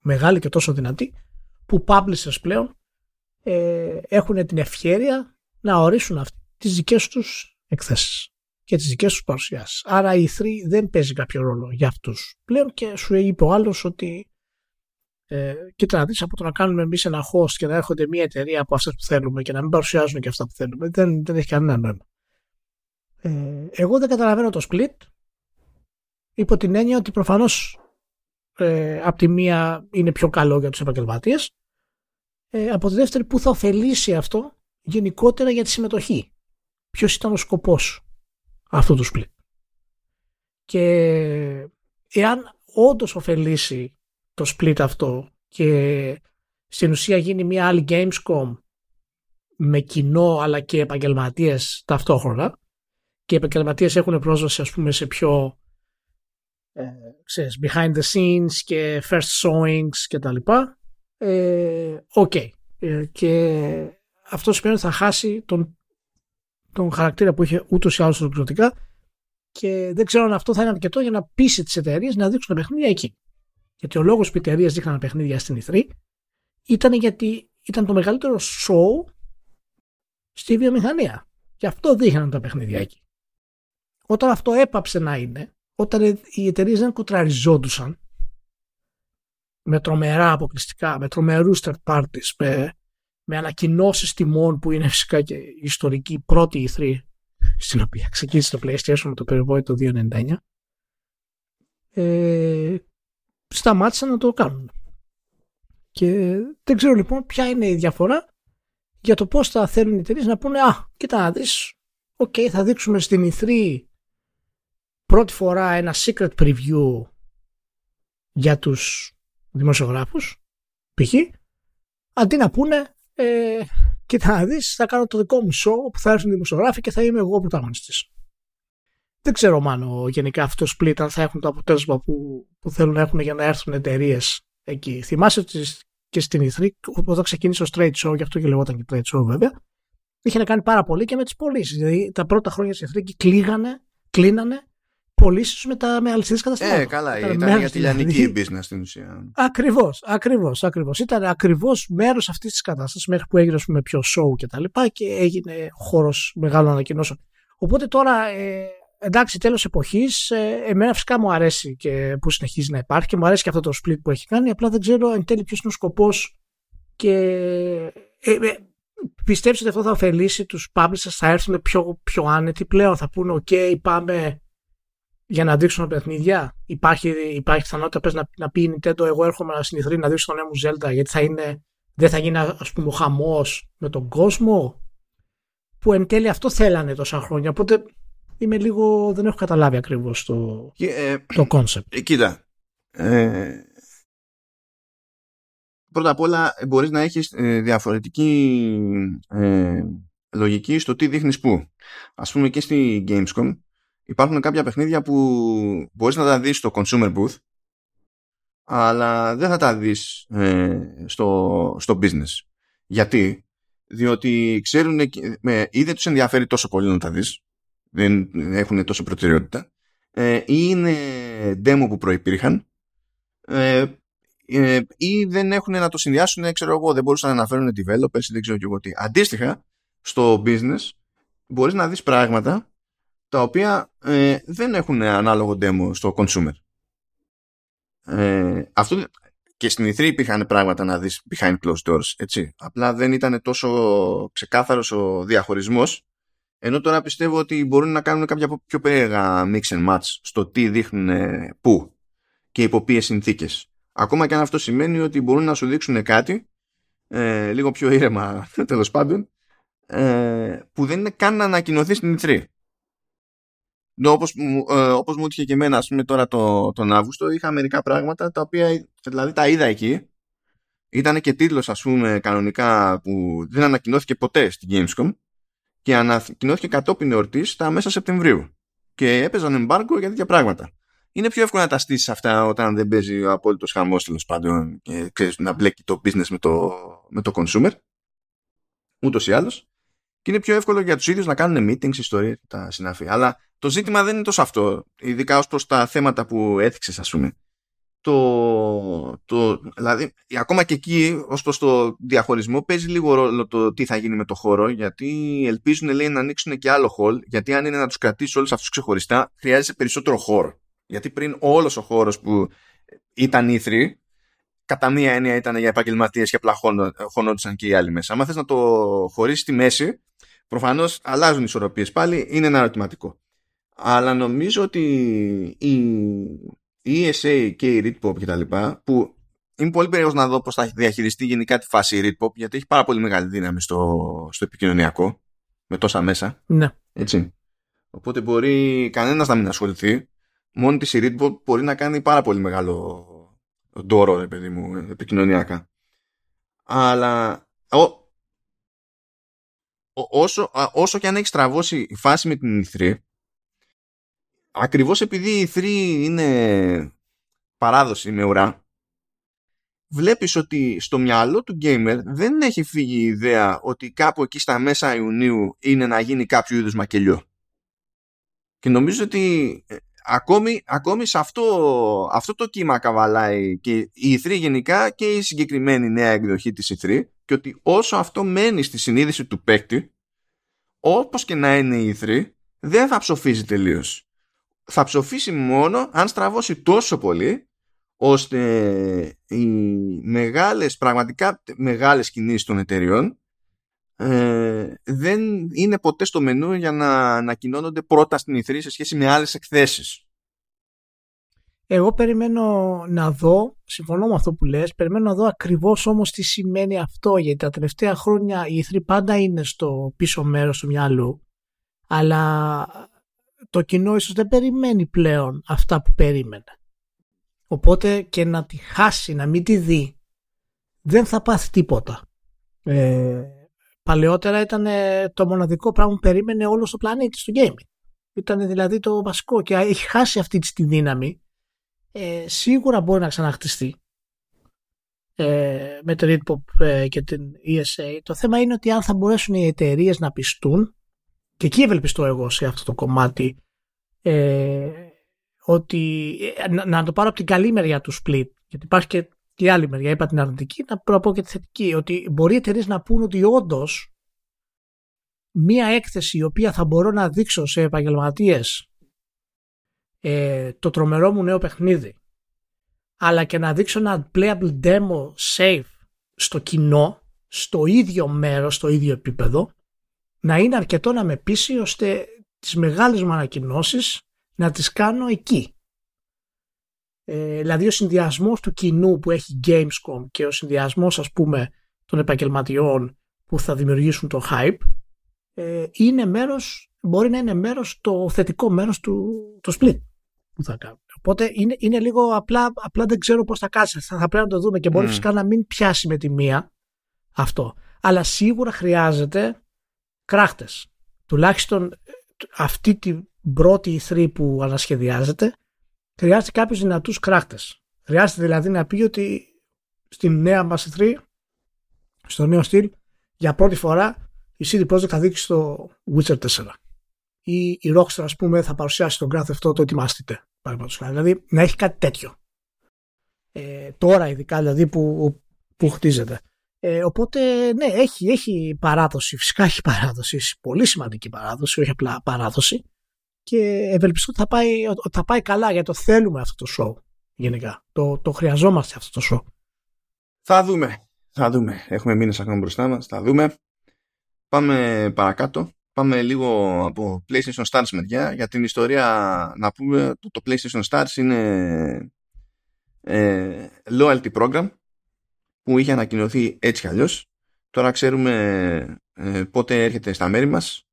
μεγάλη και τόσο δυνατή, που publishers πλέον ε, έχουν την ευχαίρεια να ορίσουν αυτές τις δικές τους εκθέσεις και τις δικές τους παρουσιάσεις. Άρα η 3 e δεν παίζει κάποιο ρόλο για αυτούς πλέον και σου είπε ο άλλος ότι ε, κοίτα να δεις από το να κάνουμε εμείς ένα host και να έρχονται μια εταιρεία από αυτές που θέλουμε και να μην παρουσιάζουν και αυτά που θέλουμε δεν, δεν έχει κανένα νόημα. Ε, εγώ δεν καταλαβαίνω το split υπό την έννοια ότι προφανώς ε, από τη μία είναι πιο καλό για τους επαγγελματίες ε, από τη δεύτερη που θα ωφελήσει αυτό γενικότερα για τη συμμετοχή; Ποιος ήταν ο σκοπός αυτού του split; Και εάν όντως ωφελήσει το split αυτό και στην ουσία γίνει μια άλλη Gamescom με κοινό αλλά και επαγγελματίες ταυτόχρονα και οι επαγγελματίες έχουν πρόσβαση ας πούμε σε πιο ε, ξέρεις, behind the scenes και first showings και τα λοιπά ε, ok ε, και αυτός σημαίνει ότι θα χάσει τον, τον χαρακτήρα που είχε ούτως ή άλλως ολοκληρωτικά και δεν ξέρω αν αυτό θα είναι αρκετό για να πείσει τις εταιρείες να δείξουν τα παιχνίδια εκεί. Γιατί ο λόγος που οι εταιρείες δείχναν παιχνίδια στην E3 ήταν γιατί ήταν το μεγαλύτερο show στη βιομηχανία. Γι' αυτό δείχναν τα παιχνίδια εκεί. Όταν αυτό έπαψε να είναι, όταν οι εταιρείες δεν κουτραριζόντουσαν με τρομερά αποκλειστικά, με τρομερούς third parties, με, με ανακοινώσεις τιμών που είναι φυσικά και η ιστορική πρώτη E3 στην οποία ξεκίνησε το PlayStation με το περιβόητο 299 ε, σταμάτησαν να το κάνουν. Και δεν ξέρω λοιπόν ποια είναι η διαφορά για το πώς θα θέλουν οι εταιρείες να πούνε «Α, κοίτα να δεις, OK, okay, θα δείξουμε στην E3 πρώτη φορά ένα secret preview για τους δημοσιογράφους, π.χ. Αντί να πούνε ε, κοίτα να δεις, θα κάνω το δικό μου show που θα έρθουν οι δημοσιογράφοι και θα είμαι εγώ πρωταγωνιστής δεν ξέρω μάλλον γενικά αυτό το split αν θα έχουν το αποτέλεσμα που, που θέλουν να έχουν για να έρθουν εταιρείες εκεί. Θυμάσαι ότι και στην E3, όταν ξεκίνησε ο Straight Show, γι' αυτό και λεγόταν και Straight Show βέβαια, είχε να κάνει πάρα πολύ και με τις πωλήσεις. Δηλαδή τα πρώτα χρόνια της E3 κλείγανε, κλείνανε πωλήσεις με, τα, με αλυσίδες καταστημάτων. Ε, καλά, ήταν, ήταν για τη λιανική δηλαδή. business στην ουσία. Ακριβώς, ακριβώς, ακριβώς. Ήταν ακριβώς μέρος αυτής της κατάστασης μέχρι που έγινε με πιο show και τα λοιπά και έγινε χώρος μεγάλων ανακοινώσεων. Οπότε τώρα ε, εντάξει, τέλος εποχής, ε, εμένα φυσικά μου αρέσει και που συνεχίζει να υπάρχει και μου αρέσει και αυτό το split που έχει κάνει, απλά δεν ξέρω εν τέλει ποιος είναι ο σκοπός και ε, ε, Πιστεύεις ότι αυτό θα ωφελήσει τους publishers, θα έρθουν πιο, πιο άνετοι πλέον, θα πούνε ok πάμε για να δείξουν παιχνίδια. Υπάρχει, υπάρχει πιθανότητα πες, να, να πει η Nintendo εγώ έρχομαι να συνηθρεί να δείξω τον νέο μου Zelda γιατί θα είναι, δεν θα γίνει ας πούμε ο χαμός με τον κόσμο που εν τέλει αυτό θέλανε τόσα χρόνια. Οπότε είμαι λίγο, δεν έχω καταλάβει ακριβώς το, ε, το concept. Ε, κοίτα, ε, πρώτα απ' όλα μπορείς να έχεις ε, διαφορετική ε, λογική στο τι δείχνεις πού. Ας πούμε και στη Gamescom υπάρχουν κάποια παιχνίδια που μπορείς να τα δεις στο consumer booth αλλά δεν θα τα δεις ε, στο, στο business. Γιατί; Διότι ξέρουν ή δεν τους ενδιαφέρει τόσο πολύ να τα δεις δεν έχουν τόσο προτεραιότητα ε, ή είναι demo που προϋπήρχαν ε, ε, ή δεν έχουν να το συνδυάσουν, ξέρω εγώ, δεν μπορούσαν να αναφέρουν developers ή δεν ξέρω και εγώ τι. Αντίστοιχα, στο business μπορείς να δεις πράγματα τα οποία ε, δεν έχουν ανάλογο demo στο consumer. Ε, αυτό και στην E3 υπήρχαν πράγματα να δεις behind closed doors, έτσι. Απλά δεν ήταν τόσο ξεκάθαρος ο διαχωρισμός ενώ τώρα πιστεύω ότι μπορούν να κάνουν κάποια πιο περίεργα mix and match στο τι δείχνουν πού και υπό ποιες συνθήκες. Ακόμα και αν αυτό σημαίνει ότι μπορούν να σου δείξουν κάτι ε, λίγο πιο ήρεμα τέλος πάντων ε, που δεν είναι καν να ανακοινωθείς στην E3. Όπως, ε, όπως μου είχε και εμένα ας πούμε τώρα το, τον Αύγουστο είχα μερικά πράγματα τα οποία δηλαδή τα είδα εκεί ήταν και τίτλος ας πούμε κανονικά που δεν ανακοινώθηκε ποτέ στην Gamescom και ανακοινώθηκε κατόπιν εορτής τα μέσα Σεπτεμβρίου και έπαιζαν εμπάργκο για τέτοια πράγματα είναι πιο εύκολο να τα στήσεις αυτά όταν δεν παίζει ο απόλυτος χαμός τέλος πάντων και ξέρεις, να μπλέκει το business με το, με το consumer. Ούτως ή άλλως. Και είναι πιο εύκολο για τους ίδιους να κάνουν meetings, ιστορίες τα συναφή. Αλλά το ζήτημα δεν είναι τόσο αυτό. Ειδικά ως προς τα θέματα που έθιξες, ας πούμε. Το, το, δηλαδή, ακόμα και εκεί, ως προς το διαχωρισμό, παίζει λίγο ρόλο το τι θα γίνει με το χώρο, γιατί ελπίζουν λέει, να ανοίξουν και άλλο hall, γιατί αν είναι να τους κρατήσει όλους αυτούς ξεχωριστά, χρειάζεται περισσότερο χώρο. Γιατί πριν όλος ο χώρος που ήταν ήθροι, κατά μία έννοια ήταν για επαγγελματίες και απλά χωνόντουσαν και οι άλλοι μέσα. Αν θες να το χωρίσεις στη μέση, προφανώς αλλάζουν οι ισορροπίες πάλι, είναι ένα ερωτηματικό. Αλλά νομίζω ότι η, η ESA και η Ritpop κτλ. που είμαι πολύ περίεργος να δω πώς θα διαχειριστεί γενικά τη φάση η Ritpop, γιατί έχει πάρα πολύ μεγάλη δύναμη στο, στο επικοινωνιακό, με τόσα μέσα. Ναι. Έτσι. Οπότε μπορεί κανένας να μην ασχοληθεί μόνη της η Readbot μπορεί να κάνει πάρα πολύ μεγάλο ντόρο, ρε παιδί μου, επικοινωνιακά. Αλλά όσο, όσο και αν έχεις τραβώσει η φάση με την E3, ακριβώς επειδή η E3 είναι παράδοση με ουρά, βλέπεις ότι στο μυαλό του gamer δεν έχει φύγει η ιδέα ότι κάπου εκεί στα μέσα Ιουνίου είναι να γίνει κάποιο είδους μακελιό. Και νομίζω ότι ε, ακόμη, ακόμη σε αυτό, αυτό το κύμα καβαλάει και η E3 γενικά και η συγκεκριμένη νέα εκδοχή της E3 και ότι όσο αυτό μένει στη συνείδηση του παίκτη όπως και να είναι η E3 δεν θα ψοφίζει τελείως. Θα ψοφήσει μόνο αν στραβώσει τόσο πολύ ώστε οι μεγάλες, πραγματικά μεγάλες κινήσεις των εταιριών ε, δεν είναι ποτέ στο μενού για να ανακοινώνονται πρώτα στην ηθρή σε σχέση με άλλες εκθέσεις. Εγώ περιμένω να δω, συμφωνώ με αυτό που λες, περιμένω να δω ακριβώς όμως τι σημαίνει αυτό, γιατί τα τελευταία χρόνια η ηθρή πάντα είναι στο πίσω μέρος του μυαλού, αλλά το κοινό ίσως δεν περιμένει πλέον αυτά που περίμενε. Οπότε και να τη χάσει, να μην τη δει, δεν θα πάθει τίποτα. Ε, Παλαιότερα ήταν το μοναδικό πράγμα που περίμενε όλος το πλανήτης στο gaming. Ήταν δηλαδή το βασικό και έχει χάσει αυτή τη δύναμη. Ε, σίγουρα μπορεί να ξαναχτιστεί ε, με το Ritpop ε, και την ESA. Το θέμα είναι ότι αν θα μπορέσουν οι εταιρείες να πιστούν και εκεί ευελπιστώ εγώ σε αυτό το κομμάτι ε, ότι ε, να, να, το πάρω από την καλή μεριά του split γιατί υπάρχει και και η άλλη μεριά, είπα την αρνητική, να πω και τη θετική, ότι μπορεί οι εταιρείες να πούν ότι όντως μία έκθεση η οποία θα μπορώ να δείξω σε επαγγελματίες ε, το τρομερό μου νέο παιχνίδι, αλλά και να δείξω ένα playable demo safe στο κοινό, στο ίδιο μέρος, στο ίδιο επίπεδο, να είναι αρκετό να με πείσει ώστε τις μεγάλες μου ανακοινώσεις να τις κάνω εκεί. Ε, δηλαδή ο συνδυασμός του κοινού που έχει Gamescom και ο συνδυασμός ας πούμε των επαγγελματιών που θα δημιουργήσουν το hype ε, είναι μέρος, μπορεί να είναι μέρος το θετικό μέρος του το split που θα κάνω. Οπότε είναι, είναι λίγο απλά, απλά δεν ξέρω πώς θα κάτσει. Θα, θα πρέπει να το δούμε και μπορεί mm. φυσικά να μην πιάσει με τη μία αυτό. Αλλά σίγουρα χρειάζεται κράχτες. Τουλάχιστον ε, αυτή την πρώτη e που ανασχεδιάζεται χρειάζεται κάποιους δυνατούς κράχτες. Χρειάζεται δηλαδή να πει ότι στην νέα μας e στο νέο στυλ, για πρώτη φορά η CD Projekt θα δείξει στο Witcher 4. Ή η Rockstar, ας πούμε, θα παρουσιάσει τον Grand αυτό το ετοιμάστητε. Δηλαδή, να έχει κάτι τέτοιο. Ε, τώρα ειδικά, δηλαδή, που, που χτίζεται. Ε, οπότε, ναι, έχει, έχει παράδοση. Φυσικά έχει παράδοση. Πολύ σημαντική παράδοση, όχι απλά παράδοση. Και ευελπιστώ ότι θα πάει, ότι θα πάει καλά, γιατί το θέλουμε αυτό το show. Γενικά. Το, το χρειαζόμαστε αυτό το show. Θα δούμε. Θα δούμε. Έχουμε μήνες ακόμα μπροστά μας. Θα δούμε. Πάμε παρακάτω. Πάμε λίγο από PlayStation Stars μεριά. Για την ιστορία να πούμε το, το PlayStation Stars είναι ε, loyalty program που είχε ανακοινωθεί έτσι κι αλλιώς. Τώρα ξέρουμε ε, πότε έρχεται στα μέρη μας.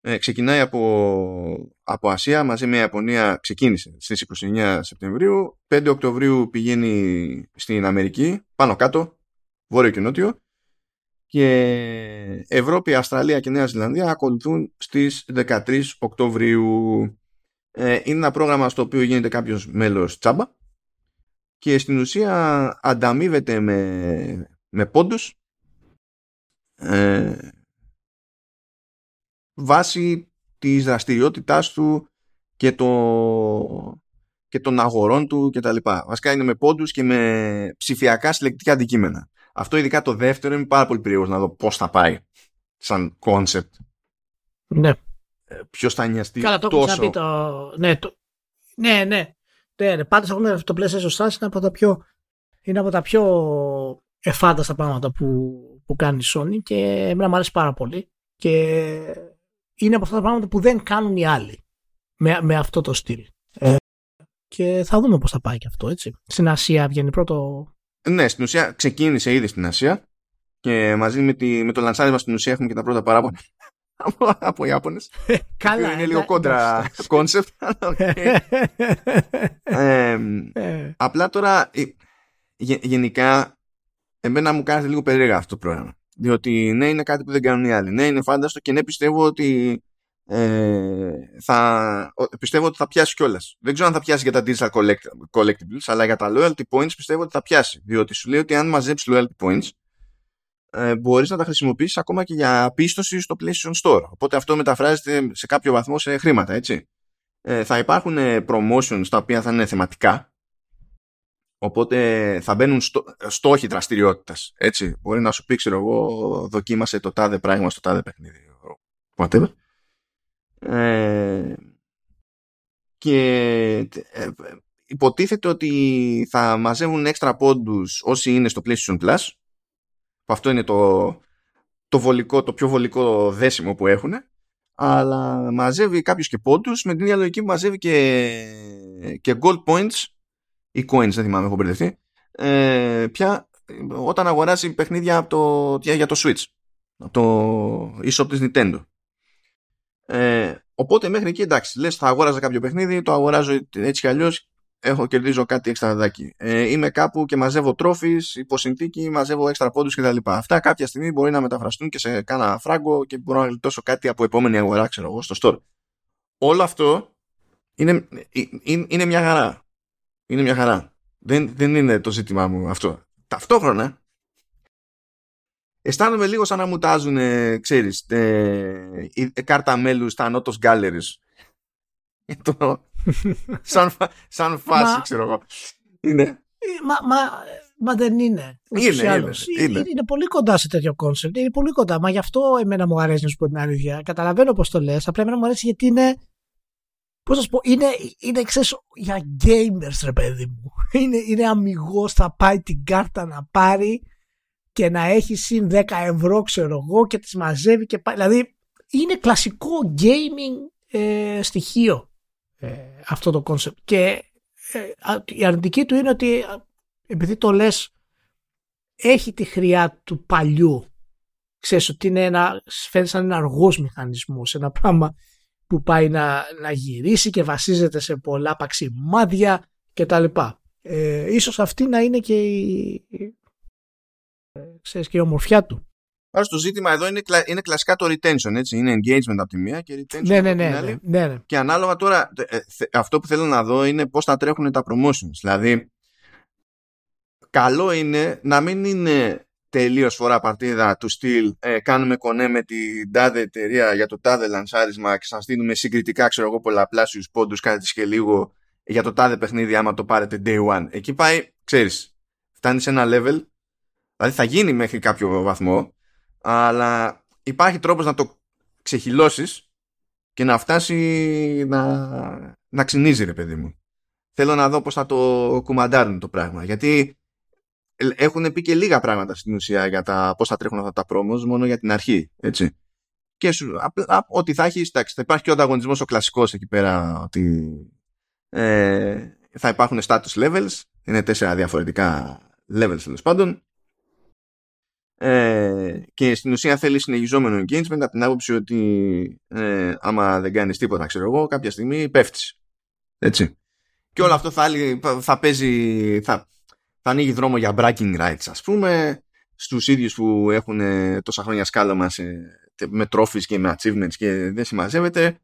Ε, ξεκινάει από, από Ασία μαζί με Ιαπωνία ξεκίνησε στις 29 Σεπτεμβρίου. 5 Οκτωβρίου πηγαίνει στην Αμερική πάνω κάτω βόρειο και νότιο και Ευρώπη, Αυστραλία και Νέα Ζηλανδία ακολουθούν στις 13 Οκτωβρίου. Ε, είναι ένα πρόγραμμα στο οποίο γίνεται κάποιος μέλος τσάμπα και στην ουσία ανταμείβεται με, με πόντους ε, βάσει της δραστηριότητάς του και, το, και των αγορών του κτλ. Βασικά είναι με πόντους και με ψηφιακά συλλεκτικά αντικείμενα. Αυτό ειδικά το δεύτερο είμαι πάρα πολύ περίεργος να δω πώς θα πάει σαν concept. Ναι. Ε, ποιος θα νοιαστεί Καλά, το τόσο. Πει το... Ναι, το... ναι, ναι. Ναι, ναι. Πάντως έχουμε το PlayStation Stars είναι από τα πιο, είναι από τα πιο εφάνταστα πράγματα που, που κάνει η Sony και εμένα μου αρέσει πάρα πολύ και είναι από αυτά τα πράγματα που δεν κάνουν οι άλλοι με, με αυτό το στυλ. Ε, και θα δούμε πώς θα πάει και αυτό, έτσι. Στην Ασία βγαίνει πρώτο ναι, στην ουσία ξεκίνησε ήδη στην Ασία και μαζί με, τη, με το λανσάρισμα στην ουσία έχουμε και τα πρώτα παράπονα από, από Ιάπωνες. Καλά. Είναι λίγο κόντρα concept. Απλά τώρα γενικά εμένα μου κάνει λίγο περίεργα αυτό το πρόγραμμα. Διότι ναι είναι κάτι που δεν κάνουν οι άλλοι. Ναι είναι φάνταστο και ναι πιστεύω ότι ε, θα, πιστεύω ότι θα πιάσει κιόλα. Δεν ξέρω αν θα πιάσει για τα digital collectibles, αλλά για τα loyalty points πιστεύω ότι θα πιάσει. Διότι σου λέει ότι αν μαζέψει loyalty points, ε, μπορείς να τα χρησιμοποιήσεις ακόμα και για πίστοση στο PlayStation Store. Οπότε αυτό μεταφράζεται σε κάποιο βαθμό σε χρήματα, έτσι. Ε, θα υπάρχουν promotions τα οποία θα είναι θεματικά. Οπότε θα μπαίνουν στο, στόχοι δραστηριότητας. Έτσι. Μπορεί να σου πει, ξέρω εγώ, δοκίμασε το τάδε πράγμα στο τάδε παιχνίδι. Whatever. Ε, και ε, υποτίθεται ότι θα μαζεύουν έξτρα πόντους όσοι είναι στο PlayStation Plus που αυτό είναι το, το, βολικό, το πιο βολικό δέσιμο που έχουν αλλά μαζεύει κάποιος και πόντους με την ίδια λογική που μαζεύει και, και gold points ή coins δεν θυμάμαι έχω μπερδευτεί. Ε, πια όταν αγοράσει παιχνίδια από το, για το Switch από το eShop της Nintendo. Ε, οπότε μέχρι εκεί εντάξει, λες θα αγόραζα κάποιο παιχνίδι, το αγοράζω έτσι κι αλλιώς, έχω κερδίζω κάτι έξτρα δάκι. Ε, είμαι κάπου και μαζεύω τρόφις, υποσυνθήκη, μαζεύω έξτρα πόντους κτλ. Αυτά κάποια στιγμή μπορεί να μεταφραστούν και σε κάνα φράγκο και μπορώ να γλιτώσω κάτι από επόμενη αγορά, ξέρω εγώ, στο store. Όλο αυτό είναι, είναι, είναι μια χαρά. Είναι μια χαρά. Δεν, δεν είναι το ζήτημά μου αυτό. Ταυτόχρονα αισθάνομαι λίγο σαν να μου τάζουν, ξέρεις, ε, η κάρτα μέλους στα Notos Galleries. Σαν, σαν φάση, ξέρω εγώ. Είναι. Ε, μα, μα, μα δεν είναι. Είναι, είναι, είναι, είναι. είναι, πολύ κοντά σε τέτοιο concept. Είναι πολύ κοντά. Μα γι' αυτό εμένα μου αρέσει να σου πω την αλήθεια. Καταλαβαίνω πώς το λες. Απλά εμένα μου αρέσει γιατί είναι. Πώς να σου πω, είναι, είναι ξέρεις, για gamers, ρε παιδί μου. Είναι, είναι αμυγός, θα πάει την κάρτα να πάρει και να έχει συν 10 ευρώ ξέρω εγώ και τις μαζεύει και πάει. Δηλαδή είναι κλασικό gaming ε, στοιχείο ε, αυτό το concept και ε, η αρνητική του είναι ότι επειδή το λες έχει τη χρειά του παλιού ξέρεις ότι είναι ένα, φαίνεται σαν ένα αργός μηχανισμός, ένα πράγμα που πάει να, να γυρίσει και βασίζεται σε πολλά παξιμάδια και τα λοιπά. Ε, ίσως αυτή να είναι και η, ε, ξέρεις, και η ομορφιά του. Άρα το ζήτημα εδώ είναι, είναι κλασικά το retention, έτσι. Είναι engagement από τη μία και retention ναι, από ναι, την ναι, άλλη. ναι, ναι. Και ανάλογα τώρα, ε, αυτό που θέλω να δω είναι πώς θα τρέχουν τα promotions. Δηλαδή, καλό είναι να μην είναι τελείως φορά παρτίδα του στυλ ε, κάνουμε κονέ με την τάδε εταιρεία για το τάδε λανσάρισμα και σας δίνουμε συγκριτικά ξέρω εγώ πολλαπλάσιους πόντους κάτι και λίγο για το τάδε παιχνίδι άμα το πάρετε day one. Εκεί πάει, ξέρεις, φτάνει σε ένα level δηλαδή θα γίνει μέχρι κάποιο βαθμό αλλά υπάρχει τρόπος να το ξεχυλώσεις και να φτάσει να, να ξυνίζει ρε παιδί μου. Θέλω να δω πώς θα το κουμαντάρουν το πράγμα γιατί έχουν πει και λίγα πράγματα στην ουσία για τα πώς θα τρέχουν αυτά τα promos μόνο για την αρχή, έτσι. Και σου, ότι θα έχεις, εντάξει, θα υπάρχει και ο ανταγωνισμός ο κλασικός εκεί πέρα, ότι ε, θα υπάρχουν status levels, είναι τέσσερα διαφορετικά levels τέλος πάντων. Ε, και στην ουσία θέλει συνεχιζόμενο engagement από την άποψη ότι ε, άμα δεν κάνεις τίποτα, ξέρω εγώ, κάποια στιγμή πέφτεις. Έτσι. Και όλο αυτό θα, θα παίζει, θα, θα ανοίγει δρόμο για bragging rights ας πούμε στους ίδιους που έχουν τόσα χρόνια σκάλωμα σε, με trophies και με achievements και δεν συμμαζεύεται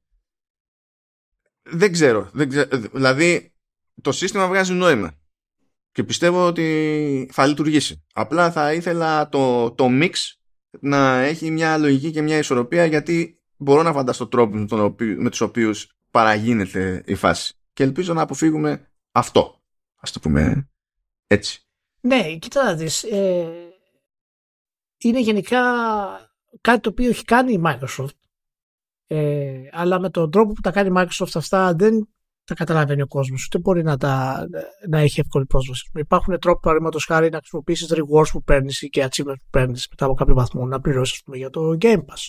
δεν ξέρω, δεν ξέρω δηλαδή το σύστημα βγάζει νόημα και πιστεύω ότι θα λειτουργήσει απλά θα ήθελα το, το mix να έχει μια λογική και μια ισορροπία γιατί μπορώ να φανταστώ τρόπο με τους οποίους παραγίνεται η φάση και ελπίζω να αποφύγουμε αυτό ας το πούμε έτσι. Ναι, κοίτα να δεις. Ε, είναι γενικά κάτι το οποίο έχει κάνει η Microsoft. Ε, αλλά με τον τρόπο που τα κάνει η Microsoft αυτά δεν τα καταλαβαίνει ο κόσμος, ούτε μπορεί να, τα, να έχει εύκολη πρόσβαση. Υπάρχουν τρόποι, παραδείγματος χάρη, να χρησιμοποιήσεις rewards που παίρνεις και achievements που παίρνεις μετά από κάποιο βαθμό, να πληρώσεις για το Game Pass.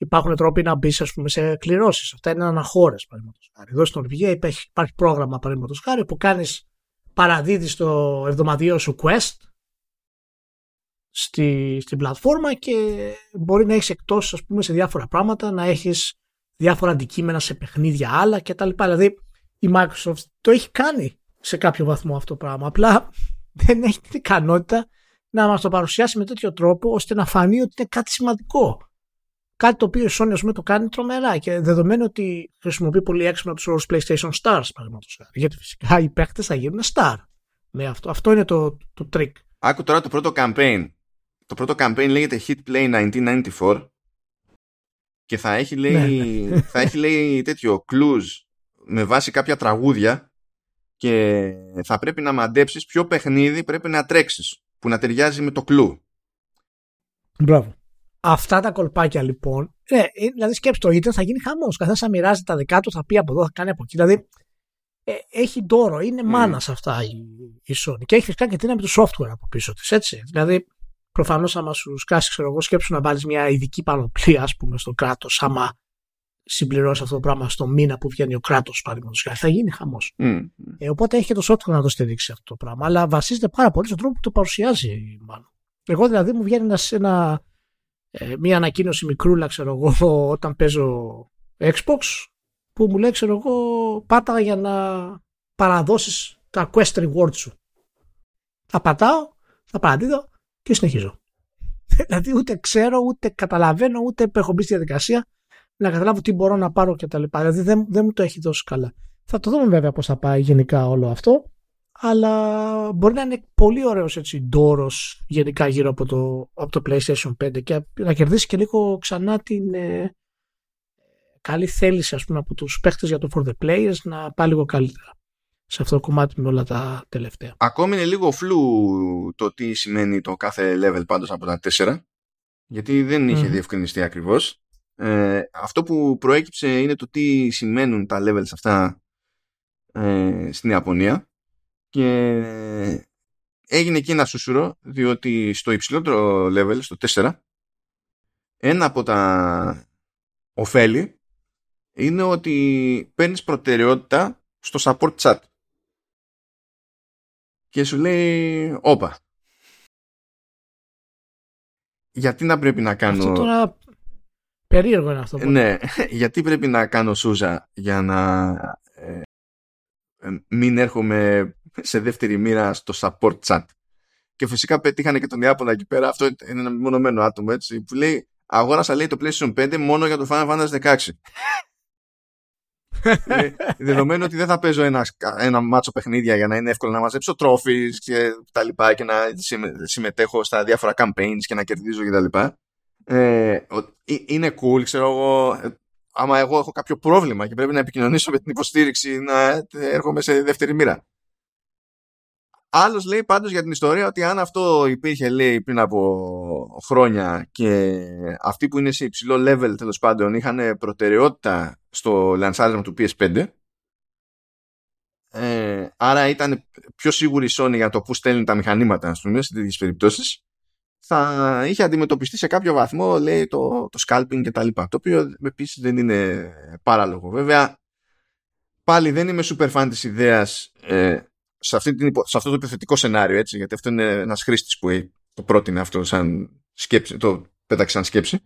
Υπάρχουν τρόποι να μπεις σε κληρώσεις. Αυτά είναι αναχώρες, παραδείγματος χάρη. Εδώ στην Ορβηγία υπάρχει, υπάρχει πρόγραμμα, παραδείγματος χάρη, που κάνεις παραδίδεις το εβδομαδιαίο σου quest στη, στην πλατφόρμα και μπορεί να έχεις εκτός ας πούμε σε διάφορα πράγματα, να έχεις διάφορα αντικείμενα σε παιχνίδια άλλα και τα λοιπά. Δηλαδή η Microsoft το έχει κάνει σε κάποιο βαθμό αυτό το πράγμα. Απλά δεν έχει την ικανότητα να μας το παρουσιάσει με τέτοιο τρόπο ώστε να φανεί ότι είναι κάτι σημαντικό. Κάτι το οποίο η Sony ας πούμε, το κάνει τρομερά και δεδομένου ότι χρησιμοποιεί πολύ έξυπνα τους όρους PlayStation Stars, παραδείγματος Γιατί φυσικά οι παίχτε θα γίνουν star. Με αυτό. αυτό είναι το, το trick. Άκου τώρα το πρώτο campaign. Το πρώτο campaign λέγεται Hit Play 1994 και θα έχει λέει, ναι, ναι. θα έχει λέει τέτοιο clues με βάση κάποια τραγούδια και θα πρέπει να μαντέψεις ποιο παιχνίδι πρέπει να τρέξεις που να ταιριάζει με το κλου. Μπράβο. Αυτά τα κολπάκια λοιπόν, ε, ε δηλαδή σκέψτε το ίντερνετ θα γίνει χαμός. Καθένα θα μοιράζει τα δικά του, θα πει από εδώ, θα κάνει από εκεί. Δηλαδή ε, έχει δώρο, είναι mm. μάνας σε αυτά η, η Sony. Και έχει φυσικά και την με το software από πίσω της, έτσι. Δηλαδή, προφανώς άμα σου σκάσεις, ξέρω εγώ, σκέψου να βάλεις μια ειδική πανοπλία, ας πούμε, στο κράτος, άμα συμπληρώσει αυτό το πράγμα στο μήνα που βγαίνει ο κράτος, παραδείγματος χάρη, θα γίνει χαμός. Mm. Ε, οπότε έχει και το software να το στηρίξει αυτό το πράγμα. Αλλά βασίζεται πάρα πολύ στον τρόπο που το παρουσιάζει, μάλλον. Εγώ δηλαδή μου βγαίνει ένας, ένα ε, μία ανακοίνωση μικρούλα, ξέρω εγώ, όταν παίζω Xbox, που μου λέει, ξέρω εγώ, πάτα για να παραδώσεις τα quest rewards σου. Θα πατάω, θα παραδίδω και συνεχίζω. δηλαδή ούτε ξέρω, ούτε καταλαβαίνω, ούτε έχω μπει στη διαδικασία να καταλάβω τι μπορώ να πάρω κτλ. Δηλαδή δεν, δεν μου το έχει δώσει καλά. Θα το δούμε βέβαια πώς θα πάει γενικά όλο αυτό αλλά μπορεί να είναι πολύ ωραίος έτσι ντόρος γενικά γύρω από το, από το PlayStation 5 και να κερδίσει και λίγο ξανά την ε, καλή θέληση ας πούμε από τους παίχτες για το For the Players να πάει λίγο καλύτερα σε αυτό το κομμάτι με όλα τα τελευταία. Ακόμη είναι λίγο φλού το τι σημαίνει το κάθε level πάντως από τα 4 γιατί δεν είχε mm. διευκρινιστεί ακριβώς. Ε, αυτό που προέκυψε είναι το τι σημαίνουν τα levels αυτά ε, στην Ιαπωνία. Και έγινε εκεί ένα σούσουρο διότι στο υψηλότερο level, στο 4 ένα από τα ωφέλη είναι ότι παίρνεις προτεραιότητα στο support chat. Και σου λέει όπα γιατί να πρέπει να κάνω αυτό τώρα περίεργο είναι αυτό ναι, γιατί πρέπει να κάνω σούζα για να ε, ε, μην έρχομαι σε δεύτερη μοίρα στο support chat; Και φυσικά πετύχανε και τον Ιάπωνα εκεί πέρα. Αυτό είναι ένα μονομένο άτομο έτσι που λέει αγόρασα λέει το PlayStation 5 μόνο για το Final Fantasy 16 ε, δεδομένου ότι δεν θα παίζω ένα, ένα μάτσο παιχνίδια για να είναι εύκολο να μαζέψω τρόφις και τα λοιπά και να συμμετέχω στα διάφορα campaigns και να κερδίζω και τα λοιπά ε, είναι cool ξέρω εγώ ε, άμα εγώ έχω κάποιο πρόβλημα και πρέπει να επικοινωνήσω με την υποστήριξη να έρχομαι σε δεύτερη μοίρα. Άλλος λέει πάντως για την ιστορία ότι αν αυτό υπήρχε λέει πριν από χρόνια και αυτοί που είναι σε υψηλό level τέλος πάντων είχαν προτεραιότητα στο λανσάρισμα του PS5 ες, άρα ήταν πιο σίγουρη η Sony για το που στέλνει τα μηχανήματα ας πούμε, σε τέτοιες περιπτώσεις θα είχε αντιμετωπιστεί σε κάποιο βαθμό λέει το, το scalping και τα λοιπά το οποίο επίσης δεν είναι παράλογο βέβαια πάλι δεν είμαι super fan της ιδέας ε, σε, αυτή την, σε αυτό το επιθετικό σενάριο, έτσι, γιατί αυτό είναι ένας χρήστης που το πρότεινε αυτό σαν σκέψη, το πέταξε σαν σκέψη.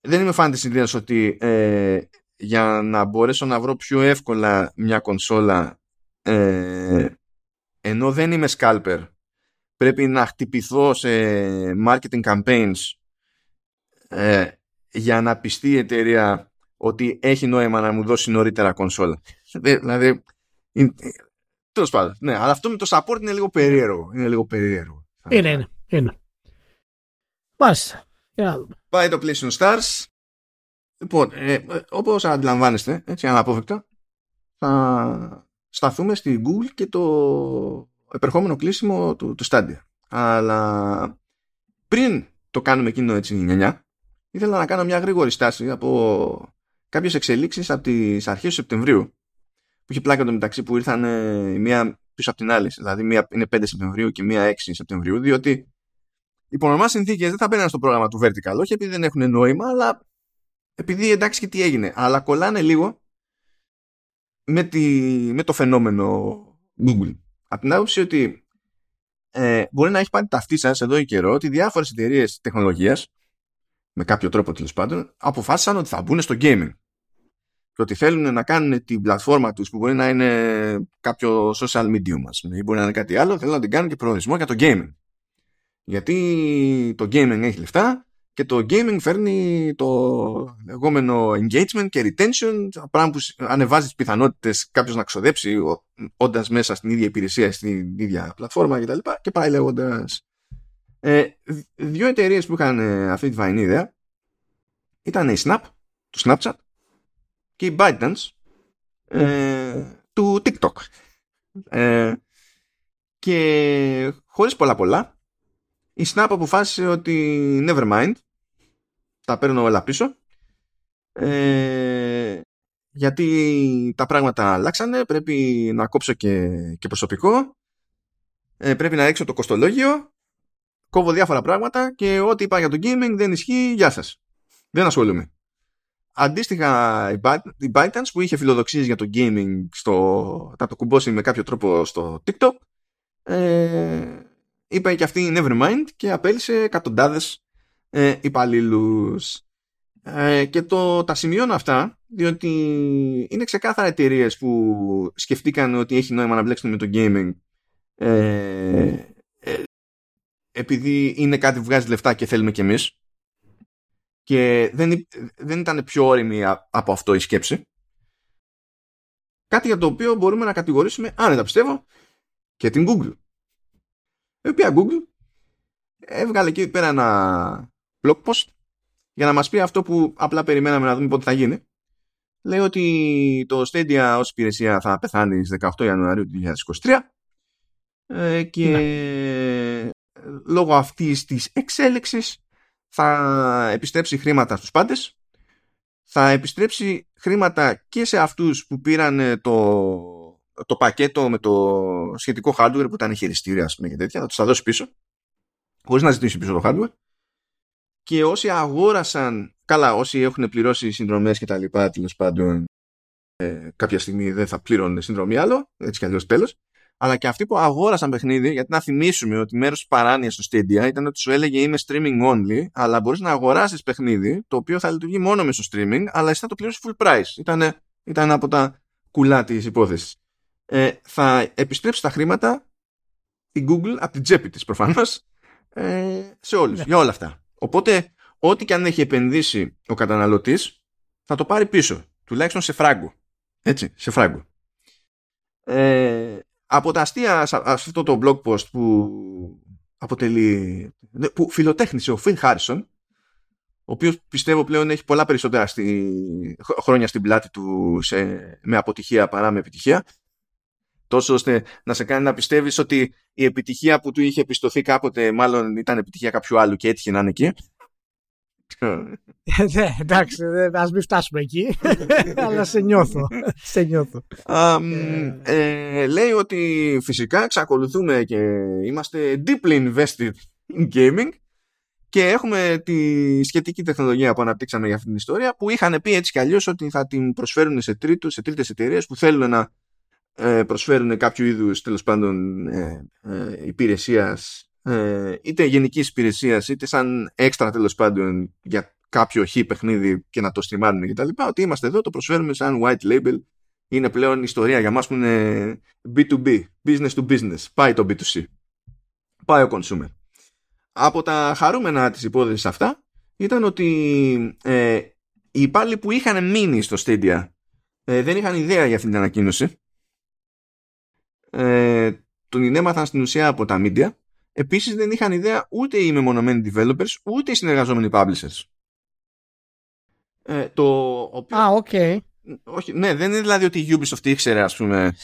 Δεν είμαι φαν της ιδέας ότι ε, για να μπορέσω να βρω πιο εύκολα μια κονσόλα ε, ενώ δεν είμαι scalper πρέπει να χτυπηθώ σε marketing campaigns ε, για να πιστεί η εταιρεία ότι έχει νόημα να μου δώσει νωρίτερα κονσόλα. Δηλαδή, Τέλος πάντων. Ναι, αλλά αυτό με το support είναι λίγο περίεργο. Είναι λίγο περίεργο. Είναι, είναι. είναι. Μάλιστα. Πάει το PlayStation Stars. Λοιπόν, ε, όπως αντιλαμβάνεστε, έτσι αναπόφευκτα, θα σταθούμε στη Google και το επερχόμενο κλείσιμο του, του Stadia. Αλλά πριν το κάνουμε εκείνο έτσι 9, ήθελα να κάνω μια γρήγορη στάση από κάποιες εξελίξεις από τις αρχές του Σεπτεμβρίου που είχε πλάκα το μεταξύ που ήρθαν η μία πίσω από την άλλη. Δηλαδή, μία είναι 5 Σεπτεμβρίου και μία 6 Σεπτεμβρίου, διότι υπό νορμά συνθήκες δεν θα μπαίνουν στο πρόγραμμα του Vertical, όχι επειδή δεν έχουν νόημα, αλλά επειδή εντάξει και τι έγινε. Αλλά κολλάνε λίγο με, τη, με το φαινόμενο Google. Από την άποψη ότι ε, μπορεί να έχει πάρει ταυτή σα εδώ η καιρό ότι διάφορες εταιρείες τεχνολογίας, με κάποιο τρόπο τέλος πάντων, αποφάσισαν ότι θα μπουν στο gaming και ότι θέλουν να κάνουν την πλατφόρμα τους που μπορεί να είναι κάποιο social media μας ή μπορεί να είναι κάτι άλλο, θέλουν να την κάνουν και προορισμό για το gaming. Γιατί το gaming έχει λεφτά και το gaming φέρνει το λεγόμενο engagement και retention, πράγμα που ανεβάζει τις πιθανότητες κάποιος να ξοδέψει όντας μέσα στην ίδια υπηρεσία, στην ίδια πλατφόρμα κτλ. Και, και πάει λέγοντας. Ε, δύο εταιρείες που είχαν αυτή τη βαϊνή ιδέα ήταν η Snap, το Snapchat και η ByteDance ε, του TikTok. Ε, και χωρίς πολλά πολλά η Snap αποφάσισε ότι never mind τα παίρνω όλα πίσω. Ε, γιατί τα πράγματα αλλάξανε πρέπει να κόψω και, και προσωπικό. Ε, πρέπει να ρίξω το κοστολόγιο. Κόβω διάφορα πράγματα και ό,τι είπα για το gaming δεν ισχύει. Γεια σας. Δεν ασχολούμαι. Αντίστοιχα η ByteDance που είχε φιλοδοξίες για το gaming στο, να το κουμπώσει με κάποιο τρόπο στο TikTok ε, είπε και αυτή Nevermind και απέλησε εκατοντάδες ε, υπαλλήλους. Ε, και το, τα σημειώνω αυτά διότι είναι ξεκάθαρα εταιρείες που σκεφτήκαν ότι έχει νόημα να μπλέξουν με το gaming ε, ε, επειδή είναι κάτι που βγάζει λεφτά και θέλουμε κι εμείς και δεν, δεν ήταν πιο όρημη από αυτό η σκέψη. Κάτι για το οποίο μπορούμε να κατηγορήσουμε, άνετα πιστεύω, και την Google. Η οποία Google έβγαλε εκεί πέρα ένα blog post για να μας πει αυτό που απλά περιμέναμε να δούμε πότε θα γίνει. Λέει ότι το Stadia ως υπηρεσία θα πεθάνει στις 18 Ιανουαρίου του 2023 ε, και ναι. λόγω αυτής της εξέλιξης θα επιστρέψει χρήματα στους πάντες θα επιστρέψει χρήματα και σε αυτούς που πήραν το το πακέτο με το σχετικό hardware που ήταν χειριστήριο ας πούμε και τέτοια, θα τους τα δώσει πίσω χωρίς να ζητήσει πίσω το hardware και όσοι αγόρασαν, καλά όσοι έχουν πληρώσει συνδρομές και τα λοιπά τέλος πάντων ε, κάποια στιγμή δεν θα πλήρωνε συνδρομή άλλο, έτσι κι αλλιώς τέλος αλλά και αυτοί που αγόρασαν παιχνίδι, γιατί να θυμίσουμε ότι μέρος της παράνοιας στο Stadia ήταν ότι σου έλεγε είμαι streaming only, αλλά μπορείς να αγοράσεις παιχνίδι το οποίο θα λειτουργεί μόνο μέσω streaming, αλλά εσύ θα το πληρώσεις full price. Ήταν, ήταν από τα κουλά της υπόθεσης. Ε, θα επιστρέψει τα χρήματα η Google από την τσέπη της προφανώς ε, σε όλους, ναι. για όλα αυτά. Οπότε, ό,τι και αν έχει επενδύσει ο καταναλωτής, θα το πάρει πίσω. Τουλάχιστον σε φράγκο. Έτσι, σε φράγκο. Ε, από τα αστεία σε αυτό το blog post που αποτελεί που φιλοτέχνησε ο Phil Harrison ο οποίος πιστεύω πλέον έχει πολλά περισσότερα στη, χρόνια στην πλάτη του σε, με αποτυχία παρά με επιτυχία τόσο ώστε να σε κάνει να πιστεύεις ότι η επιτυχία που του είχε επιστοθεί κάποτε μάλλον ήταν επιτυχία κάποιου άλλου και έτυχε να είναι εκεί ναι, εντάξει, ας μην φτάσουμε εκεί, αλλά σε νιώθω. σε νιώθω. Ε, λέει ότι φυσικά εξακολουθούμε και είμαστε deeply invested in gaming και έχουμε τη σχετική τεχνολογία που αναπτύξαμε για αυτήν την ιστορία που είχαν πει έτσι κι αλλιώς ότι θα την προσφέρουν σε, τρίτους, σε τρίτες εταιρείες που θέλουν να ε, προσφέρουν κάποιο είδους τέλος πάντων ε, υπηρεσίας ε, είτε γενικής υπηρεσίας, είτε σαν έξτρα τέλος πάντων για κάποιο χ παιχνίδι και να το στριμάνουν κτλ. Ότι είμαστε εδώ, το προσφέρουμε σαν white label. Είναι πλέον ιστορία για μας που είναι B2B, business to business. Πάει το B2C. Πάει ο consumer. Από τα χαρούμενα της υπόθεσης αυτά ήταν ότι ε, οι υπάλληλοι που είχαν μείνει στο Stadia ε, δεν είχαν ιδέα για αυτή την ανακοίνωση. Ε, τον έμαθαν στην ουσία από τα media Επίσης δεν είχαν ιδέα ούτε οι μεμονωμένοι developers, ούτε οι συνεργαζόμενοι publishers. Ε, το οποίο... Α, OK. Okay. Όχι, ναι, δεν είναι δηλαδή ότι η Ubisoft ήξερε, ας πούμε,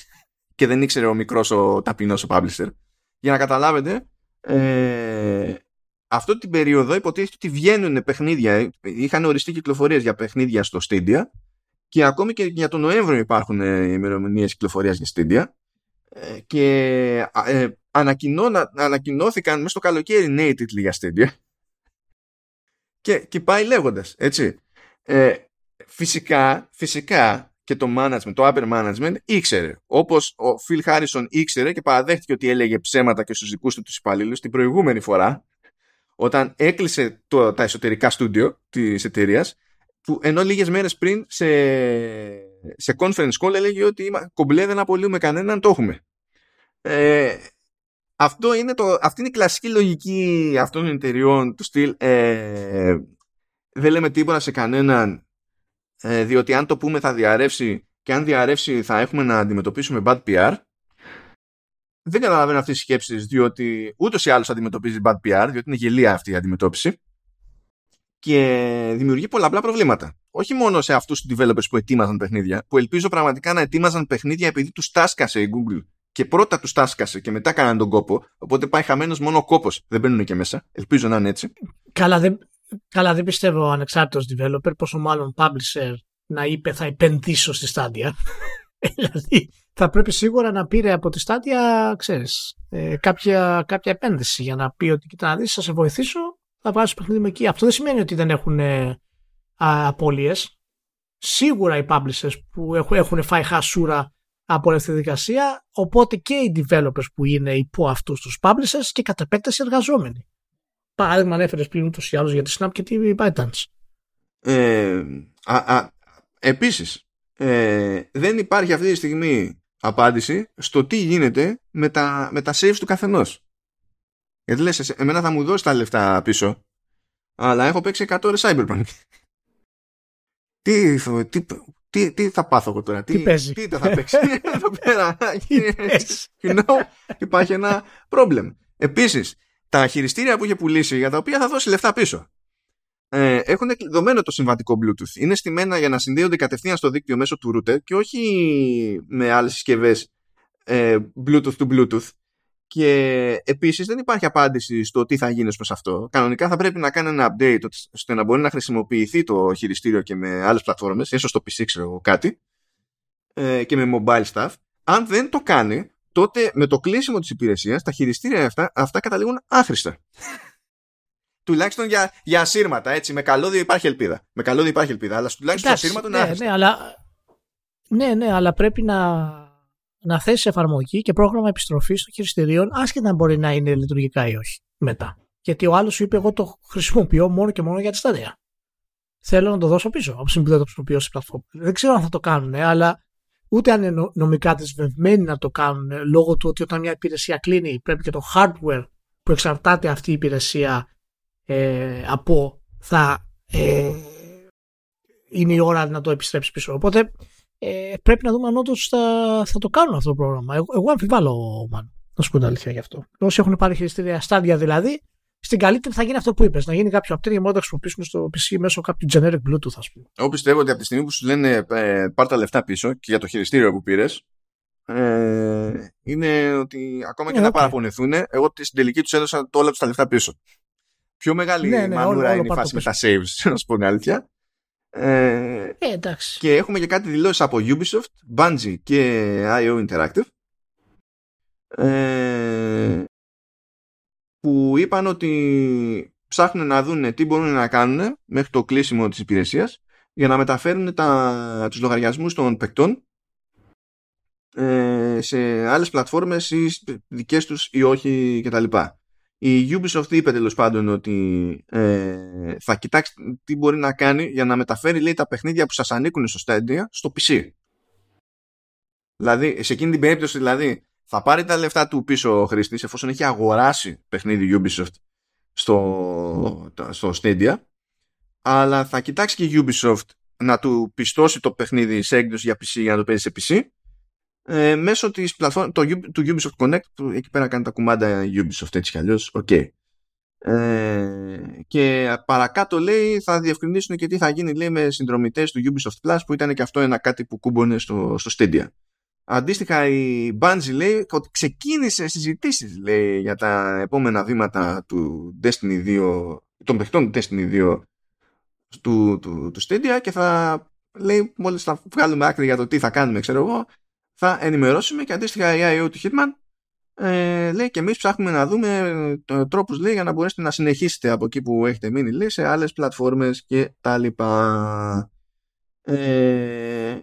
και δεν ήξερε ο μικρός ο ταπεινός ο publisher. Για να καταλάβετε, ε, αυτό την περίοδο υποτίθεται ότι βγαίνουν παιχνίδια, είχαν οριστεί κυκλοφορίες για παιχνίδια στο Stadia και ακόμη και για τον Νοέμβριο υπάρχουν ε, ημερομηνίες κυκλοφορίας για Stadia ε, και ε, ανακοινώθηκαν μέσα στο καλοκαίρι νέοι τίτλοι για Stadia και, και πάει λέγοντας έτσι. Ε, φυσικά, φυσικά και το management, το upper management ήξερε. Όπως ο Phil Harrison ήξερε και παραδέχτηκε ότι έλεγε ψέματα και στους δικούς του τους υπαλλήλους την προηγούμενη φορά όταν έκλεισε το, τα εσωτερικά στούντιο της εταιρείας, που ενώ λίγες μέρες πριν σε, σε conference call έλεγε ότι κομπλέ δεν απολύουμε κανέναν, το έχουμε. Ε, αυτό είναι το, αυτή είναι η κλασική λογική αυτών των εταιριών του στυλ ε, δεν λέμε τίποτα σε κανέναν ε, διότι αν το πούμε θα διαρρεύσει και αν διαρρεύσει θα έχουμε να αντιμετωπίσουμε bad PR δεν καταλαβαίνω αυτές τις σκέψεις διότι ούτως ή άλλως αντιμετωπίζει bad PR διότι είναι γελία αυτή η αντιμετώπιση και δημιουργεί πολλαπλά προβλήματα. Όχι μόνο σε αυτούς τους developers που ετοίμαζαν παιχνίδια, που ελπίζω πραγματικά να ετοίμαζαν παιχνίδια επειδή τους τάσκασε η Google και πρώτα τους τάσκασε και μετά κάναν τον κόπο. Οπότε πάει χαμένος μόνο ο κόπος. Δεν μπαίνουν και μέσα. Ελπίζω να είναι έτσι. Καλά, δεν, καλά, δεν πιστεύω ο ανεξάρτητος developer, πόσο μάλλον publisher να είπε θα επενδύσω στη στάδια. δηλαδή θα πρέπει σίγουρα να πήρε από τη στάδια, ξέρεις, ε, κάποια, κάποια επένδυση για να πει ότι κοίτα να δεις, θα σε βοηθήσω, θα βγάλεις το παιχνίδι με εκεί. Αυτό δεν σημαίνει ότι δεν έχουν ε, απώλειες. Σίγουρα οι publishers που έχουν, έχουν φάει χασούρα από αυτή τη δικασία, οπότε και οι developers που είναι υπό αυτούς τους publishers και κατ' επέκταση εργαζόμενοι. Παράδειγμα, ανέφερε πριν ούτως ή άλλως για τη Snap και τη ByteDance. Ε, Επίσης, ε, δεν υπάρχει αυτή τη στιγμή απάντηση στο τι γίνεται με τα, με τα saves του καθενός. Γιατί λες, εμένα θα μου δώσεις τα λεφτά πίσω, αλλά έχω παίξει 100 ώρες Cyberpunk. Τι, τι, τι, τι θα πάθω εγώ τώρα, τι, τι παίζει; Τι θα παίξει εδώ πέρα. you know, υπάρχει ένα πρόβλημα. Επίσης, τα χειριστήρια που είχε πουλήσει για τα οποία θα δώσει λεφτά πίσω ε, έχουν δομένο το συμβατικό Bluetooth. Είναι στημένα για να συνδέονται κατευθείαν στο δίκτυο μέσω του router και όχι με άλλες συσκευές ε, Bluetooth to Bluetooth. Και επίσης δεν υπάρχει απάντηση στο τι θα γίνει προς αυτό. Κανονικά θα πρέπει να κάνει ένα update ώστε να μπορεί να χρησιμοποιηθεί το χειριστήριο και με άλλες πλατφόρμες, ίσως στο PC ξέρω κάτι, ε, και με mobile stuff. αν δεν το κάνει, τότε με το κλείσιμο της υπηρεσίας τα χειριστήρια αυτά, αυτά καταλήγουν άχρηστα. τουλάχιστον για, για ασύρματα, έτσι. Με καλώδιο υπάρχει ελπίδα. Με καλώδιο υπάρχει ελπίδα, αλλά τουλάχιστον Εντάξει, ασύρματο ναι, ναι, αλλά, ναι, ναι, αλλά πρέπει να, να θέσει εφαρμογή και πρόγραμμα επιστροφής των χειριστηρίων, άσχετα αν μπορεί να είναι λειτουργικά ή όχι μετά. Γιατί ο άλλος σου είπε: Εγώ το χρησιμοποιώ μόνο και μόνο για τη στάδια. Θέλω να το δώσω πίσω, όπως δεν το χρησιμοποιώ σε πλατφόρμα. Δεν ξέρω αν θα το κάνουν, αλλά ούτε αν είναι νομικά δεσμευμένοι να το κάνουν λόγω του ότι όταν μια υπηρεσία κλείνει πρέπει και το hardware που εξαρτάται αυτή η υπηρεσία ε, από θα ε, είναι η ώρα να το επιστρέψει πίσω. Οπότε ε, πρέπει να δούμε αν όντως θα, θα το κάνουν αυτό το πρόγραμμα. Εγώ, εγώ αμφιβάλλω, μάλλον. Να σου πω την αλήθεια γι' αυτό. Όσοι έχουν πάρει χειριστήρια στάδια δηλαδή, στην καλύτερη θα γίνει αυτό που είπες. Να γίνει κάποιο update για να το χρησιμοποιήσουν στο PC μέσω κάποιου generic Bluetooth, ας πούμε. Εγώ πιστεύω ότι από τη στιγμή που σου λένε ε, πάρ τα λεφτά πίσω και για το χειριστήριο που πήρες, ε, είναι ότι ακόμα και ε, να okay. παραπονεθούν, εγώ στην τελική τους έδωσα το όλα τους τα λεφτά πίσω. Πιο μεγάλη ναι, ναι, μανούρα είναι η φάση με τα saves, να σου πω την αλήθεια. Ε, ε, εντάξει. Και έχουμε και κάτι δηλώσεις από Ubisoft, Bungie και IO Interactive. Ε, που είπαν ότι ψάχνουν να δουν τι μπορούν να κάνουν μέχρι το κλείσιμο της υπηρεσίας για να μεταφέρουν τα, τους λογαριασμούς των παικτών ε, σε άλλες πλατφόρμες ή δικές τους ή όχι κτλ. Η Ubisoft είπε τέλος πάντων ότι ε, θα κοιτάξει τι μπορεί να κάνει για να μεταφέρει λέει, τα παιχνίδια που σας ανήκουν στο Stadia στο PC. Δηλαδή, σε εκείνη την περίπτωση δηλαδή, θα πάρει τα λεφτά του πίσω ο χρήστης εφόσον έχει αγοράσει παιχνίδι Ubisoft στο, στο Stadia αλλά θα κοιτάξει και η Ubisoft να του πιστώσει το παιχνίδι σε έκδοση για PC για να το παίζει σε PC ε, μέσω της πλατφόρμα, το, του Ubisoft Connect που εκεί πέρα κάνει τα κουμάντα Ubisoft έτσι κι αλλιώς okay. ε, και παρακάτω λέει θα διευκρινίσουν και τι θα γίνει λέει με συνδρομητές του Ubisoft Plus που ήταν και αυτό ένα κάτι που κούμπονε στο, στο Stadia Αντίστοιχα η Bungie λέει ότι ξεκίνησε συζητήσεις λέει, για τα επόμενα βήματα του Destiny 2, των παιχτών του Destiny 2 του, του, του Stadia και θα λέει μόλις θα βγάλουμε άκρη για το τι θα κάνουμε ξέρω εγώ θα ενημερώσουμε και αντίστοιχα η IO του Hitman ε, λέει και εμείς ψάχνουμε να δούμε ε, τρόπους λέει για να μπορέσετε να συνεχίσετε από εκεί που έχετε μείνει λέει σε άλλες πλατφόρμες και τα λοιπά ε,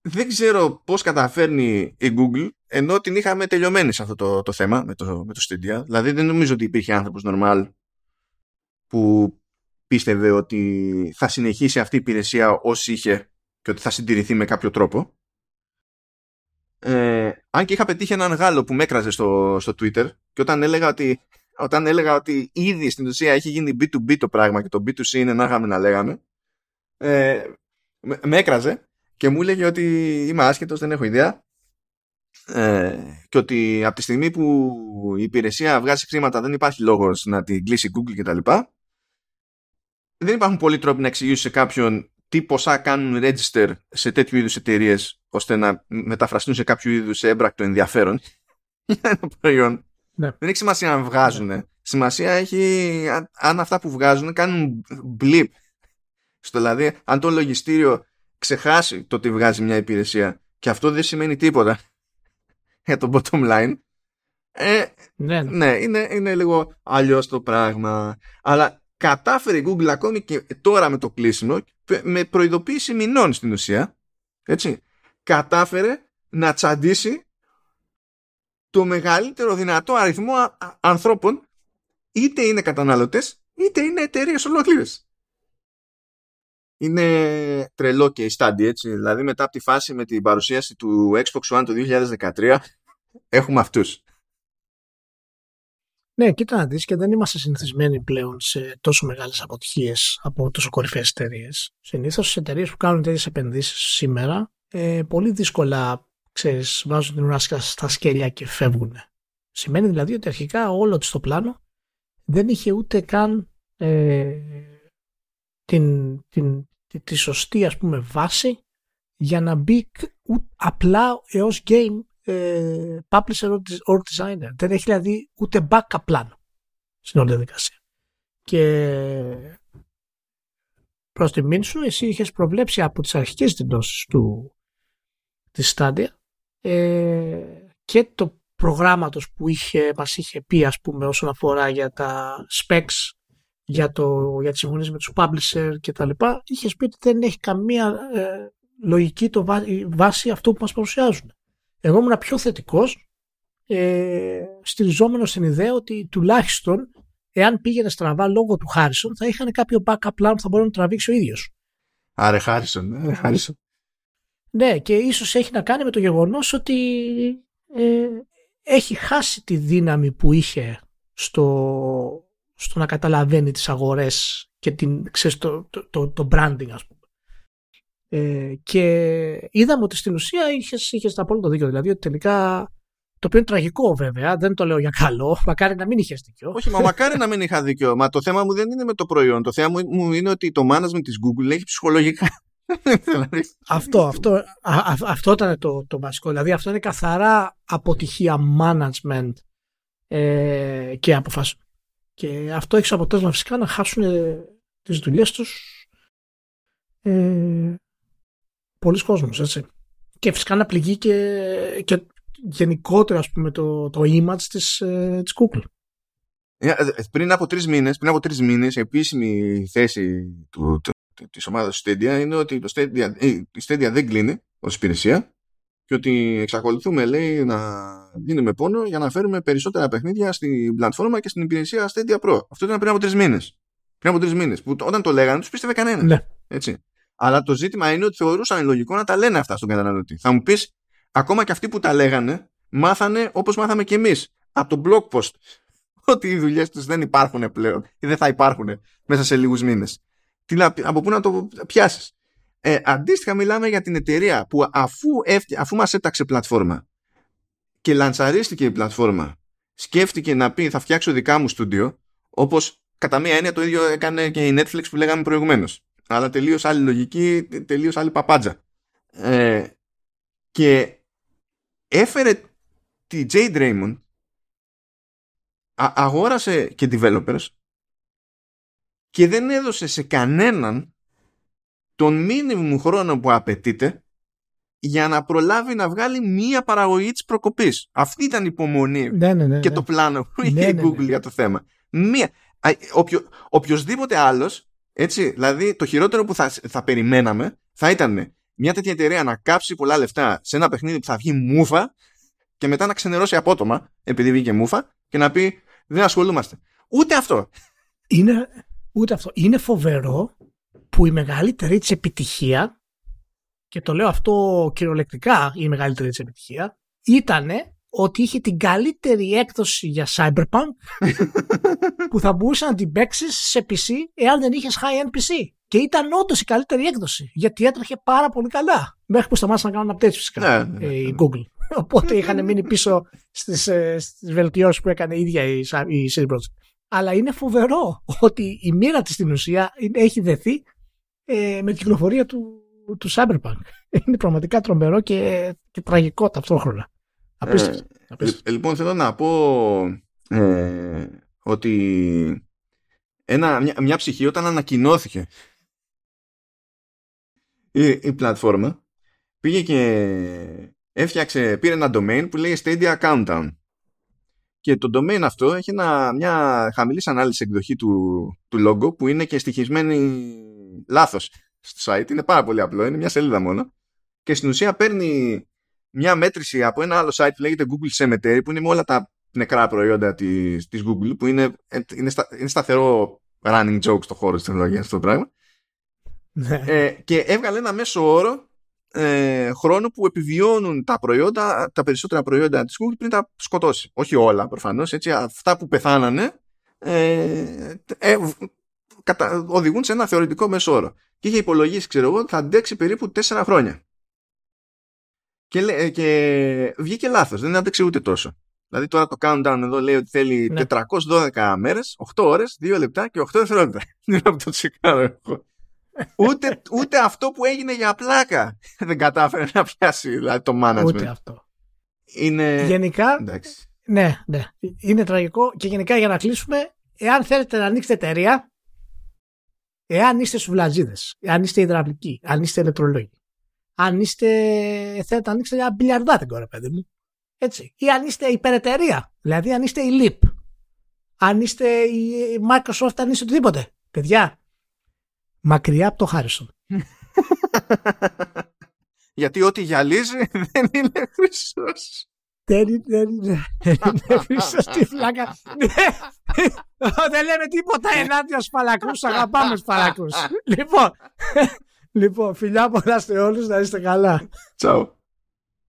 δεν ξέρω πώς καταφέρνει η Google ενώ την είχαμε τελειωμένη σε αυτό το, το θέμα με το, με το Stadia. Δηλαδή δεν νομίζω ότι υπήρχε άνθρωπος normal που πίστευε ότι θα συνεχίσει αυτή η υπηρεσία όσοι είχε και ότι θα συντηρηθεί με κάποιο τρόπο. Ε, αν και είχα πετύχει έναν Γάλλο που με έκραζε στο, στο Twitter και όταν έλεγα ότι όταν έλεγα ότι ήδη στην ουσία έχει γίνει B2B το πράγμα και το B2C είναι να είχαμε να λέγαμε ε, με έκραζε και μου έλεγε ότι είμαι άσχετος, δεν έχω ιδέα ε, και ότι από τη στιγμή που η υπηρεσία βγάζει χρήματα δεν υπάρχει λόγος να την κλείσει Google κτλ δεν υπάρχουν πολλοί τρόποι να εξηγήσει σε κάποιον τι ποσά κάνουν register σε τέτοιου είδους εταιρείες ώστε να μεταφραστούν σε κάποιο είδους έμπρακτο ενδιαφέρον για ένα προϊόν. Ναι. Δεν έχει σημασία αν βγάζουν. Ναι. Σημασία έχει αν αυτά που βγάζουν κάνουν blip. Στο δηλαδή, αν το λογιστήριο ξεχάσει το ότι βγάζει μια υπηρεσία και αυτό δεν σημαίνει τίποτα για το bottom line. Ε, ναι, ναι. ναι είναι, είναι λίγο αλλιώς το πράγμα. Αλλά κατάφερε η Google ακόμη και τώρα με το κλείσιμο με προειδοποίηση μηνών στην ουσία έτσι, κατάφερε να τσαντήσει το μεγαλύτερο δυνατό αριθμό ανθρώπων είτε είναι καταναλωτές είτε είναι εταιρείες ολόκληρες. Είναι τρελό και η study έτσι. Δηλαδή μετά από τη φάση με την παρουσίαση του Xbox One το 2013 έχουμε αυτούς. Ναι, κοίτα να δεις και δεν είμαστε συνηθισμένοι πλέον σε τόσο μεγάλες αποτυχίες από τόσο κορυφαίες εταιρείες. Συνήθως σε εταιρείες που κάνουν τέτοιες επενδύσεις σήμερα ε, πολύ δύσκολα ξέρεις, βάζουν την ουρά στα σκέλια και φεύγουν. Σημαίνει δηλαδή ότι αρχικά όλο το πλάνο δεν είχε ούτε καν ε, την, την, τη, τη, σωστή ας πούμε βάση για να μπει απλά έως game ε, publisher or designer. Δεν έχει δηλαδή ούτε backup πλάνο στην όλη διαδικασία. Και προς τη σου, εσύ είχες προβλέψει από τις αρχικές δηλώσεις του, της Stadia ε, και το προγράμματος που είχε, μας είχε πει ας πούμε όσον αφορά για τα specs για, το, για τις συμφωνίες με τους publisher και τα λοιπά είχες πει ότι δεν έχει καμία ε, λογική το βάση αυτό που μας παρουσιάζουν. Εγώ ήμουν πιο θετικός ε, στηριζόμενος στην ιδέα ότι τουλάχιστον εάν πήγαινε στραβά λόγω του Χάρισον θα είχαν κάποιο backup plan που θα μπορεί να τραβήξει ο ίδιος. Άρε Χάρισον, Χάρισον. Ναι, και ίσως έχει να κάνει με το γεγονός ότι ε, έχει χάσει τη δύναμη που είχε στο, στο να καταλαβαίνει τις αγορές και την, ξέρεις, το, το, το, branding ας πούμε. Ε, και είδαμε ότι στην ουσία είχες, είχες απόλυτο δίκιο. Δηλαδή ότι τελικά το οποίο είναι τραγικό βέβαια, δεν το λέω για καλό. Μακάρι να μην είχες δίκιο. Όχι, μα μακάρι να μην είχα δίκιο. Μα το θέμα μου δεν είναι με το προϊόν. Το θέμα μου είναι ότι το management της Google έχει ψυχολογικά αυτό, αυτό, α, αυτό ήταν το, το βασικό. Δηλαδή αυτό είναι καθαρά αποτυχία management ε, και αποφάσεων. Και αυτό έχει σαν αποτέλεσμα φυσικά να χάσουν ε, τις δουλειές τους ε, πολλοί κόσμος, έτσι. Και φυσικά να πληγεί και, και γενικότερα ας πούμε το, το image της, ε, της Google. Ε, πριν από τρεις μήνες, πριν από τρεις μήνες, η επίσημη θέση του, της ομάδας Stadia είναι ότι το Stadia, ε, η Stadia δεν κλείνει ως υπηρεσία και ότι εξακολουθούμε λέει να δίνουμε πόνο για να φέρουμε περισσότερα παιχνίδια στην πλατφόρμα και στην υπηρεσία Stadia Pro. Αυτό ήταν πριν από τρεις μήνες. Πριν από τρεις μήνες. Που όταν το λέγανε τους πίστευε κανένας. Ναι. Έτσι. Αλλά το ζήτημα είναι ότι θεωρούσαν λογικό να τα λένε αυτά στον καταναλωτή. Θα μου πεις, ακόμα και αυτοί που τα λέγανε, μάθανε όπως μάθαμε κι εμείς. Από το blog post. Ότι οι δουλειές τους δεν υπάρχουν πλέον ή δεν θα υπάρχουν μέσα σε λίγους μήνες τι, από πού να το πιάσεις; Ε, αντίστοιχα μιλάμε για την εταιρεία που αφού, αφού μας έταξε πλατφόρμα και λαντσαρίστηκε η πλατφόρμα σκέφτηκε να πει θα φτιάξω δικά μου στούντιο όπως κατά μία έννοια το ίδιο έκανε και η Netflix που λέγαμε προηγουμένως αλλά τελείως άλλη λογική, τελείως άλλη παπάντζα ε, και έφερε τη Jade Raymond αγόρασε και developers και δεν έδωσε σε κανέναν τον μήνυμο χρόνο που απαιτείται για να προλάβει να βγάλει μία παραγωγή της προκοπής. Αυτή ήταν η υπομονή ναι, ναι, ναι, και το πλάνο που είχε η Google για το θέμα. Μία. Οποιο, οποιοςδήποτε άλλος, έτσι, δηλαδή το χειρότερο που θα, θα περιμέναμε θα ήταν μια τέτοια εταιρεία να κάψει πολλά λεφτά σε ένα παιχνίδι που θα βγει μούφα και μετά να ξενερώσει απότομα επειδή βγήκε μούφα και να πει δεν ασχολούμαστε. Ούτε αυτό. Είναι, Ούτε αυτό. Είναι φοβερό που η μεγαλύτερη της επιτυχία και το λέω αυτό κυριολεκτικά η μεγαλύτερη της επιτυχία ήταν ότι είχε την καλύτερη έκδοση για Cyberpunk που θα μπορούσε να την παίξει σε PC εάν δεν είχες high-end PC. Και ήταν όντως η καλύτερη έκδοση. Γιατί έτρεχε πάρα πολύ καλά. Μέχρι που σταμάτησαν να κάνουν updates φυσικά ναι, ναι, ναι. η Google. Οπότε είχαν μείνει πίσω στις ε, βελτιώσεις που έκανε η ίδια η CD Projekt αλλά είναι φοβερό ότι η μοίρα της στην ουσία έχει δεθεί ε, με την κυκλοφορία του, του Cyberpunk. Είναι πραγματικά τρομερό και, και τραγικό ταυτόχρονα. Απίστευτο. Ε, λοιπόν, θέλω να πω ε, ότι ένα, μια, μια ψυχή όταν ανακοινώθηκε η, η πλατφόρμα πήγε και έφτιαξε, πήρε ένα domain που λέει Stadia Countdown και το domain αυτό έχει ένα, μια χαμηλής ανάλυση εκδοχή του, του logo που είναι και στοιχισμένη λάθος στο site. Είναι πάρα πολύ απλό, είναι μια σελίδα μόνο. Και στην ουσία παίρνει μια μέτρηση από ένα άλλο site που λέγεται Google Cemetery που είναι με όλα τα νεκρά προϊόντα της, της Google που είναι, είναι, στα, είναι σταθερό running joke στο χώρο της τεχνολογίας αυτό το πράγμα. Ναι. ε, και έβγαλε ένα μέσο όρο ε, χρόνο που επιβιώνουν τα προϊόντα, τα περισσότερα προϊόντα της Google πριν τα σκοτώσει. Όχι όλα προφανώς, έτσι, αυτά που πεθάνανε ε, ε, κατα, οδηγούν σε ένα θεωρητικό μέσο όρο. Και είχε υπολογίσει, ξέρω εγώ, θα αντέξει περίπου 4 χρόνια. Και, ε, και βγήκε λάθος, δεν άντεξε ούτε τόσο. Δηλαδή τώρα το countdown εδώ λέει ότι θέλει ναι. 412 μέρες, 8 ώρες, 2 λεπτά και 8 δευτερόλεπτα. Δεν από το τσεκάρω εγώ ούτε, ούτε αυτό που έγινε για πλάκα δεν κατάφερε να πιάσει δηλαδή, το management. Ούτε αυτό. Είναι... Γενικά, Εντάξει. ναι, ναι. Είναι τραγικό και γενικά για να κλείσουμε, εάν θέλετε να ανοίξετε εταιρεία, Εάν είστε σουβλατζίδες, αν είστε υδραυλικοί, αν είστε ηλεκτρολόγοι, αν είστε. θέλετε να ανοίξετε ένα μπιλιαρδάτικο, ρε παιδί μου. Έτσι. Ή αν είστε υπερεταιρεία. Δηλαδή, αν είστε η LEAP. Αν είστε η Microsoft, αν είστε οτιδήποτε. Παιδιά, μακριά από το Χάρισον. Γιατί ό,τι γυαλίζει δεν είναι χρυσός. Δεν είναι, χρυσός στη φλάκα. Δεν λέμε τίποτα ενάντια στους φαλακρούς. Αγαπάμε τους φαλακρούς. Λοιπόν, λοιπόν, φιλιά πολλά σε όλους. Να είστε καλά. Τσαου.